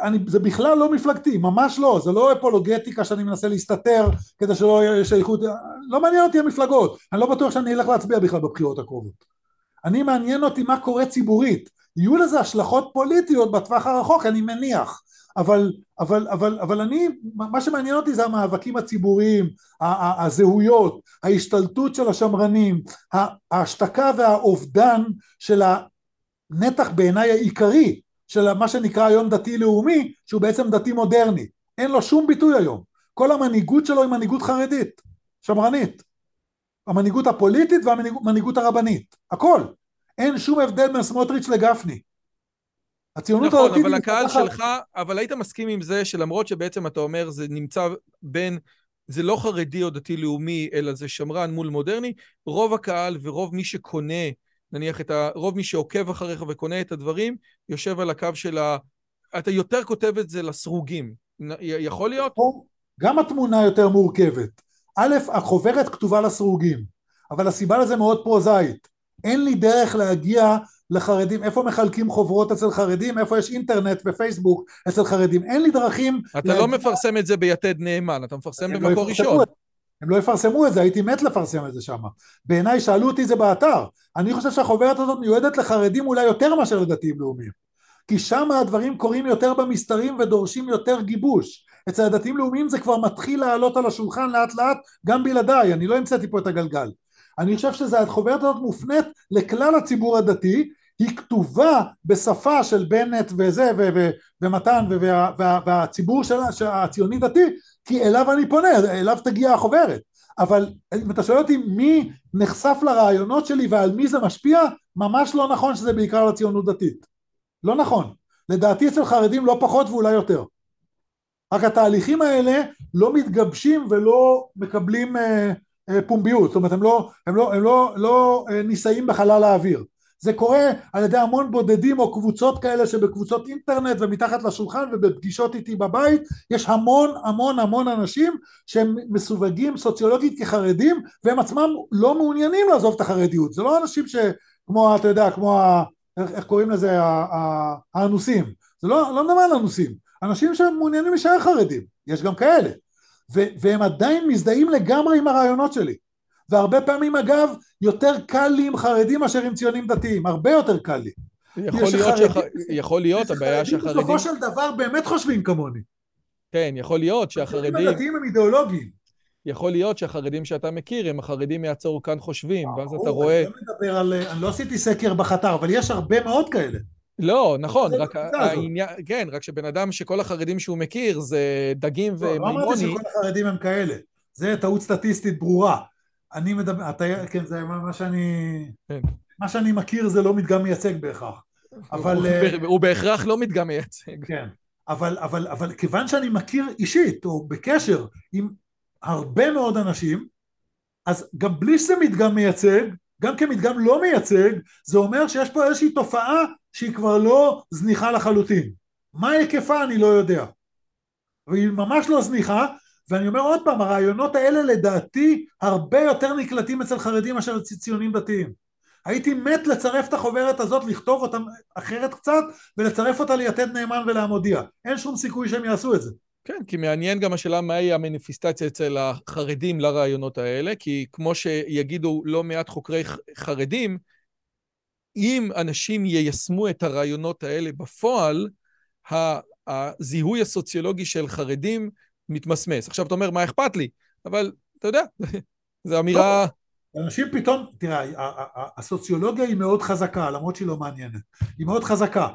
אני, זה בכלל לא מפלגתי, ממש לא, זה לא אפולוגטיקה שאני מנסה להסתתר כדי שלא יהיה שייכות, לא מעניין אותי המפלגות, אני לא בטוח שאני אלך להצביע בכלל בבחירות הקרובות. אני מעניין אותי מה קורה ציבורית, יהיו לזה השלכות פוליטיות בטווח הרחוק, אני מניח, אבל, אבל, אבל, אבל אני, מה שמעניין אותי זה המאבקים הציבוריים, הזהויות, ההשתלטות של השמרנים, ההשתקה והאובדן של הנתח בעיניי העיקרי של מה שנקרא היום דתי לאומי, שהוא בעצם דתי מודרני. אין לו שום ביטוי היום. כל המנהיגות שלו היא מנהיגות חרדית, שמרנית. המנהיגות הפוליטית והמנהיגות הרבנית. הכל. אין שום הבדל בין סמוטריץ' לגפני. הציונות נכון, הדתית... נכון, אבל הקהל שלך, אבל היית מסכים עם זה שלמרות שבעצם אתה אומר זה נמצא בין, זה לא חרדי או דתי לאומי, אלא זה שמרן מול מודרני, רוב הקהל ורוב מי שקונה נניח את ה... רוב מי שעוקב אחריך וקונה את הדברים, יושב על הקו של ה... אתה יותר כותב את זה לסרוגים. יכול להיות? גם התמונה יותר מורכבת. א', החוברת כתובה לסרוגים, אבל הסיבה לזה מאוד פרוזאית. אין לי דרך להגיע לחרדים, איפה מחלקים חוברות אצל חרדים, איפה יש אינטרנט ופייסבוק אצל חרדים, אין לי דרכים... אתה לא להגיע... לא מפרסם את זה ביתד נאמן, אתה מפרסם במקור לא ראשון. הם לא יפרסמו את זה, הייתי מת לפרסם את זה שם. בעיניי שאלו אותי את זה באתר. אני חושב שהחוברת הזאת מיועדת לחרדים אולי יותר מאשר לדתיים לאומיים. כי שם הדברים קורים יותר במסתרים ודורשים יותר גיבוש. אצל הדתיים לאומיים זה כבר מתחיל לעלות על השולחן לאט לאט גם בלעדיי, אני לא המצאתי פה את הגלגל. אני חושב שהחוברת הזאת מופנית לכלל הציבור הדתי, היא כתובה בשפה של בנט וזה ו- ו- ומתן ו- וה- וה- והציבור של הציוני דתי כי אליו אני פונה, אליו תגיע החוברת. אבל אם אתה שואל אותי מי נחשף לרעיונות שלי ועל מי זה משפיע, ממש לא נכון שזה בעיקר לציונות דתית. לא נכון. לדעתי אצל חרדים לא פחות ואולי יותר. רק התהליכים האלה לא מתגבשים ולא מקבלים אה, אה, פומביות, זאת אומרת הם לא, הם לא, הם לא, לא אה, נישאים בחלל האוויר. זה קורה על ידי המון בודדים או קבוצות כאלה שבקבוצות אינטרנט ומתחת לשולחן ובפגישות איתי בבית. יש המון המון המון אנשים שהם מסווגים סוציולוגית כחרדים והם עצמם לא מעוניינים לעזוב את החרדיות. זה לא אנשים שכמו אתה יודע כמו ה, איך קוראים לזה האנוסים. זה לא, לא מדבר על אנוסים אנשים שמעוניינים להישאר חרדים יש גם כאלה ו, והם עדיין מזדהים לגמרי עם הרעיונות שלי והרבה פעמים אגב יותר קל לי עם חרדים מאשר עם ציונים דתיים, הרבה יותר קל לי. יכול להיות, שח... יכול להיות, הבעיה שהחרדים... בסופו של דבר באמת חושבים כמוני. כן, יכול להיות שהחרדים... החרדים הדתיים הם אידיאולוגיים. יכול להיות שהחרדים שאתה מכיר הם החרדים מהצור כאן חושבים, ואז אתה רואה... אני לא מדבר על... אני לא עשיתי סקר בחתר, אבל יש הרבה מאוד כאלה. לא, נכון, רק העניין, כן, רק שבן אדם שכל החרדים שהוא מכיר זה דגים ומימוני... לא אמרתי שכל החרדים הם כאלה, זה טעות סטטיסטית ברורה. אני מדבר, אתה, כן, זה מה שאני, כן. מה שאני מכיר זה לא מדגם מייצג בהכרח, אבל... אה, הוא בהכרח לא מדגם מייצג. כן, אבל, אבל, אבל כיוון שאני מכיר אישית, או בקשר עם הרבה מאוד אנשים, אז גם בלי שזה מדגם מייצג, גם כמדגם לא מייצג, זה אומר שיש פה איזושהי תופעה שהיא כבר לא זניחה לחלוטין. מה היקפה אני לא יודע. והיא ממש לא זניחה, ואני אומר עוד פעם, הרעיונות האלה לדעתי הרבה יותר נקלטים אצל חרדים מאשר אצל ציונים דתיים. הייתי מת לצרף את החוברת הזאת, לכתוב אותה אחרת קצת, ולצרף אותה ליתד נאמן ולהמודיע. אין שום סיכוי שהם יעשו את זה. כן, כי מעניין גם השאלה מהי המניפיסטציה אצל החרדים לרעיונות האלה, כי כמו שיגידו לא מעט חוקרי חרדים, אם אנשים יישמו את הרעיונות האלה בפועל, הזיהוי הסוציולוגי של חרדים מתמסמס. עכשיו אתה אומר, מה אכפת לי? אבל אתה יודע, זו אמירה... לא, אנשים פתאום, תראה, הסוציולוגיה היא מאוד חזקה, למרות שהיא לא מעניינת. היא מאוד חזקה.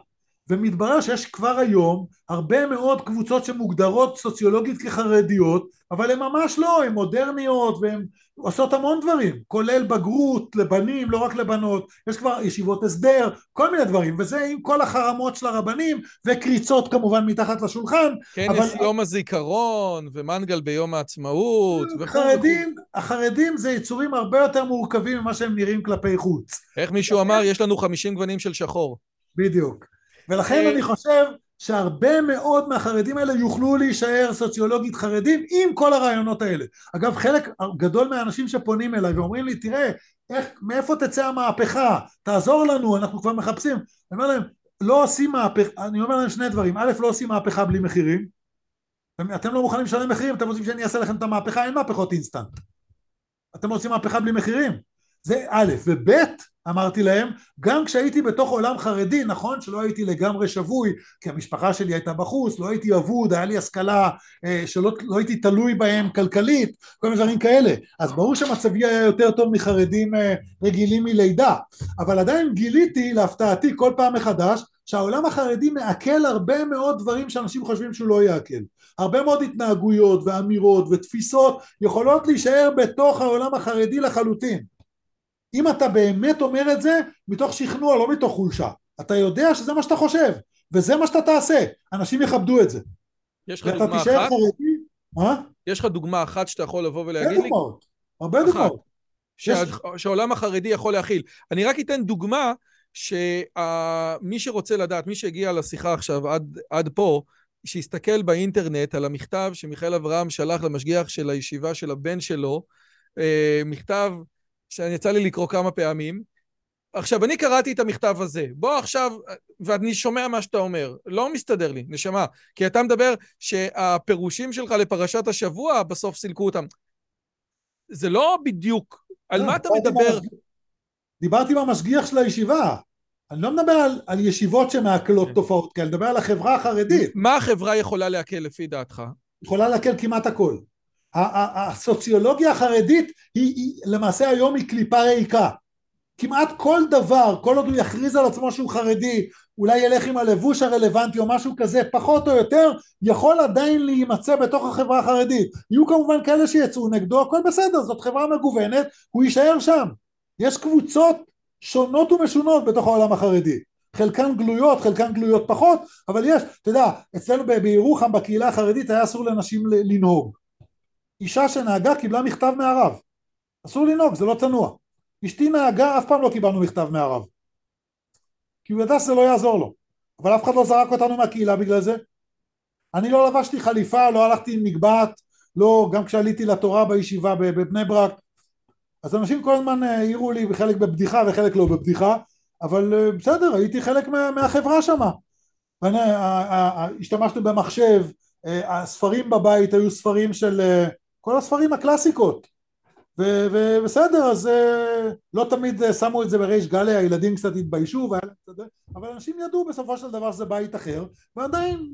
ומתברר שיש כבר היום הרבה מאוד קבוצות שמוגדרות סוציולוגית כחרדיות, אבל הן ממש לא, הן מודרניות והן עושות המון דברים, כולל בגרות לבנים, לא רק לבנות, יש כבר ישיבות הסדר, כל מיני דברים, וזה עם כל החרמות של הרבנים, וקריצות כמובן מתחת לשולחן. כנס אבל... יום הזיכרון, ומנגל ביום העצמאות. חרדים, החרדים זה יצורים הרבה יותר מורכבים ממה שהם נראים כלפי חוץ. איך מישהו אמר, יש לנו 50 גוונים של שחור. בדיוק. ולכן אני חושב שהרבה מאוד מהחרדים האלה יוכלו להישאר סוציולוגית חרדים עם כל הרעיונות האלה. אגב, חלק גדול מהאנשים שפונים אליי ואומרים לי, תראה, איך, מאיפה תצא המהפכה? תעזור לנו, אנחנו כבר מחפשים. אני אומר להם, לא עושים מהפכה, אני אומר להם שני דברים, א', לא עושים מהפכה בלי מחירים. אתם לא מוכנים לשלם מחירים, אתם רוצים שאני אעשה לכם את המהפכה, אין מהפכות אינסטנט. אתם רוצים מהפכה בלי מחירים. זה א', וב', אמרתי להם, גם כשהייתי בתוך עולם חרדי, נכון שלא הייתי לגמרי שבוי, כי המשפחה שלי הייתה בחוץ, לא הייתי אבוד, היה לי השכלה אה, שלא לא הייתי תלוי בהם כלכלית, כל מיני דברים כאלה, אז ברור שמצבי היה יותר טוב מחרדים אה, רגילים מלידה, אבל עדיין גיליתי להפתעתי כל פעם מחדש שהעולם החרדי מעכל הרבה מאוד דברים שאנשים חושבים שהוא לא יעכל. הרבה מאוד התנהגויות ואמירות ותפיסות יכולות להישאר בתוך העולם החרדי לחלוטין. אם אתה באמת אומר את זה מתוך שכנוע, לא מתוך חולשה. אתה יודע שזה מה שאתה חושב, וזה מה שאתה תעשה. אנשים יכבדו את זה. יש לך דוגמה אחת? חרדי, מה? יש לך דוגמה אחת שאתה יכול לבוא ולהגיד לי? הרבה דוגמאות, הרבה דוגמאות. שהעולם החרדי יכול להכיל. אני רק אתן דוגמה שמי שרוצה לדעת, מי שהגיע לשיחה עכשיו עד, עד פה, שיסתכל באינטרנט על המכתב שמיכאל אברהם שלח למשגיח של הישיבה של הבן שלו, אה, מכתב שאני יצא לי לקרוא כמה פעמים. עכשיו, אני קראתי את המכתב הזה. בוא עכשיו, ואני שומע מה שאתה אומר. לא מסתדר לי, נשמה. כי אתה מדבר שהפירושים שלך לפרשת השבוע, בסוף סילקו אותם. זה לא בדיוק. על לא, מה אתה מדבר? דיברתי עם המשגיח של הישיבה. אני לא מדבר על, על ישיבות שמעכלות כן. תופעות כאלה, אני מדבר על החברה החרדית. מה החברה יכולה לעכל לפי דעתך? יכולה לעכל כמעט הכל. הסוציולוגיה החרדית היא, היא למעשה היום היא קליפה ריקה. כמעט כל דבר כל עוד הוא יכריז על עצמו שהוא חרדי אולי ילך עם הלבוש הרלוונטי או משהו כזה פחות או יותר יכול עדיין להימצא בתוך החברה החרדית. יהיו כמובן כאלה שיצאו נגדו הכל בסדר זאת חברה מגוונת הוא יישאר שם. יש קבוצות שונות ומשונות בתוך העולם החרדי. חלקן גלויות חלקן גלויות פחות אבל יש אתה יודע אצלנו בירוחם בקהילה החרדית היה אסור לנשים לנהוג אישה שנהגה קיבלה מכתב מהרב. אסור לנהוג, זה לא צנוע. אשתי נהגה, אף פעם לא קיבלנו מכתב מהרב. כי הוא ידע שזה לא יעזור לו. אבל אף אחד לא זרק אותנו מהקהילה בגלל זה. אני לא לבשתי חליפה, לא הלכתי עם מגבעת, לא, גם כשעליתי לתורה בישיבה בבני ברק. אז אנשים כל הזמן אה, העירו לי, חלק בבדיחה וחלק לא בבדיחה, אבל אה, בסדר, הייתי חלק מה, מהחברה שמה. השתמשנו במחשב, אה, הספרים בבית היו ספרים של כל הספרים הקלאסיקות. ובסדר אז uh, לא תמיד uh, שמו את זה בריש גלי הילדים קצת התביישו אבל אנשים ידעו בסופו של דבר שזה בית אחר ועדיין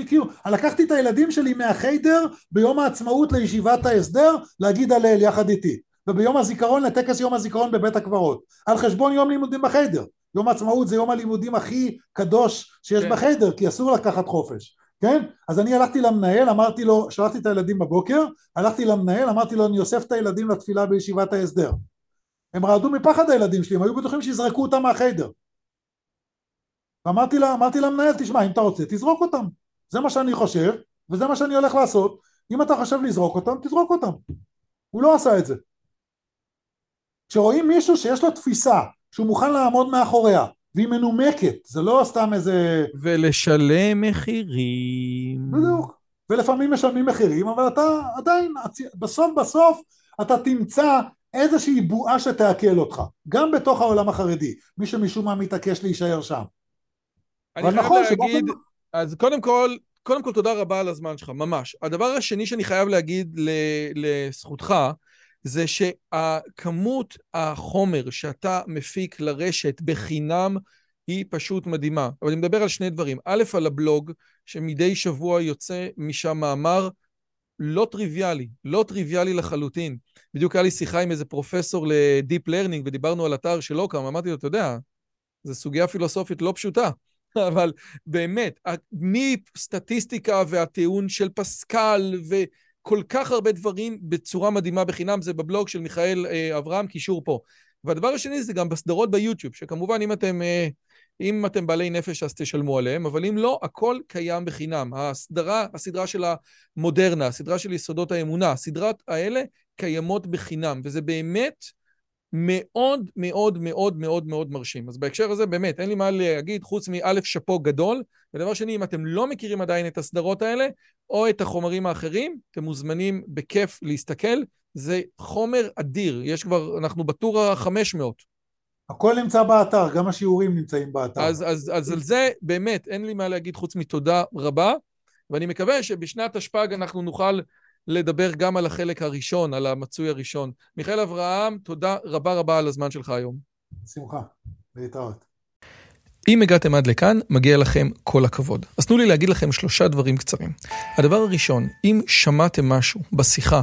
הכירו לקחתי את הילדים שלי מהחיידר ביום העצמאות לישיבת ההסדר להגיד הלל יחד איתי וביום הזיכרון לטקס יום הזיכרון בבית הקברות על חשבון יום לימודים בחיידר. יום העצמאות זה יום הלימודים הכי קדוש שיש כן. בחיידר כי אסור לקחת חופש כן? אז אני הלכתי למנהל, אמרתי לו, שלחתי את הילדים בבוקר, הלכתי למנהל, אמרתי לו, אני אוסף את הילדים לתפילה בישיבת ההסדר. הם רעדו מפחד הילדים שלי, הם היו בטוחים שיזרקו אותם מהחיידר. ואמרתי לה, אמרתי למנהל, תשמע, אם אתה רוצה, תזרוק אותם. זה מה שאני חושב, וזה מה שאני הולך לעשות. אם אתה חושב לזרוק אותם, תזרוק אותם. הוא לא עשה את זה. כשרואים מישהו שיש לו תפיסה, שהוא מוכן לעמוד מאחוריה, והיא מנומקת, זה לא סתם איזה... ולשלם מחירים. בדיוק. ולפעמים משלמים מחירים, אבל אתה עדיין, בסוף בסוף אתה תמצא איזושהי בועה שתעכל אותך, גם בתוך העולם החרדי, מי שמשום מה מתעקש להישאר שם. אני חייב נכון להגיד, שבא... אז קודם כל, קודם כל תודה רבה על הזמן שלך, ממש. הדבר השני שאני חייב להגיד לזכותך, זה שהכמות החומר שאתה מפיק לרשת בחינם היא פשוט מדהימה. אבל אני מדבר על שני דברים. א', על הבלוג, שמדי שבוע יוצא משם מאמר לא טריוויאלי, לא טריוויאלי לחלוטין. בדיוק היה לי שיחה עם איזה פרופסור ל deep learning, ודיברנו על אתר של אוקאם, אמרתי לו, אתה יודע, זו סוגיה פילוסופית לא פשוטה. אבל באמת, מסטטיסטיקה והטיעון של פסקל וכל כך הרבה דברים בצורה מדהימה בחינם, זה בבלוג של מיכאל אה, אברהם, קישור פה. והדבר השני זה גם בסדרות ביוטיוב, שכמובן אם אתם, אה, אם אתם בעלי נפש אז תשלמו עליהם, אבל אם לא, הכל קיים בחינם. הסדרה, הסדרה של המודרנה, הסדרה של יסודות האמונה, הסדרת האלה קיימות בחינם, וזה באמת מאוד מאוד מאוד מאוד מאוד מרשים. אז בהקשר הזה באמת אין לי מה להגיד חוץ מאלף שאפו גדול, ודבר שני, אם אתם לא מכירים עדיין את הסדרות האלה, או את החומרים האחרים, אתם מוזמנים בכיף להסתכל. זה חומר אדיר, יש כבר, אנחנו בטור ה-500. הכל נמצא באתר, גם השיעורים נמצאים באתר. אז, אז, אז על זה באמת אין לי מה להגיד חוץ מתודה רבה, ואני מקווה שבשנת תשפ"ג אנחנו נוכל לדבר גם על החלק הראשון, על המצוי הראשון. מיכאל אברהם, תודה רבה רבה על הזמן שלך היום. שמחה, להתראות. אם הגעתם עד לכאן, מגיע לכם כל הכבוד. אז תנו לי להגיד לכם שלושה דברים קצרים. הדבר הראשון, אם שמעתם משהו בשיחה